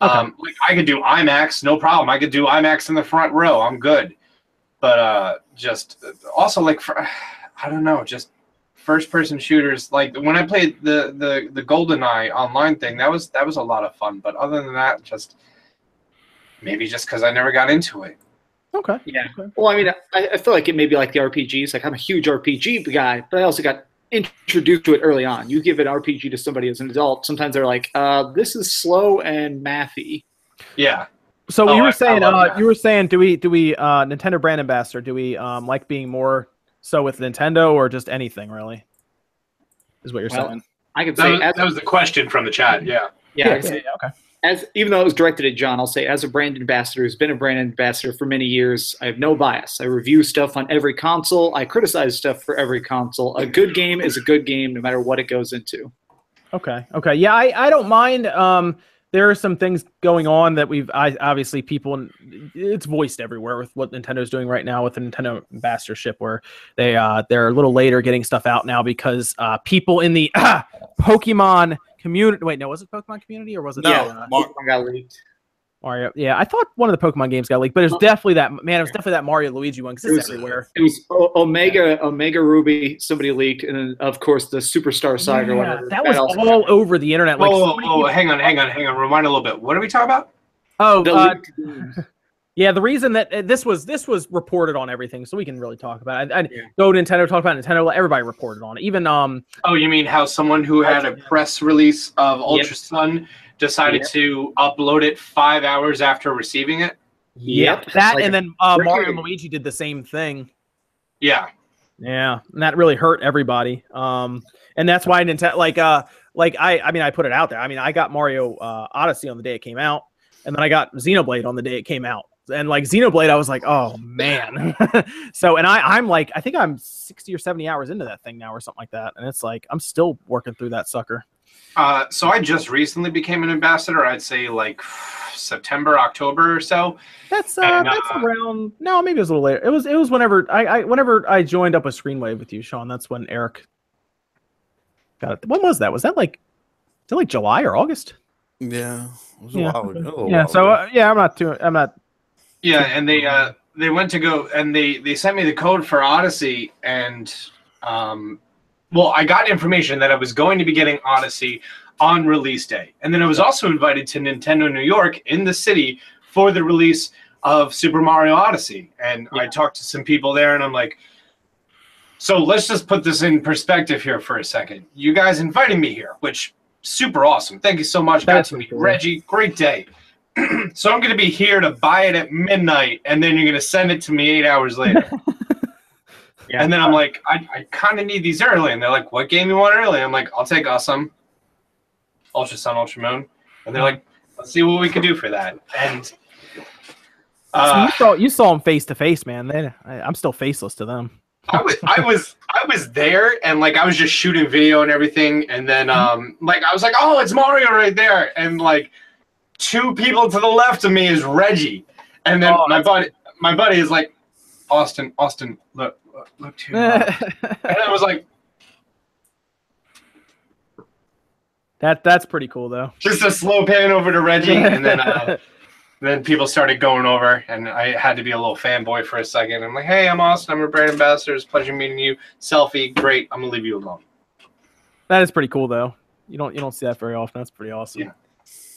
Okay. Um, like I could do IMAX, no problem. I could do IMAX in the front row. I'm good. But uh, just also like for, I don't know, just first person shooters. Like when I played the the the GoldenEye online thing, that was that was a lot of fun. But other than that, just maybe just because I never got into it. Okay. Yeah. Well, I mean, I, I feel like it may be like the RPGs. Like I'm a huge RPG guy, but I also got introduced to it early on. You give an RPG to somebody as an adult, sometimes they're like, uh, "This is slow and mathy." Yeah. So Oh, you were I saying, love uh, you were saying, do we do we uh, Nintendo brand ambassador? Do we um, like being more so with Nintendo or just anything really? Is what you're Well, saying? I could That say, was, as, that was the question from the chat. Yeah. yeah, I yeah, say yeah, okay. As even though it was directed at John, I'll say as a brand ambassador who's been a brand ambassador for many years, I have no bias. I review stuff on every console. I criticize stuff for every console. A good game is a good game, no matter what it goes into. Okay. Okay. Yeah, I, I don't mind. Um, there are some things going on that we've I obviously people it's voiced everywhere with what Nintendo's doing right now with the Nintendo ambassadorship where they uh they're a little later getting stuff out now because uh people in the Pokemon community wait no was it Pokemon community or was it Yeah. uh, Mar- Pokemon got leaked. Mario yeah I thought one of the Pokemon games got leaked but it was definitely that man it was definitely that Mario Luigi one because It was- everywhere It was o- Omega Omega Ruby. Somebody leaked, and then of course the Superstar Saga Yeah, whatever. that was also- all over the internet like oh, so oh, oh, people- hang on, hang on, hang on. Rewind a little bit. What are we talking about? oh the uh, leaked games. Yeah, the reason that uh, this was this was reported on everything, so we can really talk about it. I, I Yeah. go Nintendo, talk about Nintendo. Everybody reported on it. Even um, Oh, you mean how someone who had a press release of Ultra Sun decided Yep. to upload it five hours after receiving it? Yep, that like and then uh, Mario and Luigi did the same thing. Yeah. Yeah, and that really hurt everybody. Um, and that's why Nintendo, like, uh, like I, I mean, I put it out there. I mean, I got Mario uh, Odyssey on the day it came out, and then I got Xenoblade on the day it came out. And like Xenoblade, I was like, oh man. so, and I, I'm like, I think I'm 60 or 70 hours into that thing now, or something like that. And it's like I'm still working through that sucker. Uh, so I just recently became an ambassador. I'd say like September, October or so. That's uh, And, that's uh, around. No, maybe it was a little later. It was it was whenever I, I whenever I joined up with Screenwave with you, Sean. That's when Eric got it. When was that? Was that like? Is it like July or August? Yeah, it was a Yeah. while ago. a Yeah. while So ago. uh, yeah, I'm not too. I'm not. Yeah, and they uh they went to go and they they sent me the code for Odyssey and um well I got information that I was going to be getting Odyssey on release day. And then I was also invited to Nintendo New York in the city for the release of Super Mario Odyssey. And I talked to some people there and I'm like so let's just put this in perspective here for a second. You guys invited me here, which super awesome. Thank you so much. That's to meet. Reggie. Great day. so I'm gonna be here to buy it at midnight, and then you're gonna send it to me eight hours later. Yeah. And then I'm like, I, I kind of need these early, and they're like, "What game you want early?" I'm like, "I'll take Awesome, Ultra Sun, Ultra Moon," and they're like, "Let's see what we can do for that." And so uh, you saw you saw them face to face, man. They, I, I'm still faceless to them. I was I was I was there and like I was just shooting video and everything and then um like I was like oh it's Mario right there and like two people to the left of me is Reggie and then Oh, my buddy my buddy is like Austin Austin look look, look to and I was like that that's pretty cool though. just a slow pan over to Reggie and then uh, then people started going over and I had to be a little fanboy for a second I'm like hey I'm Austin I'm a brand ambassador it's a pleasure meeting you selfie great I'm gonna leave you alone That is pretty cool though. You don't you don't see that very often. That's pretty awesome. Yeah.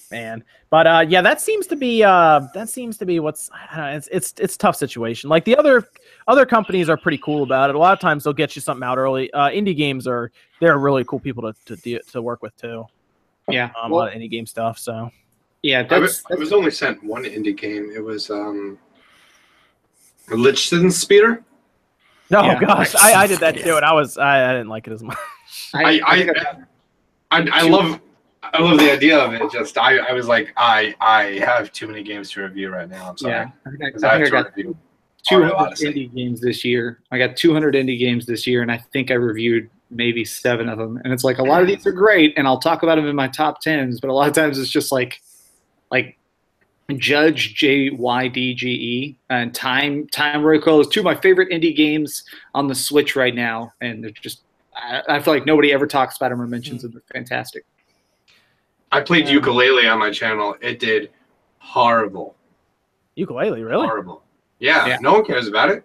Man. But uh yeah, that seems to be uh that seems to be what's I don't know, it's it's it's a tough situation. Like the other other companies are pretty cool about it. A lot of times they'll get you something out early. Uh indie games are they're really cool people to to de- to work with too. Yeah. Um, a Well, lot of indie game stuff. So yeah. I That's, was, I was only sent one indie game. It was um, Lichtspeer. Oh Yeah. gosh, I, I did that too, and I was I, I didn't like it as much. I I, think I, I, love I love the idea of it. Just I, I was like I I have too many games to review right now. I'm sorry. yeah. I think I, 'Cause I, I think have I got 200 indie games this year. I got 200 indie games this year, and I think I reviewed maybe seven of them. And it's like a lot of these are great, and I'll talk about them in my top tens. But a lot of times it's just like, like Judge J Y D G E and Time Time Recoil is two of my favorite indie games on the Switch right now, and they're just. I, I feel like nobody ever talks about them or mentions hmm. them. They're fantastic. I played Yeah. Yooka-Laylee on my channel. It did horrible, Yooka-Laylee, really? horrible. Yeah, Yeah. no one cares about it.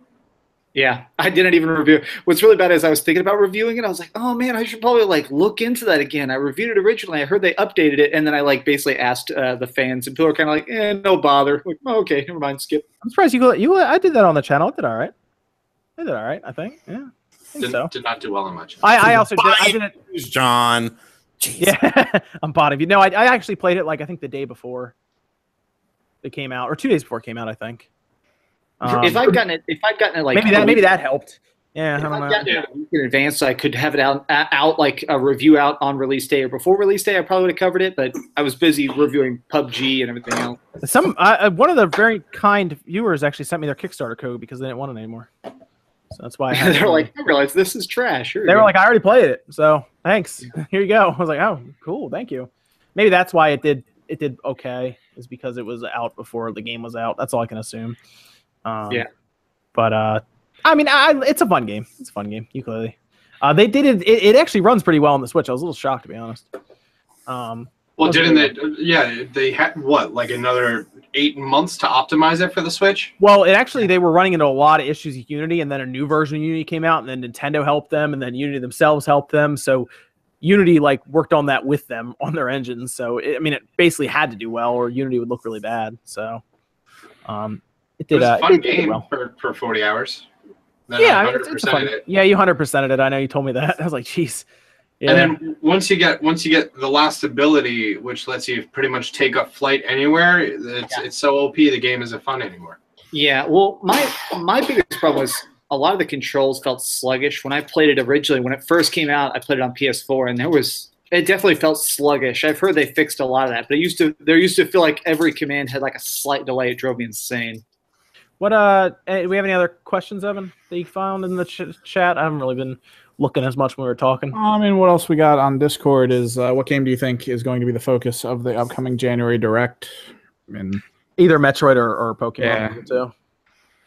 Yeah, I didn't even review. What's really bad is I was thinking about reviewing it. I was like, oh man, I should probably like look into that again. I reviewed it originally. I heard they updated it, and then I like basically asked uh, the fans, and people are kind of like, eh, no bother. Like, oh, okay, never mind, skip. I'm surprised you go. you I did that on the channel. I did all right. I did all right. I think. Yeah. I think Did, so. did not do well on my channel. I, I also did. I didn't. Who's John? Jeez. Yeah, I'm bottom you. No, I, I actually played it like I think the day before it came out, or two days before it came out. I think. Um, if I've gotten it, if I've gotten it like maybe that maybe that helped. Yeah, I If don't I've know. gotten it in advance, so I could have it out out like a review out on release day or before release day. I probably would have covered it, but I was busy reviewing PUBG and everything else. Some uh, one of the very kind viewers actually sent me their Kickstarter code because they didn't want it anymore. So that's why They're like, I realize this is trash. Here they were go. like, I already played it, so thanks. Here you go. I was like, oh, cool, thank you. Maybe that's why it did it did okay, is because it was out before the game was out. That's all I can assume. Um, Yeah. But uh, I mean, I, it's a fun game. It's a fun game. Yooka-Laylee. Uh, they did it, it. It actually runs pretty well on the Switch. I was a little shocked to be honest. Um, Well, Okay. didn't they? Yeah, they had what, like another eight months to optimize it for the Switch? Well, it actually they were running into a lot of issues with Unity, and then a new version of Unity came out, and then Nintendo helped them, and then Unity themselves helped them. So Unity like worked on that with them on their engines. So it, I mean, it basically had to do well, or Unity would look really bad. So um, it It did. was uh, a fun it game well. for, for 40 hours. Then Yeah, I it's, it's 100%ed fun, it. yeah, you hundred percented it. I know you told me that. I was like, jeez. Yeah. And then once you get once you get the last ability, which lets you pretty much take up flight anywhere, it's, Yeah. it's so OP the game isn't fun anymore. Yeah, well, my my biggest problem was a lot of the controls felt sluggish when I played it originally. When it first came out, I played it on PS4, and there was it definitely felt sluggish. I've heard they fixed a lot of that, but it used to there used to feel like every command had like a slight delay. It drove me insane. What uh? eh, Do we have any other questions, Evan, that you found in the ch- chat? I haven't really been looking as much when we were talking. I mean, what else we got on Discord is uh, what game do you think is going to be the focus of the upcoming January Direct? I mean, Either Metroid or, or Pokemon. Yeah. Too.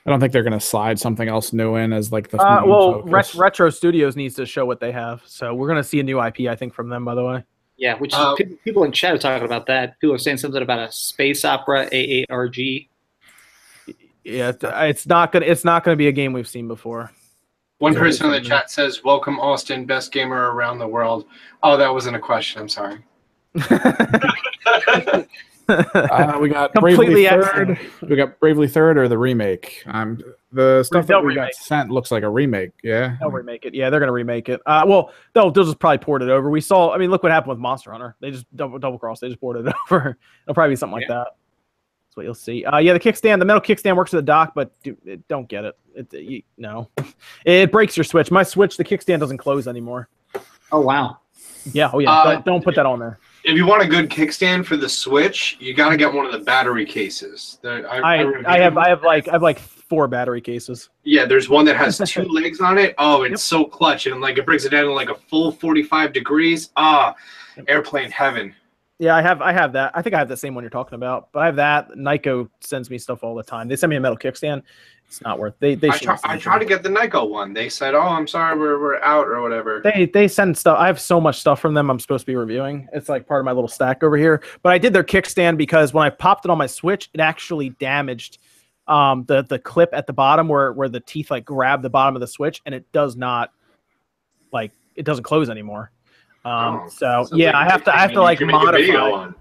I don't think they're going to slide something else new in as like the Uh, main well, focus. Ret- Retro Studios needs to show what they have, so we're gonna see a new IP, I think, from them. By the way, Yeah, which Uh, pe- people in chat are talking about that. People are saying something about a space opera AARG. yeah, it's- it's not gonna it's not gonna be a game we've seen before. One Yeah, person in the chat says, "Welcome, Austin, best gamer around the world." Oh, that wasn't a question. I'm sorry. Uh, we got Completely Bravely Third. We got Bravely Third or the remake. Um, the stuff They'll that we got sent looks like a remake. Yeah. They'll remake it. Yeah, they're gonna remake it. Uh, well, they'll they'll just probably port it over. We saw. I mean, look what happened with Monster Hunter. They just double double cross. They just ported it over. It'll probably be something like that. That's what you'll see. Uh, yeah, the kickstand, the metal kickstand works with the dock, but do, it, don't get it. It, you, no, it breaks your switch. My switch, the kickstand doesn't close anymore. Oh wow! Yeah. Oh yeah. Uh, don't, don't put that on there. If you want a good kickstand for the Switch, you got to get one of the battery cases. There- I, reviewed I have. I have like I have like four battery cases. Yeah, there's one that has two legs on it. Oh, it's so clutch and like it brings it down to like a full 45 degrees. Ah, airplane heaven. Yeah, I have I have that. I think I have the same one you're talking about. But I have that. Nyko sends me stuff all the time. They send me a metal kickstand. It's not worth. They they I try, I try to get the Nyko one. They said, "Oh, I'm sorry, we're, we're out or whatever." They they send stuff. I have so much stuff from them. I'm supposed to be reviewing. It's like part of my little stack over here. But I did their kickstand because when I popped it on my Switch, it actually damaged um, the the clip at the bottom where where the teeth like grab the bottom of the Switch, and it does not like it doesn't close anymore. Um, Oh, so yeah, like I a have to I have to like you can make a video modify. on.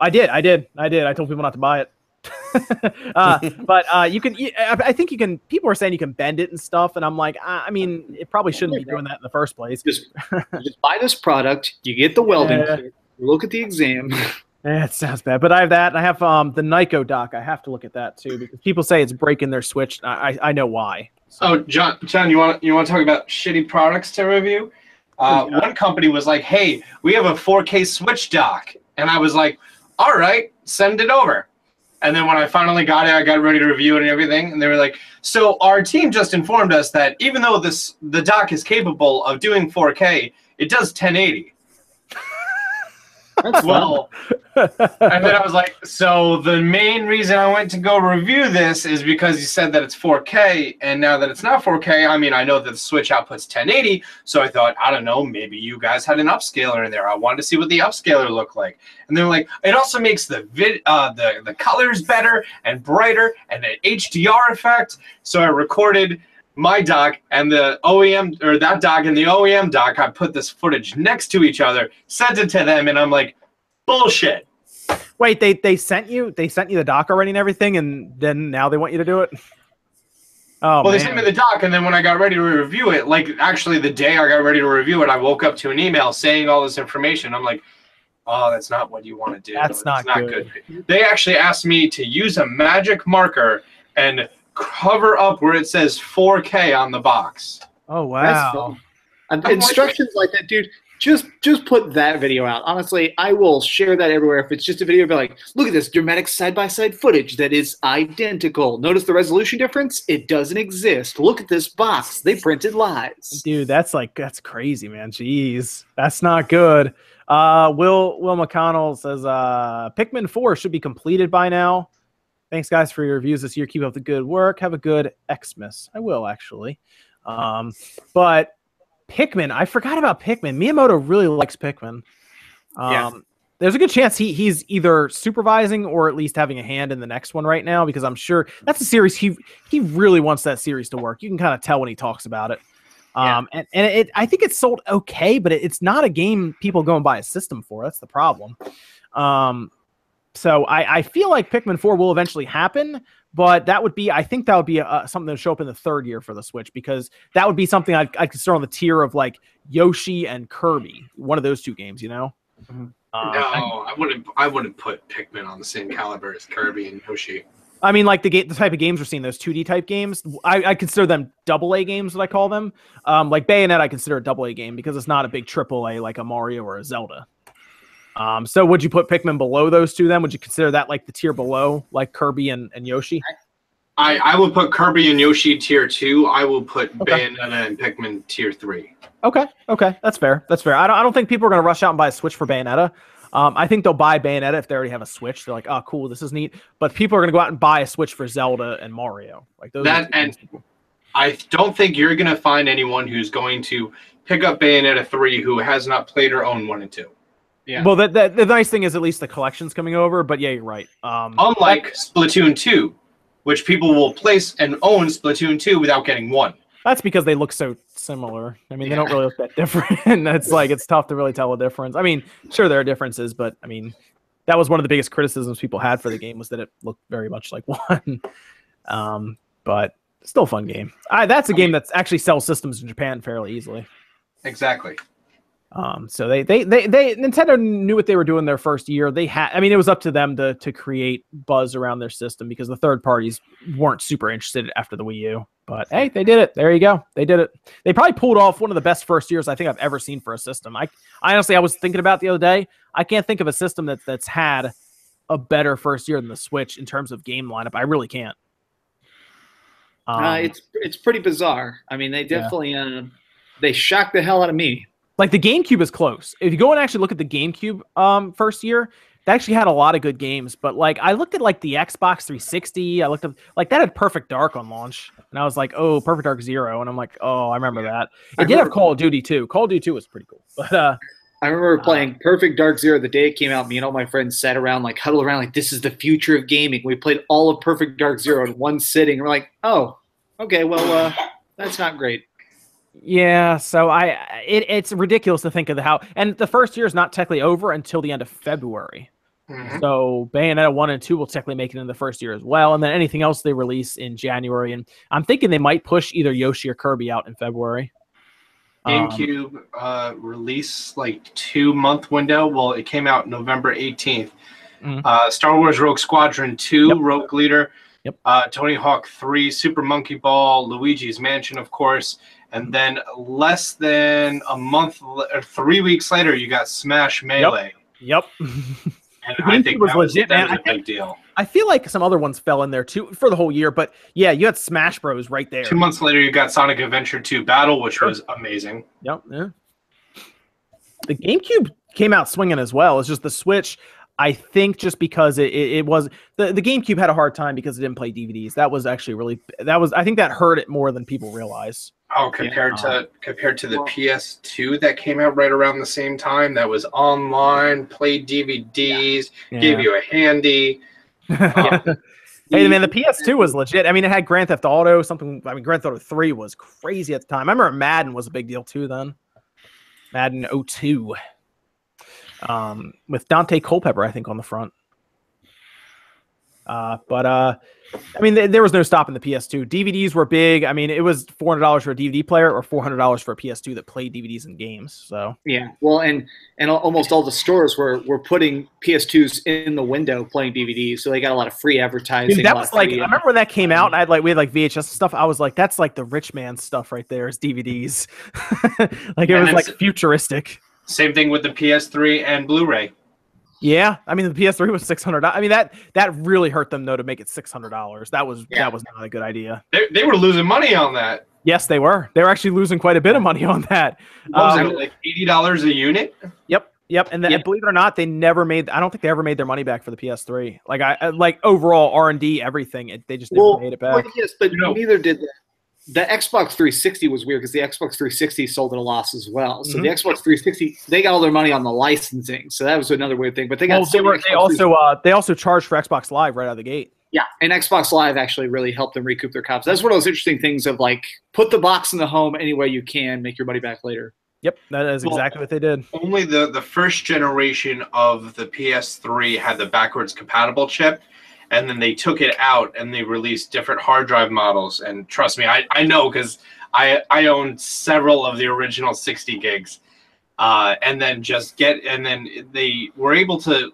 I did, I did, I did. I told people not to buy it. uh, but uh, you can. I I think you can. People are saying you can bend it and stuff, and I'm like, I I mean, it probably shouldn't be doing that in the first place. Just, just buy this product. You get the welding Yeah. kit. Look at the exam. Eh, it sounds bad, but I have that. I have um the Nyko dock. I have to look at that too because people say it's breaking their Switch. I I, I know why. Oh, John, John, you want you want to talk about shitty products to review? Uh, Yeah. One company was like, "Hey, we have a 4K Switch dock," and I was like, "All right, send it over." And then when I finally got it, I got ready to review it and everything, and they were like, "So our team just informed us that even though this the dock is capable of doing 4K, it does 1080." That's Well, and then I was like, so the main reason I went to go review this is because you said that it's 4K, and now that it's not 4K, I mean, I know that the Switch outputs 1080, so I thought, I don't know, maybe you guys had an upscaler in there. I wanted to see what the upscaler looked like, and they're like, it also makes the vid, uh, the the colors better and brighter, and an HDR effect. So I recorded my dock and the OEM or that dock and the OEM dock, I put this footage next to each other, sent it to them, and I'm like, bullshit. Wait, they they sent you they sent you the dock already and everything, and then now they want you to do it. Oh well, they sent me the dock, and then when I got ready to review it, like actually the day I got ready to review it, I woke up to an email saying all this information. I'm like, oh, that's not what you want to do. That's not good. They actually asked me to use a magic marker and cover up where it says 4K on the box. oh That's wow. fun. I'm instructions like that, dude. Just just put that video out. Honestly, I will share that everywhere. If it's just a video, be like, look at this dramatic side by side footage that is identical. Notice the resolution difference? It doesn't exist. Look at this box. They printed lies. Dude, that's like that's crazy, man. Jeez, that's not good. Uh, Will Will McConnell says uh, Pikmin Four should be completed by now. Thanks, guys, for your reviews this year. Keep up the good work. Have a good Xmas. I will actually. Um, but Pikmin, I forgot about Pikmin. Miyamoto really likes Pikmin. Um, Yeah. There's a good chance he he's either supervising or at least having a hand in the next one right now because I'm sure that's a series he he really wants that series to work. You can kind of tell when he talks about it. Yeah. Um, and, and it, I think it's sold okay, but it, it's not a game people go and buy a system for. That's the problem. Um, so I, I feel like Pikmin 4 will eventually happen, but that would be, I think that would be uh something that would show up in the third year for the Switch because that would be something I'd, I'd consider on the tier of like Yoshi and Kirby, one of those two games, you know? Mhm. Um, no, I wouldn't. I wouldn't put Pikmin on the same caliber as Kirby and Yoshi. I mean, like the game, the type of games we're seeing, those 2D type games, I, I consider them double A games. What I call them, um, like Bayonet, I consider a double A game because it's not a big triple A like a Mario or a Zelda. Um, so would you put Pikmin below those two? Then would you consider that like the tier below, like Kirby and, and Yoshi? I, I would put Kirby and Yoshi tier two. I will put Okay. Bayonetta and Pikmin tier three. Okay, okay, that's fair. That's fair. I don't, I don't think people are going to rush out and buy a Switch for Bayonetta. Um, I think they'll buy Bayonetta if they already have a Switch. They're like, oh, cool, this is neat. But people are going to go out and buy a Switch for Zelda and Mario. Like those. That and I don't think you're gonna find anyone who's going to pick up Bayonetta three who has not played or owned one and two. Yeah. Well, the, the the nice thing is at least the collection's coming over. But yeah, you're right. Um, Unlike Splatoon two, which people will place and own Splatoon two without getting one. That's because they look so similar. I mean, they don't really look that different. And that's like it's tough to really tell a difference. I mean, sure there are differences, but I mean, that was one of the biggest criticisms people had for the game was that it looked very much like one. Um, but still a fun game. I, that's a game that actually sells systems in Japan fairly easily. Exactly. Um, so they, they, they, they, Nintendo knew what they were doing their first year. They had, I mean, it was up to them to, to create buzz around their system because the third parties weren't super interested after the Wii U. But hey, they did it. There you go. They did it. They probably pulled off one of the best first years I think I've ever seen for a system. I, I honestly, I was thinking about the other day. I can't think of a system that that's had a better first year than the Switch in terms of game lineup. I really can't. Um, uh, it's it's pretty bizarre. I mean, they definitely uh, they shocked the hell out of me. Like the GameCube is close. If you go and actually look at the GameCube um first year, they actually had a lot of good games. But like I looked at like the Xbox 360, I looked at like that had Perfect Dark on launch, and I was like, oh, Perfect Dark Zero, and I'm like, oh, I remember that. It I did have Call of Duty too. Call of Duty 2 was pretty cool, but uh, I remember playing Perfect Dark Zero the day it came out. Me and all my friends sat around, like huddled around, like this is the future of gaming. We played all of Perfect Dark Zero in one sitting. We're like, oh, okay, well, uh, that's not great. Yeah. So I, it, it's ridiculous to think of the how, and the first year is not technically over until the end of February. Mhm. So Bayonetta one and two will technically make it in the first year as well, and then anything else they release in January. And I'm thinking they might push either Yoshi or Kirby out in February. Um, GameCube uh, release like two month window. Well, it came out November 18th. Mhm. Uh, Star Wars Rogue Squadron 2, Yep. Rogue Leader, Yep. uh, Tony Hawk 3, Super Monkey Ball, Luigi's Mansion, of course. And then less than a month or three weeks later, you got Smash Melee. Yep. And I think was that was, legit, that was I big deal. I feel like some other ones fell in there too for the whole year, but yeah, you had Smash Bros right there. Two months later, you got Sonic Adventure 2 Battle, which was amazing. Yep. Yeah. The GameCube came out swinging as well. It's just the Switch. I think just because it, it, it was the, the GameCube had a hard time because it didn't play DVDs. That was actually really that was I think that hurt it more than people realize. Oh, compared Yeah. to compared to the Well- PS2 that came out right around the same time, that was online, played DVDs, gave you a handy. Um, Hey man, the PS2 was legit. I mean, it had Grand Theft Auto, something. I mean, Grand Theft Auto 3 was crazy at the time. I remember Madden was a big deal too then. Madden 02. Um, with Daunte Culpepper, I think, on the front. Uh, but uh, I mean, th- there was no stopping the PS2. DVDs were big. I mean, it was four hundred dollars for a DVD player or four hundred dollars for a PS2 that played DVDs and games. So Yeah, well, and and almost all the stores were were putting PS2s in the window playing DVDs, so they got a lot of free advertising. Dude, that was like I remember when that came out and I had like we had like VHS stuff. I was like, that's like the rich man stuff right there is DVDs. like it And was like futuristic. Same thing with the PS3 and Blu-ray. Yeah, I mean the PS3 was six hundred. I mean that that really hurt them though to make it six hundred dollars. That was Yeah. that was not a good idea. They, they were losing money on that. Yes, they were. They were actually losing quite a bit of money on that. What was Um, it, like eighty dollars a unit? Yep, yep. And then Yeah. believe it or not, they never made. I don't think they ever made their money back for the PS3. Like I I- like overall R and D everything. It, they just never well, made it well, back. yes, but You know- neither did the, the Xbox 360 was weird because the Xbox 360 sold at a loss as well. So Mhm. the Xbox 360 they got all their money on the licensing, so that was another weird thing. But they got Well, they were. They also uh they also charged for Xbox Live right out of the gate. Yeah, and Xbox Live actually really helped them recoup their costs. That's one of those interesting things of like put the box in the home any way you can, make your money back later. Yep, that is Well- exactly what they did. Only the the first generation of the PS3 had the backwards compatible chip, and then they took it out and they released different hard drive models. And trust me, I, I know because I I own several of the original 60 gigs, uh, and then just get and then they were able to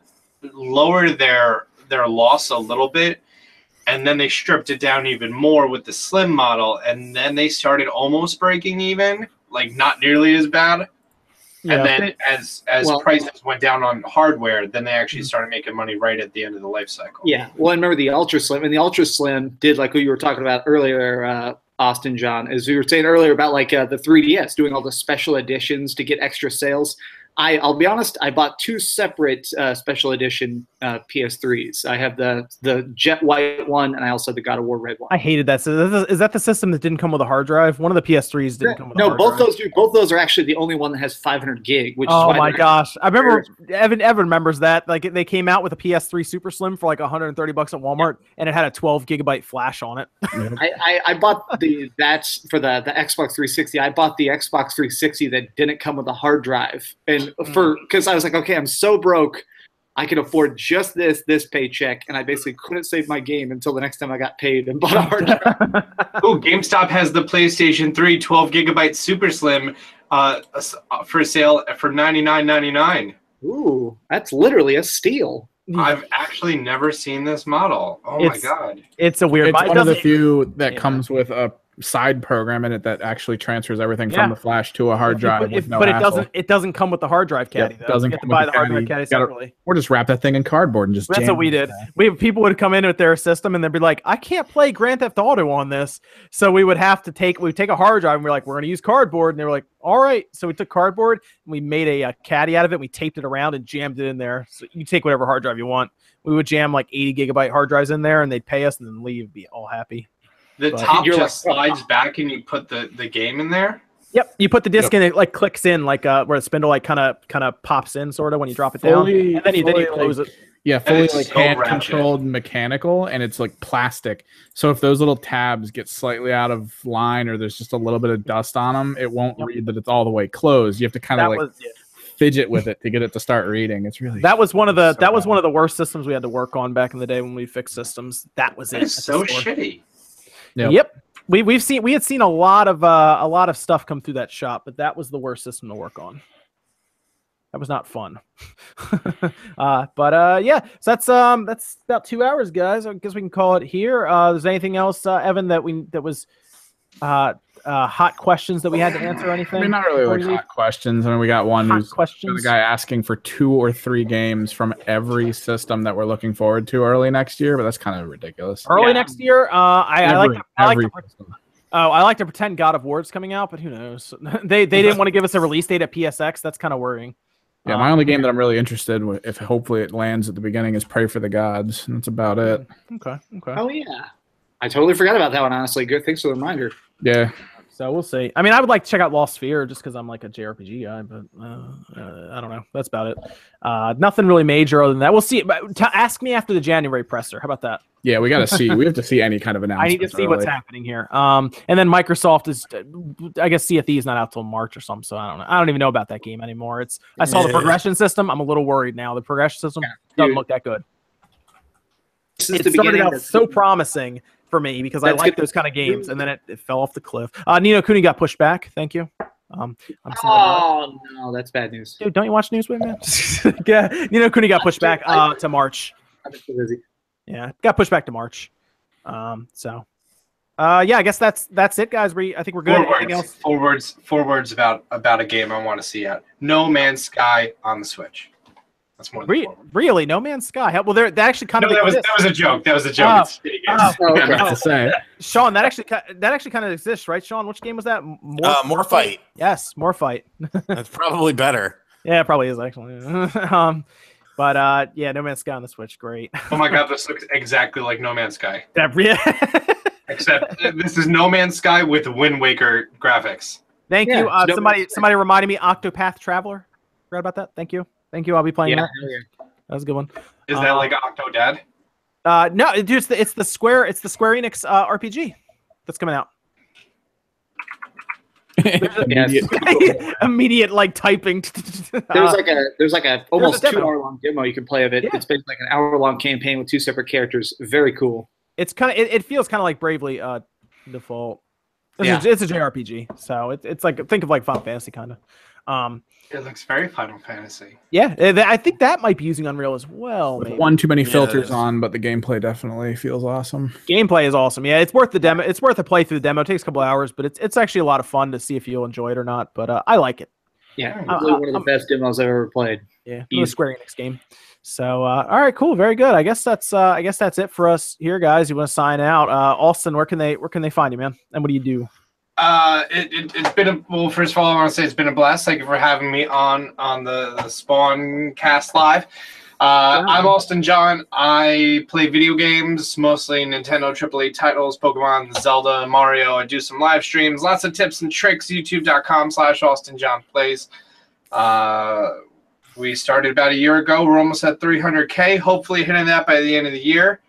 lower their their loss a little bit and then they stripped it down even more with the slim model, and then they started almost breaking even, like not nearly as bad. Yeah. And then as as Well- prices went down on hardware, then they actually started making money right at the end of the life cycle. Yeah. Well, I remember the Ultra Slim, and the Ultra Slim did like what you were talking about earlier, uh, Austin John, as we were saying earlier about like uh, the 3DS doing all the special editions to get extra sales. I, I'll be honest, I bought two separate uh, special edition uh, PS3s. I have the the Jet White one, and I also have the God of War Red one. I hated that. So is that- is that the system that didn't come with a hard drive? One of the PS3s didn't come with a no, hard both drive. those do. Both those are actually the only one that has 500 gig. Which Oh why my gosh! I remember Evan. Evan remembers that. Like they came out with a PS3 Super Slim for like 130 bucks at Walmart, and it had a 12 gigabyte flash on it. I, I, I bought the that's for the the Xbox 360. I bought the Xbox 360 that didn't come with a hard drive, and for because I was like, okay, I'm so broke, I can afford just this this paycheck, and I basically couldn't save my game until the next time I got paid and bought a hard drive. oh, GameStop has the PlayStation 3 12 gigabyte Super Slim uh, uh, for sale for 99.99. Ooh, that's literally a steal. I've actually never seen this model. Oh It's- my god! It's a weird. It's one of the few that Yeah. comes with a side program in it that actually transfers everything Yeah. from the flash to a hard drive if- no but it doesn't. It doesn't come with the hard drive caddy. it doesn't You have to come with buy the hard drive caddy. caddy You gotta- separately. Or just wrap that thing in cardboard and just. That's what we did. We people would come in with their system and they'd be like, "I can't play Grand Theft Auto on this," so we would have to take we would take a hard drive and we're like, "We're going to use cardboard," and they were like, "All right." So we took cardboard and we made a, uh caddy out of it. We taped it around and jammed it in there. So you take whatever hard drive you want. We would jam like 80 gigabyte hard drives in there, and they'd pay us and then leave, be all happy. The But- top You're just like- slides back and you put the, the game in there. Yep, you put the disc in, it like clicks in, like uh, where the spindle like kind of kind of pops in, sort of when you drop it down, and then you then you fully, close like- it. Yeah, fully like so hand ratchet. controlled mechanical, and it's like plastic. So if those little tabs get slightly out of line, or there's just a little bit of dust on them, it won't Yep. read that it's all the way closed. You have to kind of like was yeah. fidget with it to get it to start reading. It's really that was one of the so that was one of the worst systems we had to work on back in the day when we fixed systems. That was it. It's at the so shitty. Yep. Yep. We we've seen we had seen a lot of uh, a lot of stuff come through that shop, but that was the worst system to work on. That was not fun. uh, but uh, yeah, so that's um that's about two hours, guys. I guess we can call it here. Uh, is there anything else, uh, Evan, that we that was uh, uh, hot questions that we had to answer? Or anything? I mean, not really before like hot questions. I mean, we got one hot who's questions. a guy asking for two or three games from every system that we're looking forward to early next year, but that's kind of ridiculous. Early Yeah. next year, uh, I, I like Every- to, I like to, system. oh I like to pretend God of War's coming out, but who knows? they they didn't want to give us a release date at PSX. That's kind of worrying. Yeah, my only game that I'm really interested in, if hopefully it lands at the beginning, is Praey for the Gods. And that's about it. Okay, okay. Oh yeah, I totally forgot about that one. Honestly, good. Thanks for the reminder. Yeah, So we'll see. I mean, I would like to check out Lost Sphear just because I'm like a JRPG guy, but uh, uh, I don't know. That's about it. Uh, nothing really major other than that. We'll see. But t- ask me after the January presser. How about that? yeah, we got to see. we have to see any kind of announcement. I need to see what's happening here. Um, and then Microsoft is, I guess CFE is not out till March or something. So I don't know. I don't even know about that game anymore. It's I saw the progression system. I'm a little worried now. The progression system doesn't look that good. This it started out so promising for me because I like those kind of games, and then it, it fell off the cliff. Uh, Ni no Kuni got pushed back. Thank you. Um, I'm sorry. Oh no, that's bad news. Dude, don't you watch Newsway, man? yeah, Ni no Kuni got pushed back uh, to March. I've been so busy. Yeah, got pushed back to March. Um, so, uh, yeah, I guess that's that's it, guys. We I think we're good. Four Anything words, else? four words, four words about about a game I want to see out. No Man's Sky on the Switch. That's more than Re- four really, No Man's Sky. Well, there that actually kind No, of that was that was a joke. That was a joke. Oh. It's shitty Oh. games. Oh, okay. To say. Sean, that actually that actually kind of exists, right? Sean, which game was that? More, Uh, Morphite. Yes, Morphite. That's probably better. Yeah, it probably is actually. um, but uh, yeah, No Man's Sky on the Switch, great. Oh my god, this looks exactly like No Man's Sky, That re- except this is No Man's Sky with Wind Waker graphics. Thank Yeah, you. Uh, No somebody somebody reminded me Octopath Traveler. Forgot about that. Thank you. Thank you. I'll be playing Yeah, that. hell yeah. That was a good one. Is that Uh, like Octodad? Uh, no, dude, it's the it's the Square it's the Square Enix uh, RPG that's coming out. Immediate- Immediate like typing. There's like a there's like a almost demo. two hour long demo you can play of it. Yeah. It's basically like an hour long campaign with two separate characters. Very cool. it's kind of it, it feels kind of like Bravely uh, Default. It's, Yeah. a, it's a JRPG, so it's it's like think of like Final Fantasy kind of. Um, It looks very Final Fantasy. yeah, eh, I think that might be using Unreal as well. Maybe. one too many filters is. on, but the gameplay definitely feels awesome. Gameplay is awesome. Yeah, it's worth the demo. It's worth a play through the demo. It takes a couple hours, but it's it's actually a lot of fun to see if you'll enjoy it or not. But uh, I like it. Yeah, Uh, one of the um, best demos I've ever played. Yeah, another Easy. Square Enix game. So, uh, all right, cool, very good. I guess that's uh, I guess that's it for us here, guys. You want to sign out? Uh, Austin, where can they where can they find you, man? And what do you do? Uh, it, it, it's been a well. First of all, I want to say it's been a blast. Thank you for having me on on the, the Spawn Cast Live. Uh, I'm Austin John. I play video games, mostly Nintendo AAA titles, Pokemon, Zelda, Mario. I do some live streams, lots of tips and tricks. YouTube.com slash Austin John Plays. Uh, we started about a year ago. We're almost at 300k. Hopefully, hitting that by the end of the year.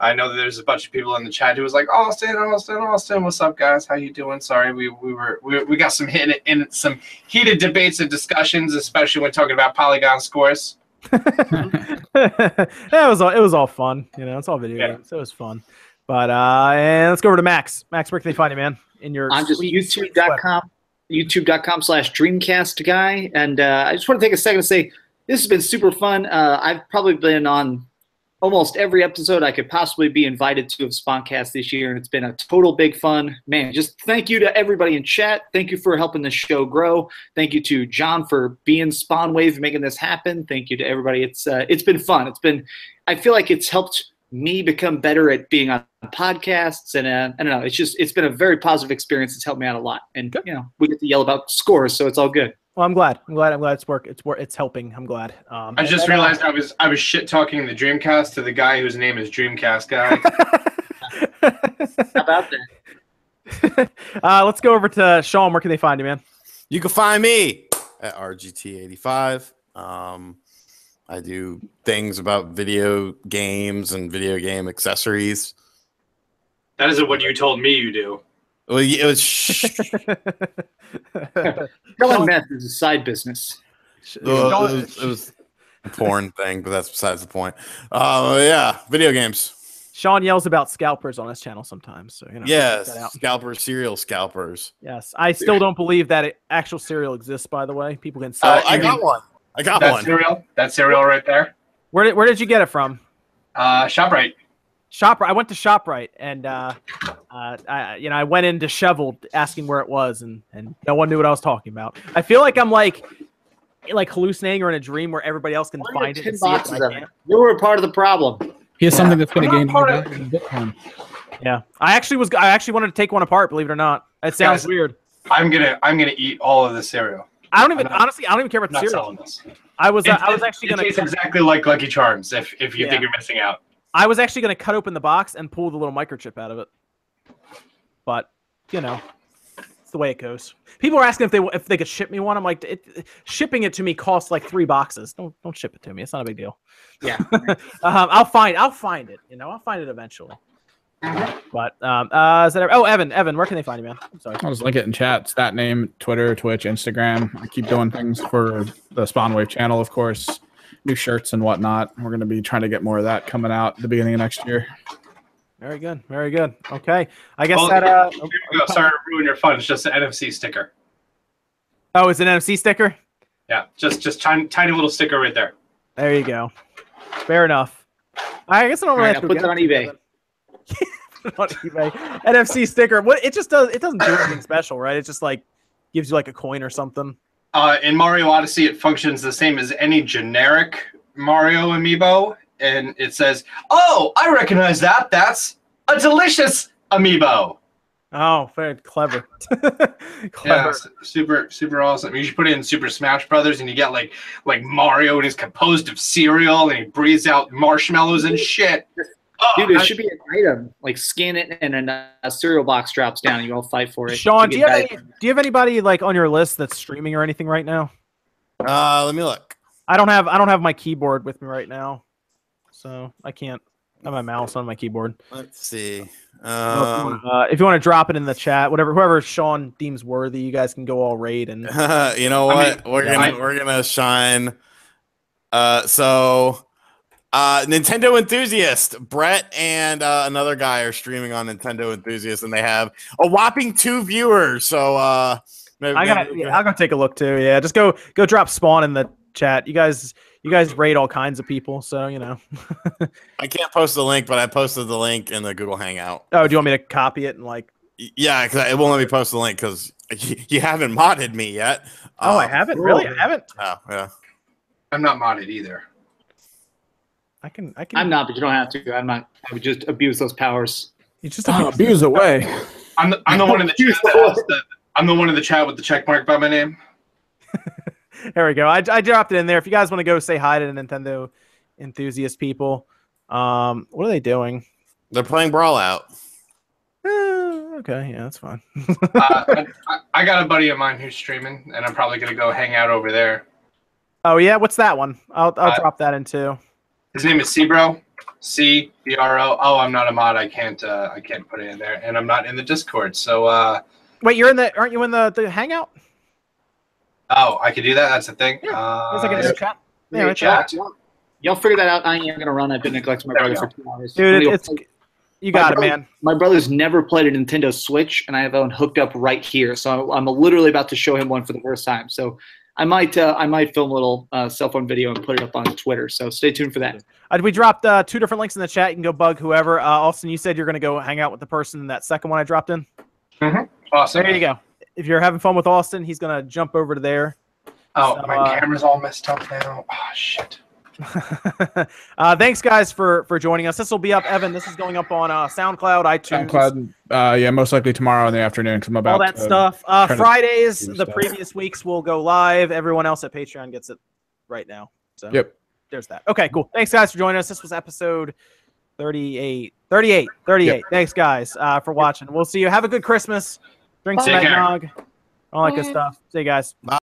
I know that there's a bunch of people in the chat who was like, Austin, Austin, Austin, what's up, guys? How you doing? Sorry, we we were we, we got some hit in some heated debates and discussions, especially when talking about polygon scores. yeah, it was all it was all fun. You know, it's all video Yeah. games. It was fun. But uh, and let's go over to Max. Max, where can they find you, man? In your I'm just sweet, sweet youtube.com youtube.com slash dreamcast guy and uh, i just want to take a second to say this has been super fun uh, i've probably been on almost every episode i could possibly be invited to of spawncast this year and it's been a total big fun. Man just thank you to everybody in chat. Thank you for helping the show grow. Thank you to john for being spawn wave making this happen. Thank you to everybody. It's uh, it's been fun. It's been i feel like it's helped me become better at being on podcasts and uh, I don't know. It's just it's been a very positive experience. It's helped me out a lot, and you know we get to yell about scores, so it's all good. Well, I'm glad. I'm glad. I'm glad it's work. It's work. It's helping. I'm glad. Um, I just realized I was I was shit talking the Dreamcast to the guy whose name is Dreamcast guy. How about that? uh, let's go over to Sean. Where can they find you, man? You can find me at RGT85. Um, I do things about video games and video game accessories. that isn't what you told me you do. Well, it was shh. Selling meth is a side business. Well, it, was, it was a porn thing, but that's besides the point. Uh, yeah, video games. Sean yells about scalpers on his channel sometimes. So you know. Yes, scalpers, serial scalpers. Yes. I still don't believe that it, actual cereal exists. By the way, people can sell. Oh, it. I got one. I got That one. cereal, that cereal right there. Where did Where did you get it from? Uh, Shoprite. Shoprite. I went to Shoprite and uh, uh, I, you know, I went in disheveled, asking where it was, and and no one knew what I was talking about. I feel like I'm like like hallucinating or in a dream where everybody else can find it and see it. boxes and I of it? can't. You were a part of the problem. He has Yeah. something that's going to not gain part more of- Bitcoin. Yeah, I actually was. I actually wanted to take one apart. Believe it or not, it sounds Guys, weird. I'm gonna I'm gonna eat all of the cereal. I don't even I'm not- honestly. I don't even care about I'm the not cereal. selling this. I was. Uh, It- I was it- actually it gonna. tastes exactly like Lucky Charms. If if you Yeah. think you're missing out. I was actually gonna cut open the box and pull the little microchip out of it, but you know, it's the way it goes. People are asking if they if they could ship me one. I'm like, it, shipping it to me costs like three boxes. Don't don't ship it to me. It's not a big deal. Yeah. um, I'll find I'll find it. You know, I'll find it eventually. But um, uh, is that oh Evan Evan, where can they find you, man? I'm sorry. I'll just link it in chat. It's that name, Twitter, Twitch, Instagram. I keep doing things for the Spawn Wave channel, of course. New shirts and whatnot. We're going to be trying to get more of that coming out at the beginning of next year. Very good, very good. Okay, I guess Well, that uh. Here we go. Sorry to ruin your fun. It's just an NFC sticker. Oh, it's an NFC sticker. Yeah, just just tiny tiny little sticker right there. There you go. Fair enough. I guess I don't All really right, have to put get that on it, eBay. On eBay. NFC sticker. What? It just does. It doesn't do anything special, right? It just like gives you like a coin or something. Uh, in Mario Odyssey, it functions the same as any generic Mario amiibo, and it says, "Oh, I recognize that. That's a delicious amiibo." Oh, very clever. Yeah, clever. s- super super awesome. You should put it in Super Smash Brothers, and you get like like Mario, and he's composed of cereal, and he breathes out marshmallows and shit. Oh, Dude, it I- should be an item. Like scan it, and then a, a cereal box drops down, and you all fight for it. Sean, do you have any, do you have anybody like on your list that's streaming or anything right now? Uh, let me look. I don't have I don't have my keyboard with me right now, so I can't have my mouse on my keyboard. Let's see. I if you Um, wanna- uh, if you want to drop it in the chat, whatever whoever Sean deems worthy, you guys can go all raid and you know I what? mean, we're yeah, gonna I- we're gonna shine. Uh, so, uh, Nintendo enthusiast Brett and uh, another guy are streaming on Nintendo enthusiast, and they have a whopping two viewers. So, uh, Maybe, I got. maybe- Yeah, I'll go take a look too. Yeah, just go go drop spawn in the chat. You guys, you guys rate all kinds of people, so you know. I can't post the link, but I posted the link in the Google Hangout. Oh, do you want me to copy it and like? Yeah, because it won't let me post the link because you, you haven't modded me yet. Oh, I Um, haven't really. I haven't. Oh, yeah. I'm not modded either. I can. I can. I'm not, but you don't have to. I'm not. I would just abuse those powers. You just Oh, abuse away. I'm the, I'm the one in the chat that has the, I'm the one in the chat with the check mark by my name. There we go. I, I dropped it in there. If you guys want to go say hi to the Nintendo enthusiast people, um, what are they doing? They're playing Brawlout. Eh, okay, yeah, that's fine. Uh, I, I- I got a buddy of mine who's streaming, and I'm probably gonna go hang out over there. oh yeah, what's that one? I'll I'll Uh, drop that in too. His name is Cbro. C B R O. Oh, I'm not a mod. I can't. Uh, I can't put it in there, and I'm not in the Discord. So, uh, Wait, you're in the? Aren't you in the the hangout? oh, I could do that. That's the thing. Yeah, Uh, It's like in the chat. Yeah, right there. chat. Y'all figure that out. I am gonna run. I've been neglecting my There brother for two hours. Dude, I'm it, gonna go it's play- you got it, man. My brother's never played a Nintendo Switch, and I have one hooked up right here. So I'm literally about to show him one for the first time. So I might uh, I might film a little uh, cell phone video and put it up on Twitter. So stay tuned for that. Uh, we dropped uh, two different links in the chat. You can go bug whoever. Uh, Austin, you said you're gonna go hang out with the person in that second one I dropped in. Awesome. There you go. If you're having fun with Austin, he's gonna jump over to there. Oh, So, my uh, camera's all messed up now. Oh shit. uh, thanks guys for for joining us. This will be up, Evan. This is going up on uh, SoundCloud, iTunes, SoundCloud, uh, yeah, most likely tomorrow in the afternoon. Cause I'm about all that to- stuff. Uh, Fridays, the stuff. previous weeks will go live. Everyone else at Patreon gets it right now. So Yep. there's that. Okay, cool. Thanks guys for joining us. This was episode 38. 38. 38. Thanks guys uh, for watching. We'll see you. Have a good Christmas. Drink some eggnog. All that good stuff. See you guys. Bye.